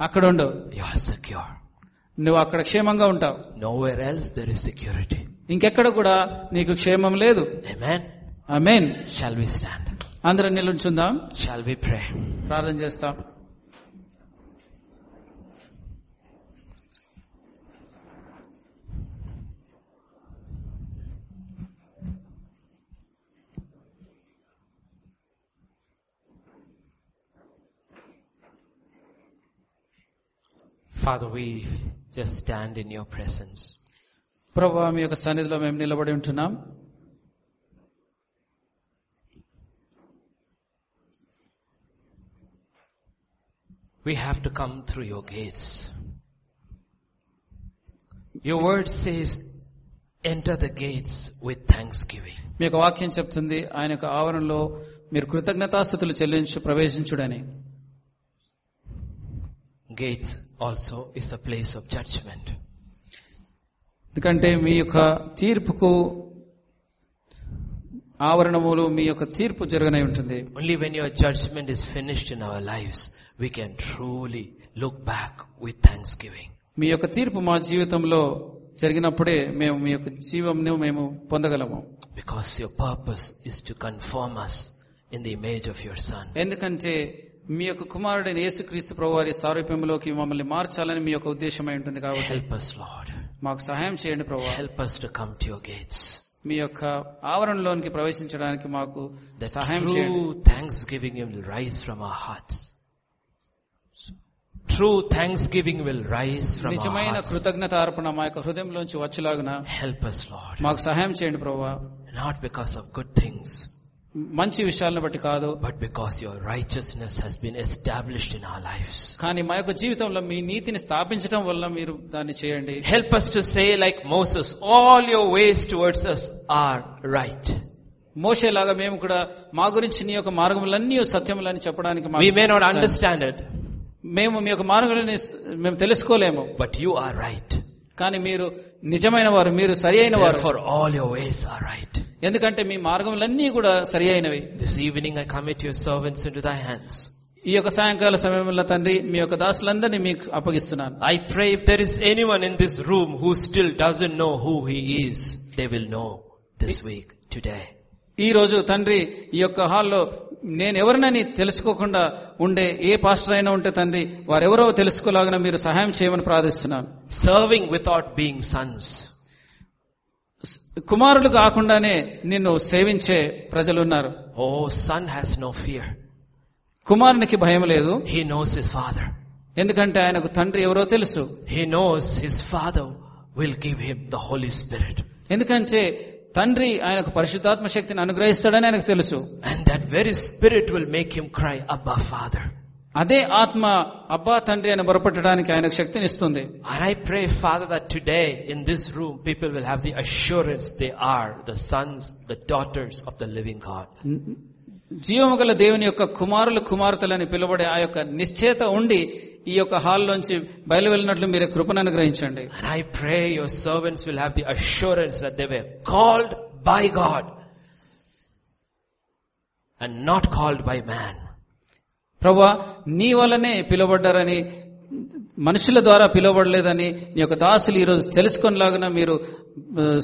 అక్కడ ఉండు యు ఆర్ సెక్యూర్ నువ్వు అక్కడ క్షేమంగా ఉంటావు. Nowhere else there is security ఇంకెక్కడ కూడా నీకు క్షేమం లేదు. Amen amen shall we stand అందరం నిలుచుందాం. షాల్ వి ప్రే ప్రార్థన చేస్తాం. Father, we just stand in your presence. ప్రభు మీ యొక్క సన్నిధిలో మేము నిలబడి ఉంటున్నాం We have to come through your gates. Your word says, enter the gates with thanksgiving. మీ యొక్క వాక్యం చెప్తుంది ఆయన యొక్క ఆవరణలో మీరు కృతజ్ఞతాస్థుతులు చెల్లించు ప్రవేశించుడని Gates also is the place of judgment ఎందుకంటే మీ యొక్క తీర్పుకు ఆవరణములు మీ యొక్క తీర్పు జరగనే ఉంటుంది. Only when your judgment is finished in our lives we can truly look back with thanksgiving మీ యొక్క తీర్పు మా జీవితంలో జరిగినప్పుడే మేము మీ యొక్క జీవం మేము పొందగలము. Because your purpose is to confirm us in the image of your son ఎందుకంటే మీ యొక్క కుమారుడైన యేసుక్రీస్తు ప్రభువారి సారూప్యంలోకి మమ్మల్ని మార్చాలని మీ యొక్క ఉద్దేశం ఉంటుంది కాబట్టి హెల్ప్ us మాకు సహాయం చేయండి ప్రభు. హెల్ప్ us గేట్స్ మీ యొక్క ఆవరణలోనికి ప్రవేశించడానికి మాకు సహాయం చేయండి. Thanksgiving will rise from our hearts true thanksgiving will rise నిజమైన కృతజ్ఞత అర్పణ మా యొక్క హృదయంలోంచి వచ్చేలాగున హెల్ప్ us మాకు సహాయం చేయండి ప్రభు. Not because of good things మంచి విషయాలను బట్టి కాదు. But because your righteousness has been established in our lives కానీ మా యొక్క జీవితంలో మీ నీతిని స్థాపించడం వల్ల మీరు దాన్ని చేయండి. Help us to say like Moses all your ways towards us are right మోసేలాగా మేము కూడా మా గురించి నీ యొక్క మార్గములన్నీ సత్యములని చెప్పడానికి మా మే నాట్ అండర్స్టాండ్ మేము మీ యొక్క మార్గాలని మేము తెలుసుకోలేము. బట్ యు ఆర్ రైట్ కానీ మీరు నిజమైన వారు మీరు సరి అయిన వారు Therefore all your ways are right. ఎందుకంటే మీ మార్గములన్నీ కూడా సరి అయినవి This evening I commit your servants into thy hands. ఈ యొక్క సాయంకాల సమయంలో తండ్రి మీ యొక్క దాసులందరినీ మీకు అప్పగిస్తున్నాను I pray if there is anyone in this room who still doesn't know who he is, they will know this week, today. ఈ రోజు తండ్రి ఈ యొక్క హాల్లో నేను ఎవరినని తెలుసుకోకుండా ఉండే ఏ పాస్టర్ అయినా ఉంటే తండ్రి వారెవరో తెలుసుకోలాగిన మీరు సహాయం చేయమని ప్రార్థిస్తున్నాను Serving without being sons. కుమారులు కాకుండానే నిన్ను సేవించే ప్రజలు ఉన్నారు Oh, son has no fear. కుమారునికి భయం లేదు He knows his father. ఎందుకంటే ఆయనకు తండ్రి ఎవరో తెలుసు He knows his father will give him the Holy Spirit. ఎందుకంటే తండ్రి ఆయనకు పరిశుద్ధాత్మ శక్తిని అనుగ్రహిస్తాడని ఆయనకు తెలుసు And that very spirit will make him cry, Abba, Father. అదే ఆత్మ అబ్బా తండ్రి అని మొరపెట్టడానికి ఆయనకు శక్తిని ఇస్తుంది And I pray, Father, that today in this room, people will have the assurance they are the sons, the daughters of the living God. జీవము గల దేవుని యొక్క కుమారులు కుమార్తెలని పిలువబడే ఆ యొక్క నిశ్చేత ఉండి ఈ యొక్క హాల్లోంచి బయలు వెళ్ళినట్లు మీరు కృపను అనుగ్రహించండి I pray your servants will have the assurance that they were called by God and not called by man. ప్రభా నీ వల్లనే పిలువబడ్డారని మనుషుల ద్వారా పిలువబడలేదని నీ యొక్క దాసులు ఈ రోజు తెలుసుకునేలాగా మీరు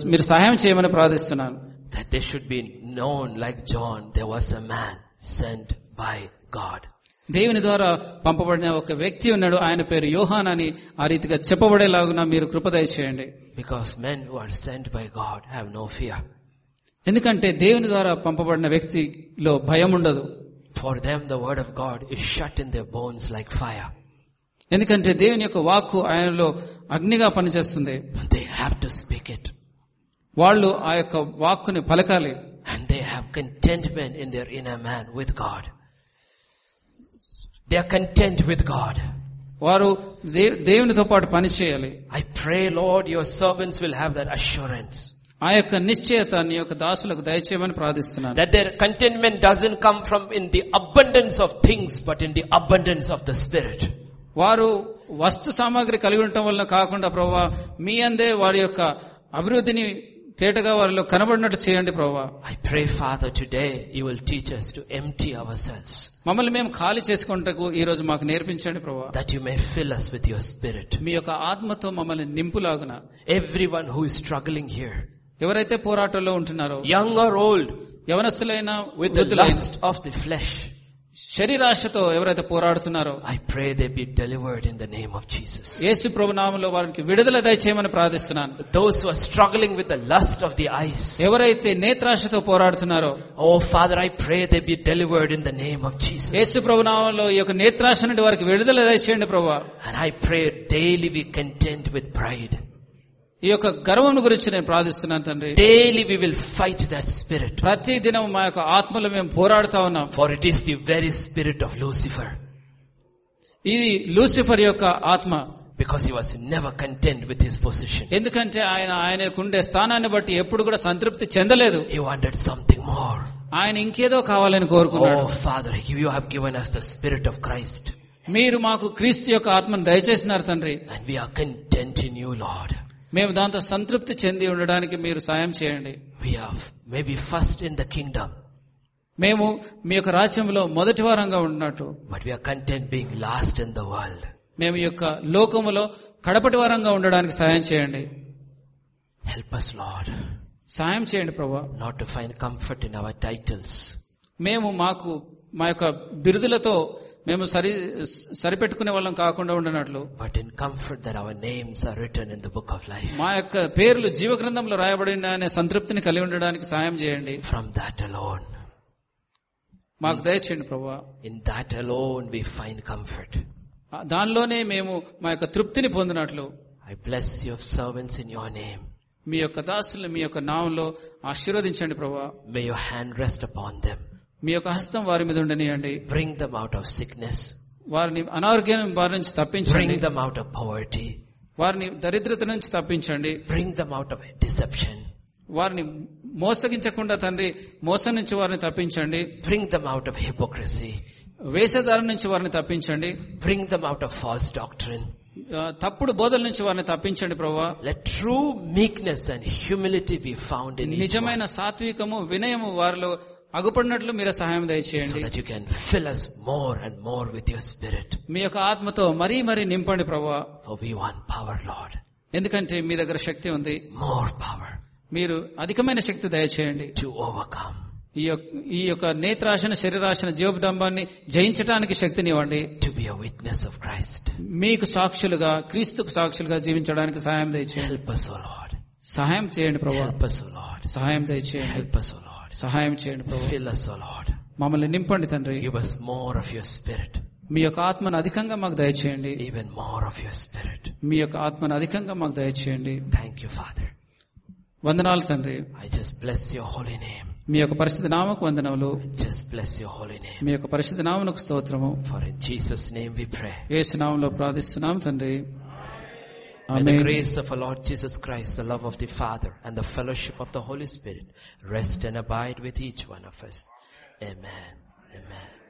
మీరు సహాయం చేయమని ప్రార్థిస్తున్నాను That they should be known like John they was a man sent by God దేవుని ద్వారా పంపబడిన ఒక వ్యక్తి ఉన్నాడు ఆయన పేరు యోహాన్ అని ఆ రీతిగా చెప్పబడేలాగా మీరు కృపదయ చేయండి because men are sent by God have no fear ఎందుకంటే దేవుని ద్వారా పంపబడిన వ్యక్తిలో భయం ఉండదు. For them the word of God is shut in their bones like fire ఎందుకంటే దేవుని యొక్క వాక్ ఆయనలో అగ్నిగా పనిచేస్తుంది. They have to speak it వాళ్ళు ఆ యొక్క వాక్కుని పలకాలి. Contentment in their inner man with God. They are content with God. వారు దే- దేవునితో పాటు పని చేయాలి I pray, Lord, your servants will have that assurance. ఆ యొక్క నిశ్చయత నీ యొక్క దాసులకు దయచేయమని ప్రార్థిస్తున్నాను That their contentment doesn't come from in the abundance of things, but in the abundance of the Spirit. వారు వస్తు సామాగ్రి కలిగి ఉండటం వలన కాకుండా ప్రభా మీ అందే వారి యొక్క అభివృద్ధిని తేటగా వారిలో కనబడినట్టు చేయండి ప్రభావ I pray father today you will teach us to empty our selves మమ్మల్ని మేము ఖాళీ చేసుకుంటకు ఈ రోజు మాకు నేర్పించండి ప్రభావ that you may fill us with your spirit మీ యొక్క ఆత్మతో మమ్మల్ని నింపులాగున. ఎవ్రీవన్ హూ స్ట్రగ్లింగ్ హియర్ ఎవరైతే పోరాటంలో ఉంటున్నారో యంగ్ ఆర్ ఓల్డ్ యవనస్తులైనా విత్ ఆఫ్ ది ఫ్లెష్ శరీరాశతో ఎవరైతే పోరాడుతున్నారో I pray they be delivered in the name of Jesus. యేసు ప్రభు నామంలో వారికి విడుదల దయచేయమని ప్రార్థిస్తున్నాను Those who are struggling with the lust of the eyes, ఎవరైతే నేత్రాశతో పోరాడుతున్నారో oh Father, I pray they be delivered in the name of Jesus. యేసు ప్రభు నామంలో ఈ యొక్క నేత్రాశ నుండి వారికి విడుదల దయచేయండి ప్రభు And I pray daily be content with pride. ఈ యొక్క గర్వం గురించి నేను ప్రార్థిస్తున్నాను తండ్రి. Daily we will fight that spirit ప్రతి దినం మా యొక్క ఆత్మలు మేము పోరాడుతా ఉన్నాం. For it is the very spirit of Lucifer ఇది లూసిఫర్ యొక్క ఆత్మ. Because he was never content with his position ఎందుకంటే ఆయన ఆయన ఉండే స్థానాన్ని బట్టి ఎప్పుడు కూడా సంతృప్తి చెందలేదు. హీ వాంటెడ్ సంథింగ్ మోర్ ఆయన ఇంకేదో కావాలని కోరుకున్నాడు. Father give you have given us the spirit of Christ మీరు మాకు క్రీస్తు యొక్క ఆత్మను దయచేసినారు తండ్రి. And we are content in you lord మేము దాంతో సంతృప్తి చెంది ఉండడానికి మీరు సాయం చేయండి. Maybe first in the kingdom మేము మీ యొక్క రాజ్యంలో మొదటి వారంగా ఉన్నట్టు. But we are content being last in the world మేము యొక్క లోకములో కడపటి వారంగా ఉండడానికి సాయం చేయండి. హెల్ప్ అస్ లాడ్ సాయం చేయండి ప్రభా. Not to find comfort in our titles మేము మాకు మా యొక్క బిరుదులతో మేము సరి సరిపెట్టుకునే వాళ్ళం కాకుండా ఉండనట్లు. But in comfort that our names are written in the book of life మా యొక్క పేర్లు జీవ గ్రంథంలో రాయబడిన అనే సంతృప్తిని కలిగి ఉండడానికి సాయం చేయండి. ఫ్రమ్ దట్ అలోన్ మాకు దయచేయండి ప్రభువా. In that alone we find comfort దానిలోనే మేము మా యొక్క తృప్తిని పొందినట్లు. I bless your servants in your name మీ యొక్క దాసులు మీ యొక్క నామంలో ఆశీర్వదించండి ప్రభువా. May your hand rest upon them మీ యొక్క హస్తం వారి మీద ఉండనియండి. Bring them out of sickness వారిని అనారోగ్యం వారి నుంచి తప్పించండి. Bring them out of poverty వారిని దరిద్రత నుంచి తప్పించండి. Bring them out of deception వారిని మోసగించకుండా తండ్రి మోసం నుంచి వారిని తప్పించండి. Bring them out of hypocrisy వేషధారం నుంచి వారిని తప్పించండి. Bring them out of false doctrine తప్పుడు బోధల నుంచి వారిని తప్పించండి ప్రభా. Let true meekness and humility be found నిజమైన సాత్వికము వినయము వారిలో అగుపడినట్లు మీరు సహాయం so దయచేయండి that you can fill us more and more with your spirit. మీ యొక్క ఆత్మతో మరీ మరీ నింపండి ప్రభా For we want power, Lord. ఎందుకంటే మీ దగ్గర శక్తి ఉంది More power మీరు అధికమైన శక్తి దయచేయండి to overcome. ఈ యొక్క నేత్రాశన శరీరాశన జీవడంబాన్ని జయించడానికి శక్తినివ్వండి To be a witness of Christ. మీకు సాక్షులుగా క్రీస్తుకు సాక్షులుగా జీవించడానికి సహాయం దయచేయండి Help us, Lord. సహాయం చేయండి ప్రభా Help us, Lord. సహాయం దయచేయండి Help us, లార్డ్ సహాయం చేయండి ప్రభు. ఫిల్ us లార్డ్ మమ్మల్ని నింపండి తండ్రి. Give us more of your spirit మీ యొక్క ఆత్మను అధికంగా మాకు దయచేయండి. Even more of your spirit మీ యొక్క ఆత్మను అధికంగా మాకు దయచేయండి. థ్యాంక్ యూ ఫాదర్ వందనాలు తండ్రి. I just bless your holy name మీ యొక్క పరిస్థితి నామకు వందనములు. Just bless your holy name మీ యొక్క పరిస్థితి నామకు స్తోత్రము. For Jesus name we a యేసు నామములో ప్రార్థిస్తున్నాం తండ్రి. Amen. May the grace of our Lord Jesus Christ, the love of the Father, and the fellowship of the Holy Spirit rest and abide with each one of us. Amen. Amen.